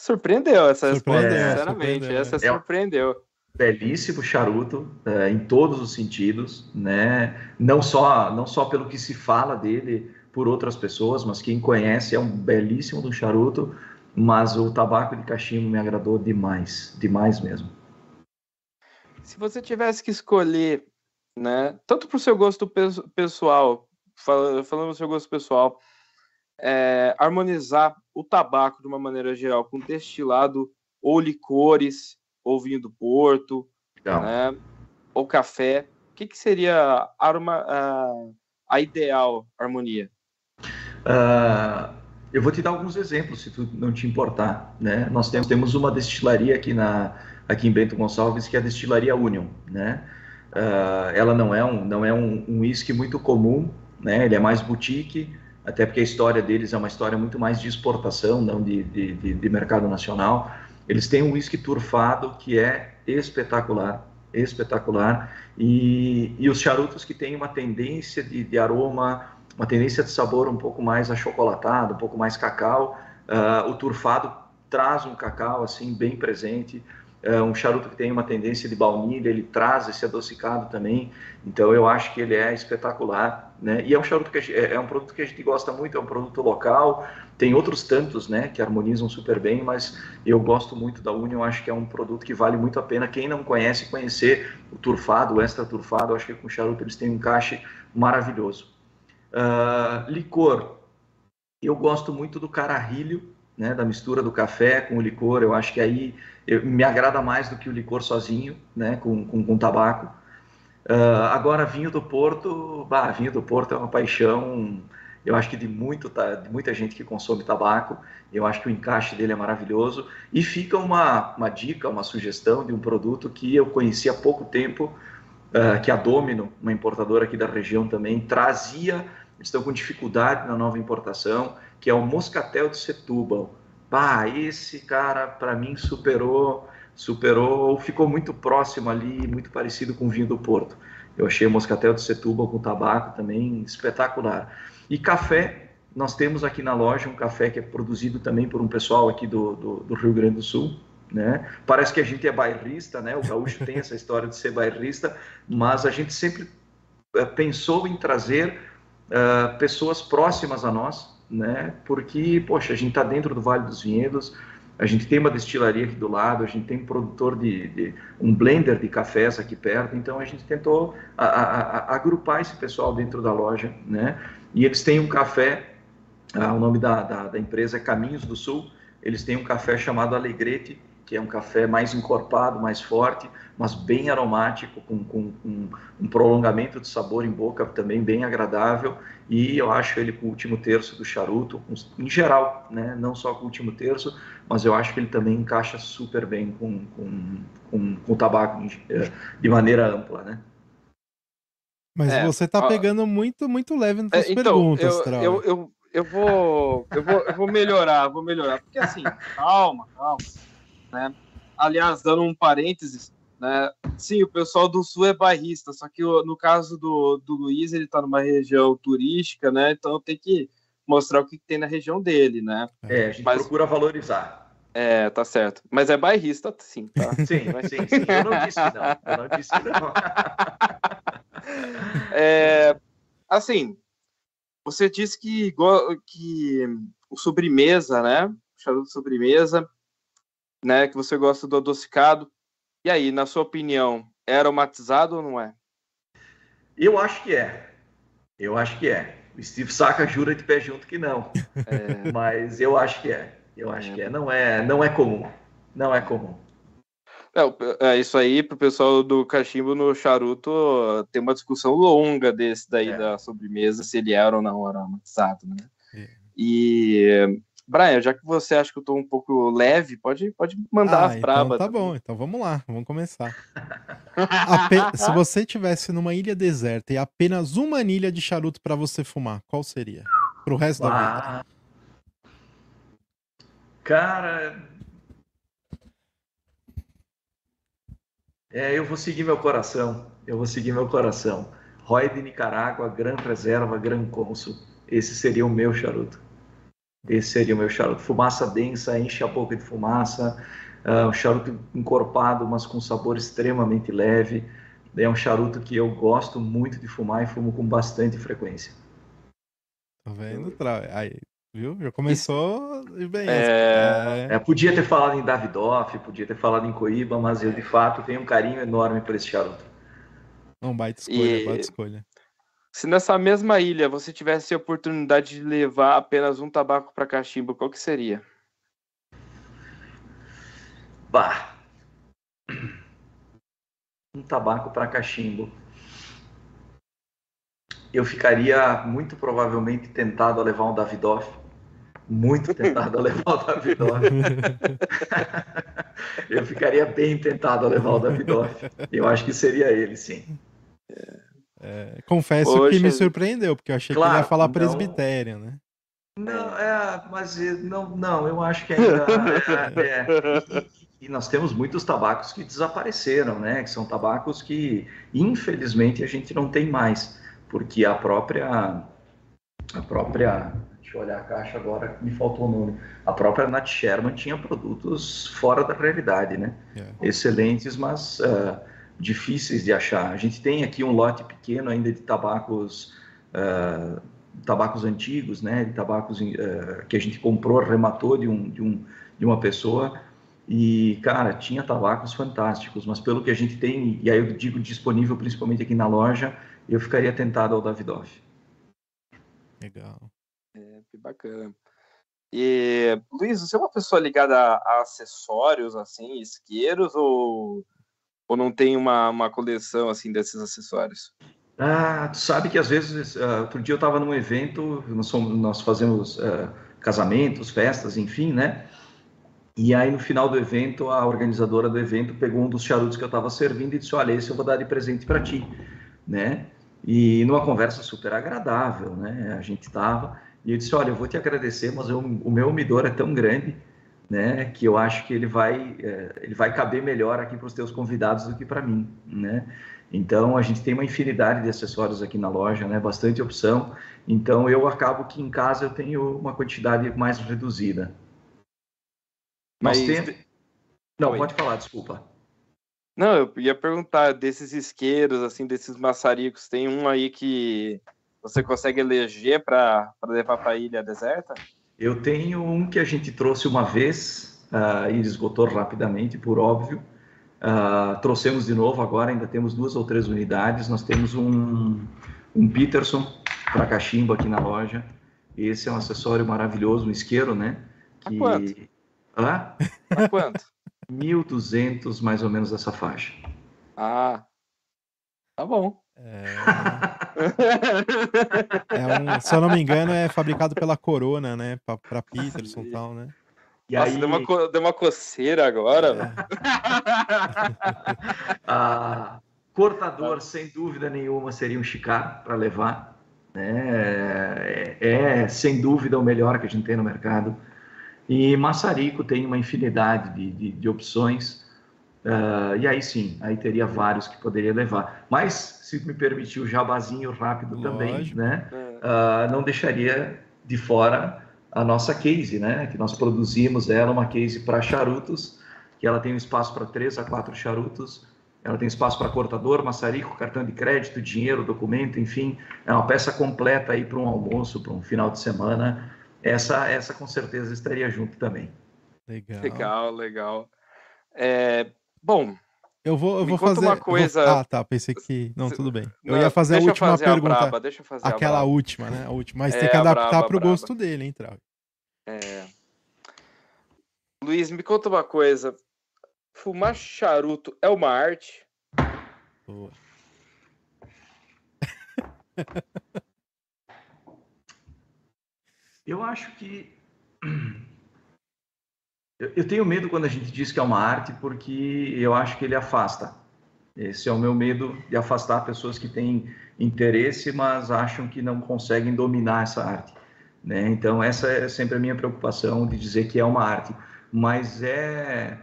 Surpreendeu essa resposta, sinceramente. Surpreendeu. Essa é surpreendeu belíssimo charuto é, em todos os sentidos, né? Não só não só pelo que se fala dele por outras pessoas, mas quem conhece é um belíssimo do charuto. Mas o tabaco de cachimbo me agradou demais, demais mesmo. Se você tivesse que escolher, né, tanto para o seu gosto pessoal, falando do seu gosto pessoal, é, harmonizar o tabaco de uma maneira geral com destilado ou licores ou vinho do Porto, né? ou café. O que, que seria a, a, a ideal harmonia? Uh, eu vou te dar alguns exemplos, se tu não te importar. Né? Nós temos, temos uma destilaria aqui, na, aqui em Bento Gonçalves, que é a Destilaria Union. Né? Uh, ela não é um não é um, um whisky muito comum, né? ele é mais boutique, até porque a história deles é uma história muito mais de exportação, não de, de, de, de mercado nacional. Eles têm um whisky turfado que é espetacular, espetacular. E, e os charutos que têm uma tendência de, de, aroma, uma tendência de sabor um pouco mais achocolatado, um pouco mais cacau. Uh, o turfado traz um cacau assim bem presente. Uh, um charuto que tem uma tendência de baunilha, ele traz esse adocicado também. Então eu acho que ele é espetacular, né? E é um charuto que é, é um produto que a gente gosta muito, é um produto local. Tem outros tantos, né, que harmonizam super bem, mas eu gosto muito da Union, acho que é um produto que vale muito a pena. Quem não conhece, conhecer o turfado, o extra turfado, acho que com charuto eles têm um encaixe maravilhoso. Uh, licor, eu gosto muito do cararrilho, né, da mistura do café com o licor, eu acho que aí eu, me agrada mais do que o licor sozinho, né, com, com, com tabaco. Uh, agora, vinho do Porto, bah, vinho do Porto é uma paixão eu acho que de, muito, de muita gente que consome tabaco, eu acho que o encaixe dele é maravilhoso. E fica uma, uma dica, uma sugestão de um produto que eu conheci há pouco tempo, uh, que a Domino, uma importadora aqui da região também, trazia, estão com dificuldade na nova importação, que é o Moscatel de Setúbal. Bah, esse cara, para mim, superou, superou, ficou muito próximo ali, muito parecido com o vinho do Porto. Eu achei o Moscatel de Setúbal com tabaco também espetacular. E café, nós temos aqui na loja um café que é produzido também por um pessoal aqui do, do, do Rio Grande do Sul. Né? Parece que a gente é bairrista, né? O gaúcho tem essa história de ser bairrista, mas a gente sempre uh, pensou em trazer uh, pessoas próximas a nós, né? Porque, poxa, a gente está dentro do Vale dos Vinhedos, a gente tem uma destilaria aqui do lado, a gente tem um produtor de, de um blender de cafés aqui perto, então a gente tentou a, a, a, agrupar esse pessoal dentro da loja, né? E eles têm um café, ah, o nome da, da, da, empresa é Caminhos do Sul, eles têm um café chamado Alegrete, que é um café mais encorpado, mais forte, mas bem aromático, com, com, com, um prolongamento de sabor em boca também bem agradável. E eu acho ele com o último terço do charuto, em geral, né? não só com o último terço, mas eu acho que ele também encaixa super bem com, com, com, com o tabaco eh, de maneira ampla. Né? Mas é, você tá ó, pegando muito, muito leve nas é, então, perguntas, eu, eu, eu, eu, vou, eu, vou, eu vou melhorar, vou melhorar. Porque assim, calma, calma. Né? Aliás, dando um parênteses, né? Sim, o pessoal do sul é bairrista, só que no caso do, do Luiz, ele tá numa região turística, né? Então tem que mostrar o que, que tem na região dele, né? É, a gente Mas, procura valorizar. É, tá certo. Mas é bairrista, sim, tá? Sim, Mas... sim, sim. Eu não disse que não. Eu não disse que não. É, assim, você disse que, que o sobremesa, né? O charuto sobremesa, né? Que você gosta do adocicado. E aí, na sua opinião, é aromatizado ou não é? Eu acho que é. Eu acho que é. O Steve Saka jura de pé junto que não. É... Mas eu acho que é. Eu acho é. que é. Não é, não é comum. Não é comum. É, é isso aí, pro pessoal do cachimbo no charuto, tem uma discussão longa desse daí é. da sobremesa, se ele era ou não aromatizado, né? É. E Brian, já que você acha que eu tô um pouco leve, pode, pode mandar Ah, as então brabas. tá bom, então vamos lá, vamos começar. Ape- Se você tivesse numa ilha deserta e apenas uma anilha de charuto pra você fumar, qual seria? Pro resto da vida. Cara. É, eu vou seguir meu coração. Eu vou seguir meu coração. Roy de Nicarágua, Gran Reserva, Gran Consul. Esse seria o meu charuto. Esse seria o meu charuto. Fumaça densa, enche a boca de fumaça. ah, um charuto encorpado, mas com sabor extremamente leve. É um charuto que eu gosto muito de fumar e fumo com bastante frequência. Tá vendo? Aí, viu? Já começou bem. É. É, É, podia ter falado em Davidoff, podia ter falado em Coíba, mas eu de fato tenho um carinho enorme por esse charuto. Não, baita escolha, E- baita escolha. Se nessa mesma ilha você tivesse a oportunidade de levar apenas um tabaco para cachimbo, qual que seria? Bah! Um tabaco para cachimbo. Eu ficaria muito provavelmente tentado a levar um Davidoff. Muito tentado a levar o Davidoff. Eu ficaria bem tentado a levar o Davidoff. Eu acho que seria ele, sim. É, confesso Poxa. que me surpreendeu, porque eu achei que ele ia Claro, falar não. presbitério, né? Não, é, mas eh, não, não, eu acho que ainda é, é. E, e nós temos muitos tabacos que desapareceram, né? Que são tabacos que, infelizmente, a gente não tem mais, porque a própria, a própria, deixa eu olhar a caixa agora, me faltou o nome. A própria Nat Sherman tinha produtos fora da realidade, né? É. Excelentes, mas ah, difíceis de achar. A gente tem aqui um lote pequeno ainda de tabacos ah, tabacos antigos, né, de tabacos eh, que a gente comprou, rematou de, um, de, um, de uma pessoa, e, cara, tinha tabacos fantásticos, mas pelo que a gente tem, e aí eu digo disponível principalmente aqui na loja, eu ficaria tentado ao Davidoff. Legal. É, que bacana. E, Luiz, você é uma pessoa ligada a, a acessórios, assim, isqueiros, ou, ou não tem uma, uma coleção, assim, desses acessórios? Ah, tu sabe que às vezes, ah, outro dia eu estava num evento, nós, somos, nós fazemos ah, casamentos, festas, enfim, né? E aí no final do evento, a organizadora do evento pegou um dos charutos que eu estava servindo e disse: Olha, esse eu vou dar de presente para ti, né? E numa conversa super agradável, né? A gente estava e eu disse: Olha, eu vou te agradecer, mas eu- o meu umidor é tão grande, né? Que eu acho que ele vai, eh, ele vai caber melhor aqui para os teus convidados do que para mim, né? Então a gente tem uma infinidade de acessórios aqui na loja, né? Bastante opção. Então eu acabo que em casa eu tenho uma quantidade mais reduzida. Mas- temos... Não, Oi. pode falar, desculpa. Não, eu ia perguntar desses isqueiros, assim, desses maçaricos, tem um aí que você consegue eleger para levar para a ilha deserta? Eu tenho um que a gente trouxe uma vez ah, e esgotou rapidamente, por óbvio. Ah, trouxemos de novo agora, ainda temos duas ou três unidades. Nós temos um, um Peterson para cachimbo aqui na loja. Esse é um acessório maravilhoso, um isqueiro, né? A quanto? Hã? A quanto? 1.200 mais ou menos essa faixa. ah, tá bom. É, é um- se eu não me engano, é fabricado pela Corona, né? Pra, pra Peterson e tal, né? E Nossa, aí, deu, uma, deu uma coceira agora. velho. a cortador, sem dúvida nenhuma, seria um Chicar para levar. Né? É, é, sem dúvida, o melhor que a gente tem no mercado. E maçarico tem uma infinidade de, de, de opções. Ah, e aí sim, aí teria vários que poderia levar. Mas, se me permitir o jabazinho rápido também, Lógico. né? É. Ah, não deixaria de fora a nossa case, né? Que nós produzimos ela, uma case para charutos, que ela tem um espaço para três a quatro charutos, ela tem espaço para cortador, maçarico, cartão de crédito, dinheiro, documento, enfim, é uma peça completa aí para um almoço, para um final de semana. Essa, essa com certeza estaria junto também. Legal. Legal, legal. É, bom, Eu vou, eu Me vou conta fazer. uma vou- coisa- Ah, tá. Pensei que. Não, tudo bem. Eu não, ia fazer a última fazer pergunta. braba, deixa eu fazer a aquela braba. última, né? A última. Mas É, tem que a adaptar braba, pro braba. gosto dele, hein, Trau? É. Luiz, me conta uma coisa. Fumar charuto é uma arte? Boa. Eu acho que Eu, eu tenho medo quando a gente diz que é uma arte, porque eu acho que ele afasta. Esse é o meu medo de afastar pessoas que têm interesse, mas acham que não conseguem dominar essa arte. Né? Então, essa é sempre a minha preocupação de dizer que é uma arte. Mas é,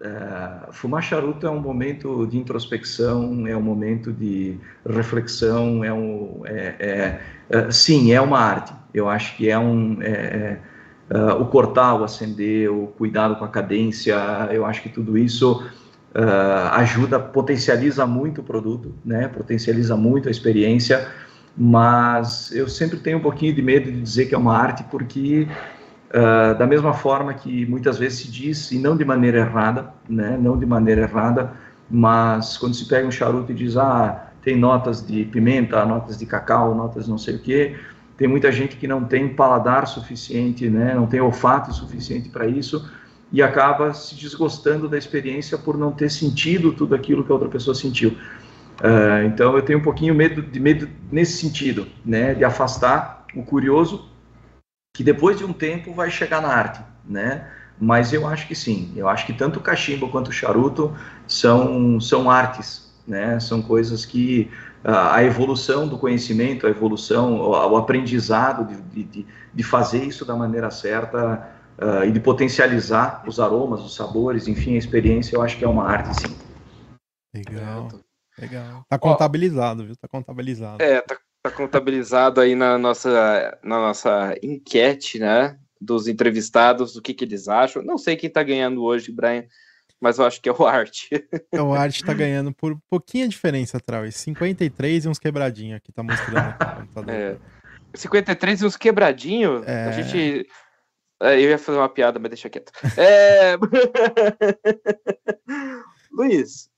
é. fumar charuto é um momento de introspecção, é um momento de reflexão, é um. É, é, é sim, é uma arte. Eu acho que é um. É, é, o cortar, o acender, o cuidado com a cadência, eu acho que tudo isso uh, ajuda, potencializa muito o produto, né? Potencializa muito a experiência, mas eu sempre tenho um pouquinho de medo de dizer que é uma arte, porque uh, da mesma forma que muitas vezes se diz, e não de maneira errada, né? Não de maneira errada, mas quando se pega um charuto e diz, ah, tem notas de pimenta, notas de cacau, notas não sei o quê, tem muita gente que não tem paladar suficiente, né? Não tem olfato suficiente para isso e acaba se desgostando da experiência por não ter sentido tudo aquilo que a outra pessoa sentiu. Uh, então eu tenho um pouquinho medo de medo nesse sentido, né, de afastar o curioso que depois de um tempo vai chegar na arte, né? Mas eu acho que sim, eu acho que tanto o cachimbo quanto o charuto são são artes, né? São coisas que a evolução do conhecimento, a evolução, o, aprendizado de, de, de fazer isso da maneira certa uh, e de potencializar os aromas, os sabores, enfim, a experiência, eu acho que é uma arte, sim. Legal. Legal. Tá contabilizado, viu? Tá contabilizado. É, tá, tá contabilizado aí na nossa, na nossa enquete, né? Dos entrevistados, do que, que eles acham. Não sei quem tá ganhando hoje, Brian, mas eu acho que é o Art. É, o Art tá ganhando por pouquinha diferença, Trau. 53 e uns quebradinhos aqui, tá mostrando aqui É. 53 e uns quebradinhos. É... A gente é, eu ia fazer uma piada, mas deixa quieto. É... Luiz,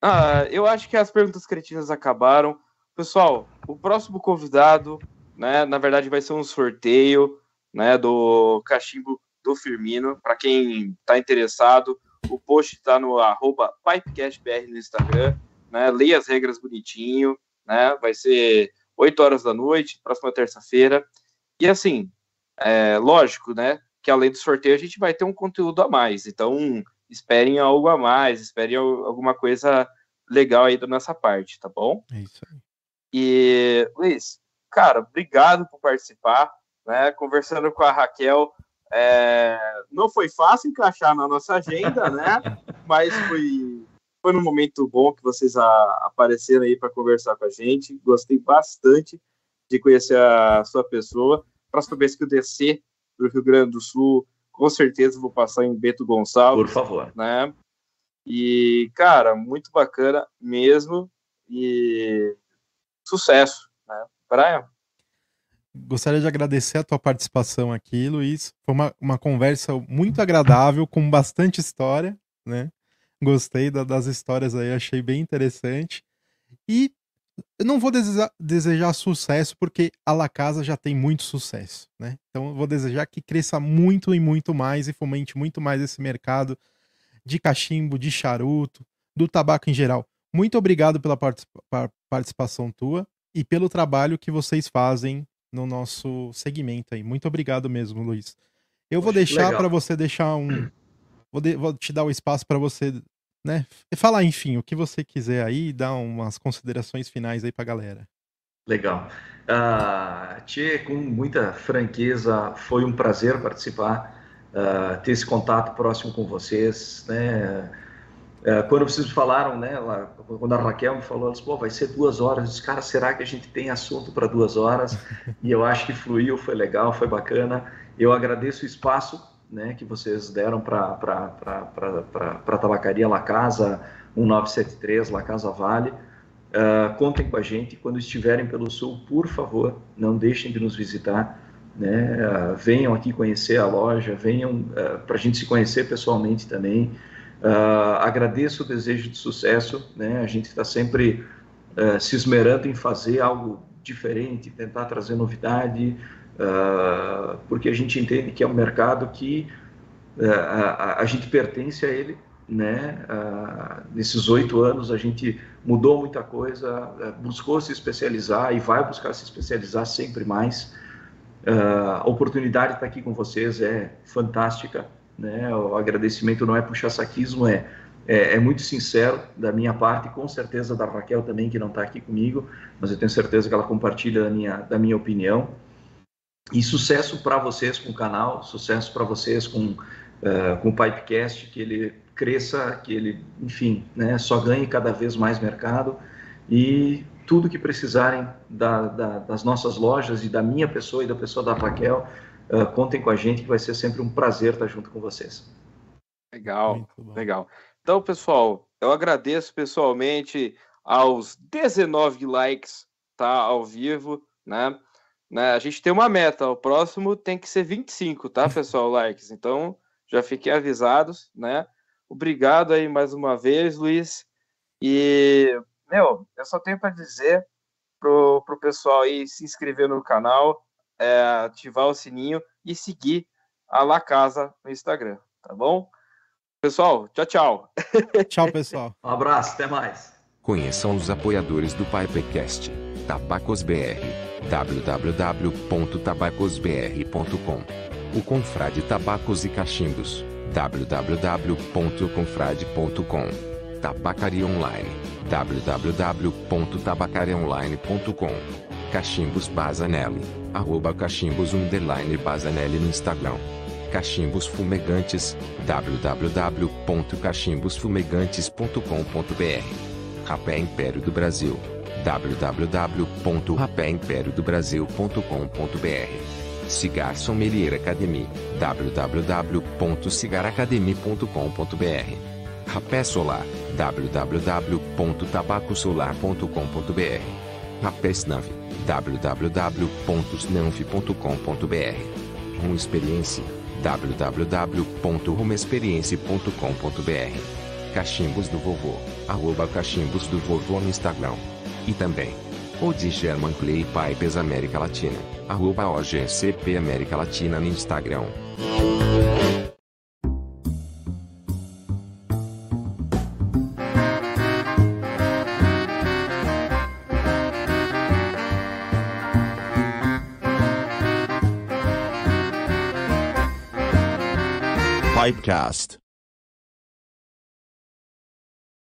ah, eu acho que as perguntas cretinas acabaram. Pessoal, o próximo convidado, né, na verdade, vai ser um sorteio né, do cachimbo do Firmino. Para quem está interessado, o post está no arroba PipecastBR no Instagram. Né, leia as regras bonitinho. Né, vai ser 8 horas da noite, próxima terça-feira. E assim, é, lógico, né? Que além do sorteio a gente vai ter um conteúdo a mais. Então, esperem algo a mais, esperem alguma coisa legal aí da nossa parte, tá bom? É isso aí. E, Luiz, cara, obrigado por participar. Né? Conversando com a Raquel, é, não foi fácil encaixar na nossa agenda, né? Mas foi, foi um momento bom que vocês a, apareceram aí para conversar com a gente. Gostei bastante de conhecer a sua pessoa próxima vez que eu descer para o Rio Grande do Sul, com certeza vou passar em Beto Gonçalves. Por favor. Né? E, cara, muito bacana mesmo. E sucesso, né? Brian? Gostaria de agradecer a tua participação aqui, Luiz. Foi uma, uma conversa muito agradável, com bastante história, né? Gostei da, das histórias aí, achei bem interessante. E eu não vou desejar, desejar, sucesso porque a La Casa já tem muito sucesso, né? Então eu vou desejar que cresça muito e muito mais e fomente muito mais esse mercado de cachimbo, de charuto, do tabaco em geral. Muito obrigado pela participação tua e pelo trabalho que vocês fazem no nosso segmento aí. Muito obrigado mesmo, Luiz. Eu vou deixar para você deixar um. Vou, de, vou te dar o espaço para você né? Falar, enfim, o que você quiser aí, dar umas considerações finais aí pra galera. Legal. Uh, Tchê, com muita franqueza, foi um prazer participar, uh, ter esse contato próximo com vocês, né? Uh, quando vocês falaram, né, lá, quando a Raquel me falou, ela disse, pô, vai ser duas horas, eu disse, cara, será que a gente tem assunto para duas horas? e eu acho que fluiu, foi legal, foi bacana. Eu agradeço o espaço né, que vocês deram para a tabacaria La Casa 1973, La Casa Vale. Uh, contem com a gente quando estiverem pelo Sul, por favor, não deixem de nos visitar. Né? Uh, venham aqui conhecer a loja, venham uh, para a gente se conhecer pessoalmente também. Agradeço o desejo de sucesso, né? a gente está sempre se esmerando em fazer algo diferente, tentar trazer novidade, uh, porque a gente entende que é um mercado que uh, a, a, gente pertence a ele, né? Uh, nesses oito anos a gente mudou muita coisa, buscou se especializar e vai buscar se especializar sempre mais. a oportunidade de estar aqui com vocês é fantástica, né? O agradecimento não é puxar saquismo, é, é, é, muito sincero da minha parte, com certeza da Raquel também, que não está aqui comigo, mas eu tenho certeza que ela compartilha da minha, da minha opinião. E sucesso para vocês com o canal, sucesso para vocês com, uh, com o Pipecast, que ele cresça, que ele, enfim, né, só ganhe cada vez mais mercado e tudo que precisarem da, da, das nossas lojas e da minha pessoa e da pessoa da Raquel, uh, contem com a gente que vai ser sempre um prazer estar junto com vocês. Legal, legal. Então, pessoal, eu agradeço pessoalmente aos 19 likes, tá, ao vivo, né? né? A gente tem uma meta, o próximo tem que ser 25, tá, pessoal, likes. Então, já fiquem avisados, né? Obrigado aí mais uma vez, Luiz. E, meu, eu só tenho para dizer pro, pro pessoal aí se inscrever no canal, é, ativar o sininho e seguir a La Casa no Instagram, tá bom? Pessoal, tchau, tchau. Tchau, pessoal. Um abraço, até mais. Conheçam os apoiadores do Pipecast. Tabacos BR. www.tabacosbr.com. O Confrade Tabacos e Cachimbos. www.confrade.com. Tabacaria Online. www.tabacariaonline.com. Cachimbos Bazanelli. Arroba cachimbos underline Bazanelli no Instagram. Cachimbos Fumegantes, www.cachimbosfumegantes.com.br. Rapé Império do Brasil, www.rapéimperiodobrasil.com.br. Cigar Sommelier Academy, www.cigaracademy.com.br. Rapé Solar, www.tabacosolar.com.br. Rapé Snanf, www.snanf.com.br. Rum Experiência www.rumexperience.com.br Cachimbos do Vovô, arroba Cachimbos do Vovô no Instagram. E também, o de German Clay Pipes América Latina, arroba OGCP América Latina no Instagram. Pipecast.